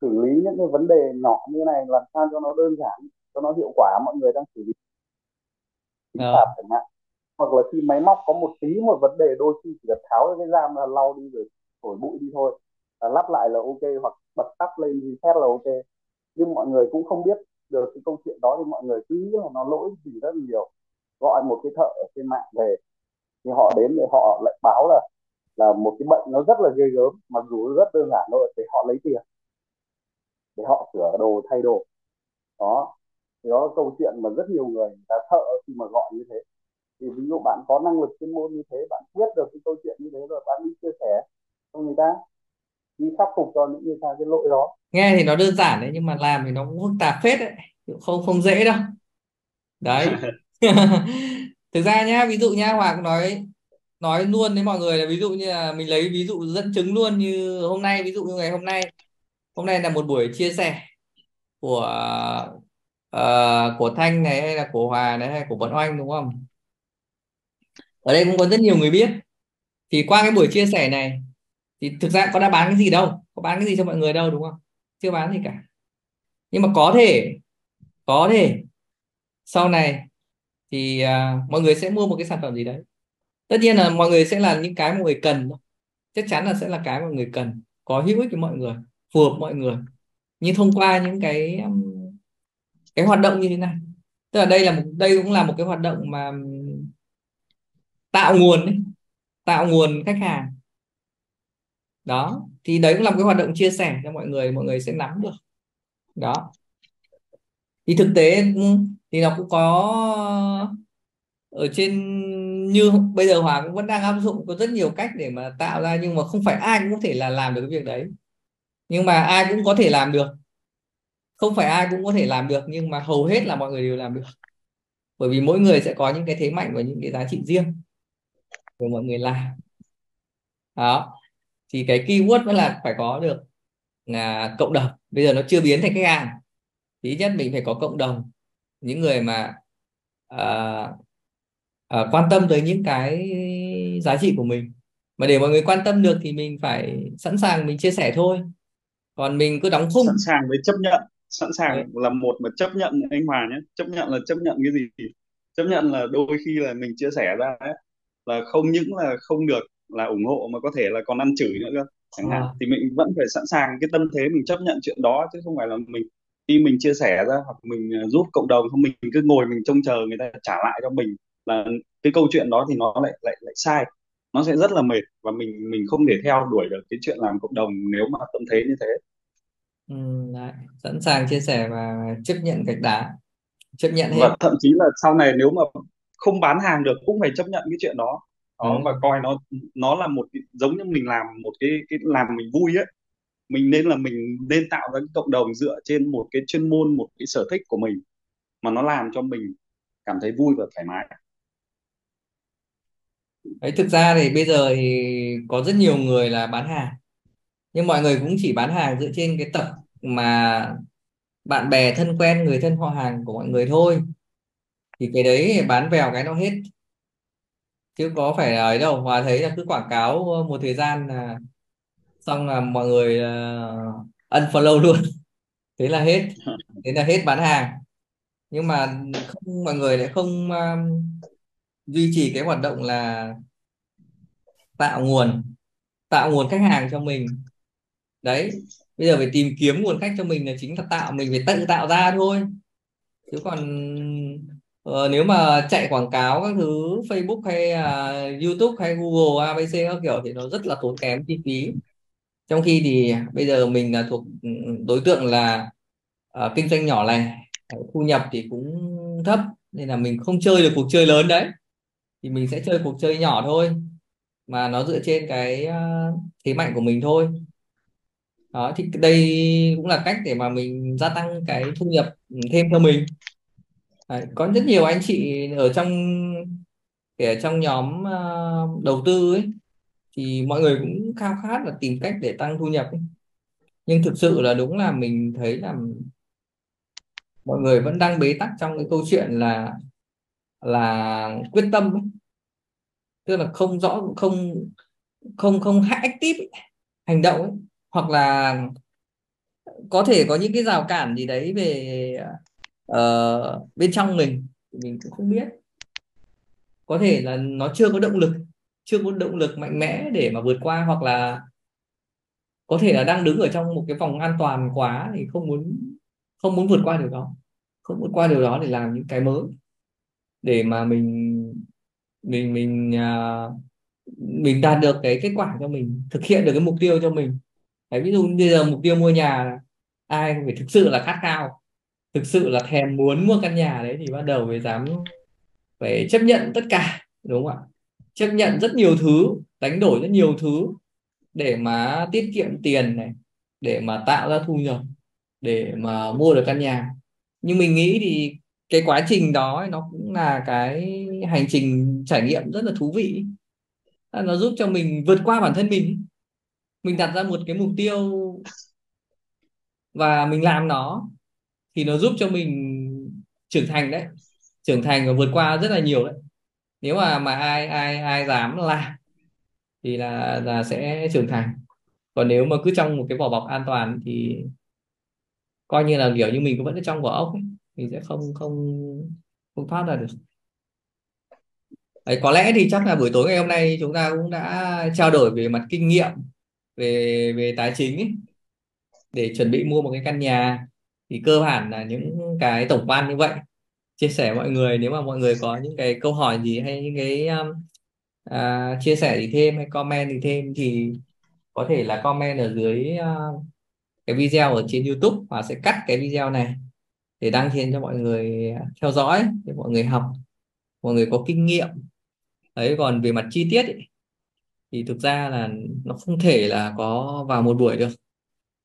xử lý những cái vấn đề nhỏ như này làm sao cho nó đơn giản cho nó hiệu quả mọi người đang xử lý phạt ờ. chẳng hạn hoặc là khi máy móc có một tí một vấn đề đôi khi chỉ cần tháo cái giam là lau đi rồi thổi bụi đi thôi là lắp lại là ok hoặc bật tắt lên reset là ok nhưng mọi người cũng không biết được cái câu chuyện đó thì mọi người cứ nghĩ là nó lỗi gì rất nhiều gọi một cái thợ ở trên mạng về thì họ đến để họ lại báo là là một cái bệnh nó rất là ghê gớm mặc dù rất đơn giản thôi để họ lấy tiền để họ sửa đồ thay đồ. Đó thì đó là câu chuyện mà rất nhiều người, người ta sợ khi mà gọi như thế. Thì ví dụ bạn có năng lực chuyên môn như thế bạn biết được cái câu chuyện như thế rồi bạn đi chia sẻ cho người ta đi khắc phục cho những người ta cái lỗi đó. Nghe thì nó đơn giản đấy nhưng mà làm thì nó cũng phức tạp phết đấy. Không không dễ đâu. Đấy thực ra nhá ví dụ nhá Hoàng nói nói luôn với mọi người là ví dụ như là mình lấy ví dụ dẫn chứng luôn như hôm nay ví dụ như ngày hôm nay. Hôm nay là một buổi chia sẻ của uh, của Thanh này hay là của Hòa này hay của bọn Oanh đúng không? Ở đây cũng có rất nhiều người biết. Thì qua cái buổi chia sẻ này thì thực ra có đã bán cái gì đâu có bán cái gì cho mọi người đâu đúng không? Chưa bán gì cả. Nhưng mà có thể có thể sau này thì uh, mọi người sẽ mua một cái sản phẩm gì đấy. Tất nhiên là mọi người sẽ là những cái mọi người cần chắc chắn là sẽ là cái mọi người cần có hữu ích với mọi người phù hợp mọi người. Nhưng thông qua những cái cái hoạt động như thế này. Tức là đây là một đây cũng là một cái hoạt động mà tạo nguồn ấy, tạo nguồn khách hàng. Đó thì đấy cũng là một cái hoạt động chia sẻ cho mọi người mọi người sẽ nắm được. Đó. Thì thực tế thì nó cũng có, ở trên như bây giờ Hòa cũng vẫn đang áp dụng có rất nhiều cách để mà tạo ra, nhưng mà không phải ai cũng có thể là làm được cái việc đấy. Nhưng mà ai cũng có thể làm được. Không phải ai cũng có thể làm được, nhưng mà hầu hết là mọi người đều làm được. Bởi vì mỗi người sẽ có những cái thế mạnh và những cái giá trị riêng của mọi người làm. Đó. Thì cái keyword vẫn là phải có được là cộng đồng. Bây giờ nó chưa biến thành khách hàng. Thì nhất mình phải có cộng đồng những người mà uh, uh, quan tâm tới những cái giá trị của mình. Mà để mọi người quan tâm được thì mình phải sẵn sàng mình chia sẻ thôi. Còn mình cứ đóng khung. Sẵn sàng với chấp nhận. Sẵn sàng Đấy. là một mà chấp nhận anh Hòa nhé. Chấp nhận là chấp nhận cái gì chấp nhận là đôi khi là mình chia sẻ ra ấy, là không những là không được là ủng hộ mà có thể là còn ăn chửi nữa cơ chẳng hạn. À. thì mình vẫn phải sẵn sàng cái tâm thế mình chấp nhận chuyện đó chứ không phải là mình khi mình chia sẻ ra hoặc mình à, giúp cộng đồng không mình cứ ngồi mình trông chờ người ta trả lại cho mình là cái câu chuyện đó thì nó lại lại lại sai nó sẽ rất là mệt và mình mình không thể theo đuổi được cái chuyện làm cộng đồng nếu mà tâm thế như thế ừ, đấy. sẵn sàng chia sẻ và chấp nhận gạch đá chấp nhận hết và thậm chí là sau này nếu mà không bán hàng được cũng phải chấp nhận cái chuyện đó đó ừ. và coi nó nó là một giống như mình làm một cái cái làm mình vui ấy mình nên là mình nên tạo ra cái cộng đồng dựa trên một cái chuyên môn một cái sở thích của mình mà nó làm cho mình cảm thấy vui và thoải mái. Đấy, thực ra thì bây giờ thì có rất nhiều người là bán hàng nhưng mọi người cũng chỉ bán hàng dựa trên cái tập mà bạn bè thân quen người thân họ hàng của mọi người thôi. Thì cái đấy bán vèo cái nó hết. Chứ có phải ấy đâu hòa thấy là cứ quảng cáo một thời gian là xong là mọi người uh, unfollow luôn. Thế là hết. Thế là hết bán hàng. Nhưng mà không mọi người lại không um, duy trì cái hoạt động là tạo nguồn tạo nguồn khách hàng cho mình. Đấy. Bây giờ phải tìm kiếm nguồn khách cho mình là chính là tạo mình phải tự tạo ra thôi. Chứ còn uh, nếu mà chạy quảng cáo các thứ Facebook hay uh, YouTube hay Google ABC các kiểu thì nó rất là tốn kém chi phí trong khi thì bây giờ mình là thuộc ừ, đối tượng là uh, kinh doanh nhỏ này thu nhập thì cũng thấp nên là mình không chơi được cuộc chơi lớn đấy. Thì mình sẽ chơi cuộc chơi nhỏ thôi mà nó dựa trên cái uh, thế mạnh của mình thôi. Đó thì đây cũng là cách để mà mình gia tăng cái thu nhập ừ, thêm cho mình. Đấy, có rất nhiều anh chị ở trong kể trong nhóm uh, đầu tư ấy thì mọi người cũng khao khát là tìm cách để tăng thu nhập ấy. nhưng thực sự là đúng là mình thấy là mọi người vẫn đang bế tắc trong cái câu chuyện là là quyết tâm ấy. tức là không rõ không không không active ấy, hành động ấy. hoặc là có thể có những cái rào cản gì đấy về uh, bên trong mình mình cũng không biết có thể là nó chưa có động lực chưa có động lực mạnh mẽ để mà vượt qua hoặc là có thể là đang đứng ở trong một cái vòng an toàn quá thì không muốn không muốn vượt qua điều đó không vượt qua điều đó để làm những cái mới. Để mà mình mình mình uh, mình đạt được cái kết quả cho mình thực hiện được cái mục tiêu cho mình. Đấy, ví dụ bây giờ mục tiêu mua nhà ai phải thực sự là khát khao thực sự là thèm muốn mua căn nhà đấy thì bắt đầu mới dám phải chấp nhận tất cả đúng không ạ? Chấp nhận rất nhiều thứ, đánh đổi rất nhiều thứ để mà tiết kiệm tiền này, để mà tạo ra thu nhập, để mà mua được căn nhà. Nhưng mình nghĩ thì cái quá trình đó nó cũng là cái hành trình trải nghiệm rất là thú vị. Nó giúp cho mình vượt qua bản thân mình. Mình đặt ra một cái mục tiêu và mình làm nó thì nó giúp cho mình trưởng thành đấy, trưởng thành và vượt qua rất là nhiều đấy nếu mà mà ai ai ai dám làm thì là là sẽ trưởng thành. Còn nếu mà cứ trong một cái vỏ bọc an toàn thì coi như là kiểu như mình cũng vẫn ở trong vỏ ốc ấy, thì sẽ không không không thoát ra được. Đấy, có lẽ thì chắc là buổi tối ngày hôm nay chúng ta cũng đã trao đổi về mặt kinh nghiệm về về tài chính ấy, để chuẩn bị mua một cái căn nhà. Thì cơ bản là những cái tổng quan như vậy chia sẻ mọi người nếu mà mọi người có những cái câu hỏi gì hay những cái um, uh, chia sẻ gì thêm hay comment gì thêm thì có thể là comment ở dưới uh, cái video ở trên YouTube và sẽ cắt cái video này để đăng trên cho mọi người theo dõi để mọi người học mọi người có kinh nghiệm. Đấy còn về mặt chi tiết ấy, thì thực ra là nó không thể là có vào một buổi được.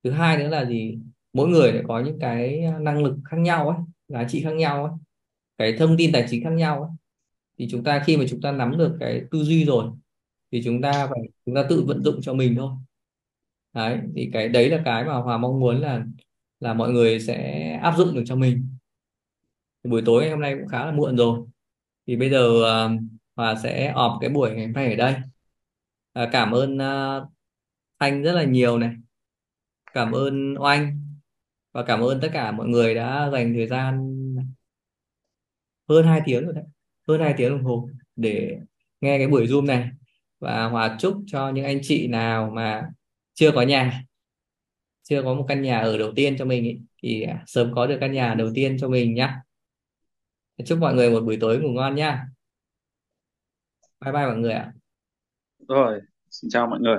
Thứ hai nữa là gì? Mỗi người lại có những cái năng lực khác nhau ấy giá trị khác nhau ấy cái thông tin tài chính khác nhau ấy. thì chúng ta khi mà chúng ta nắm được cái tư duy rồi thì chúng ta phải chúng ta tự vận dụng cho mình thôi. Đấy thì cái đấy là cái mà Hòa mong muốn là là mọi người sẽ áp dụng được cho mình. Thì buổi tối ngày hôm nay cũng khá là muộn rồi. Thì bây giờ uh, Hòa sẽ ọp cái buổi ngày hôm nay ở đây. Uh, cảm ơn uh, Thanh rất là nhiều này. Cảm ơn Oanh và cảm ơn tất cả mọi người đã dành thời gian hơn 2 tiếng rồi đấy hơn 2 tiếng đồng hồ để nghe cái buổi Zoom này. Và Hòa chúc cho những anh chị nào mà chưa có nhà chưa có một căn nhà ở đầu tiên cho mình ý, thì sớm có được căn nhà đầu tiên cho mình nhá. Chúc mọi người một buổi tối ngủ ngon nhá. Bye bye mọi người ạ. Rồi xin chào mọi người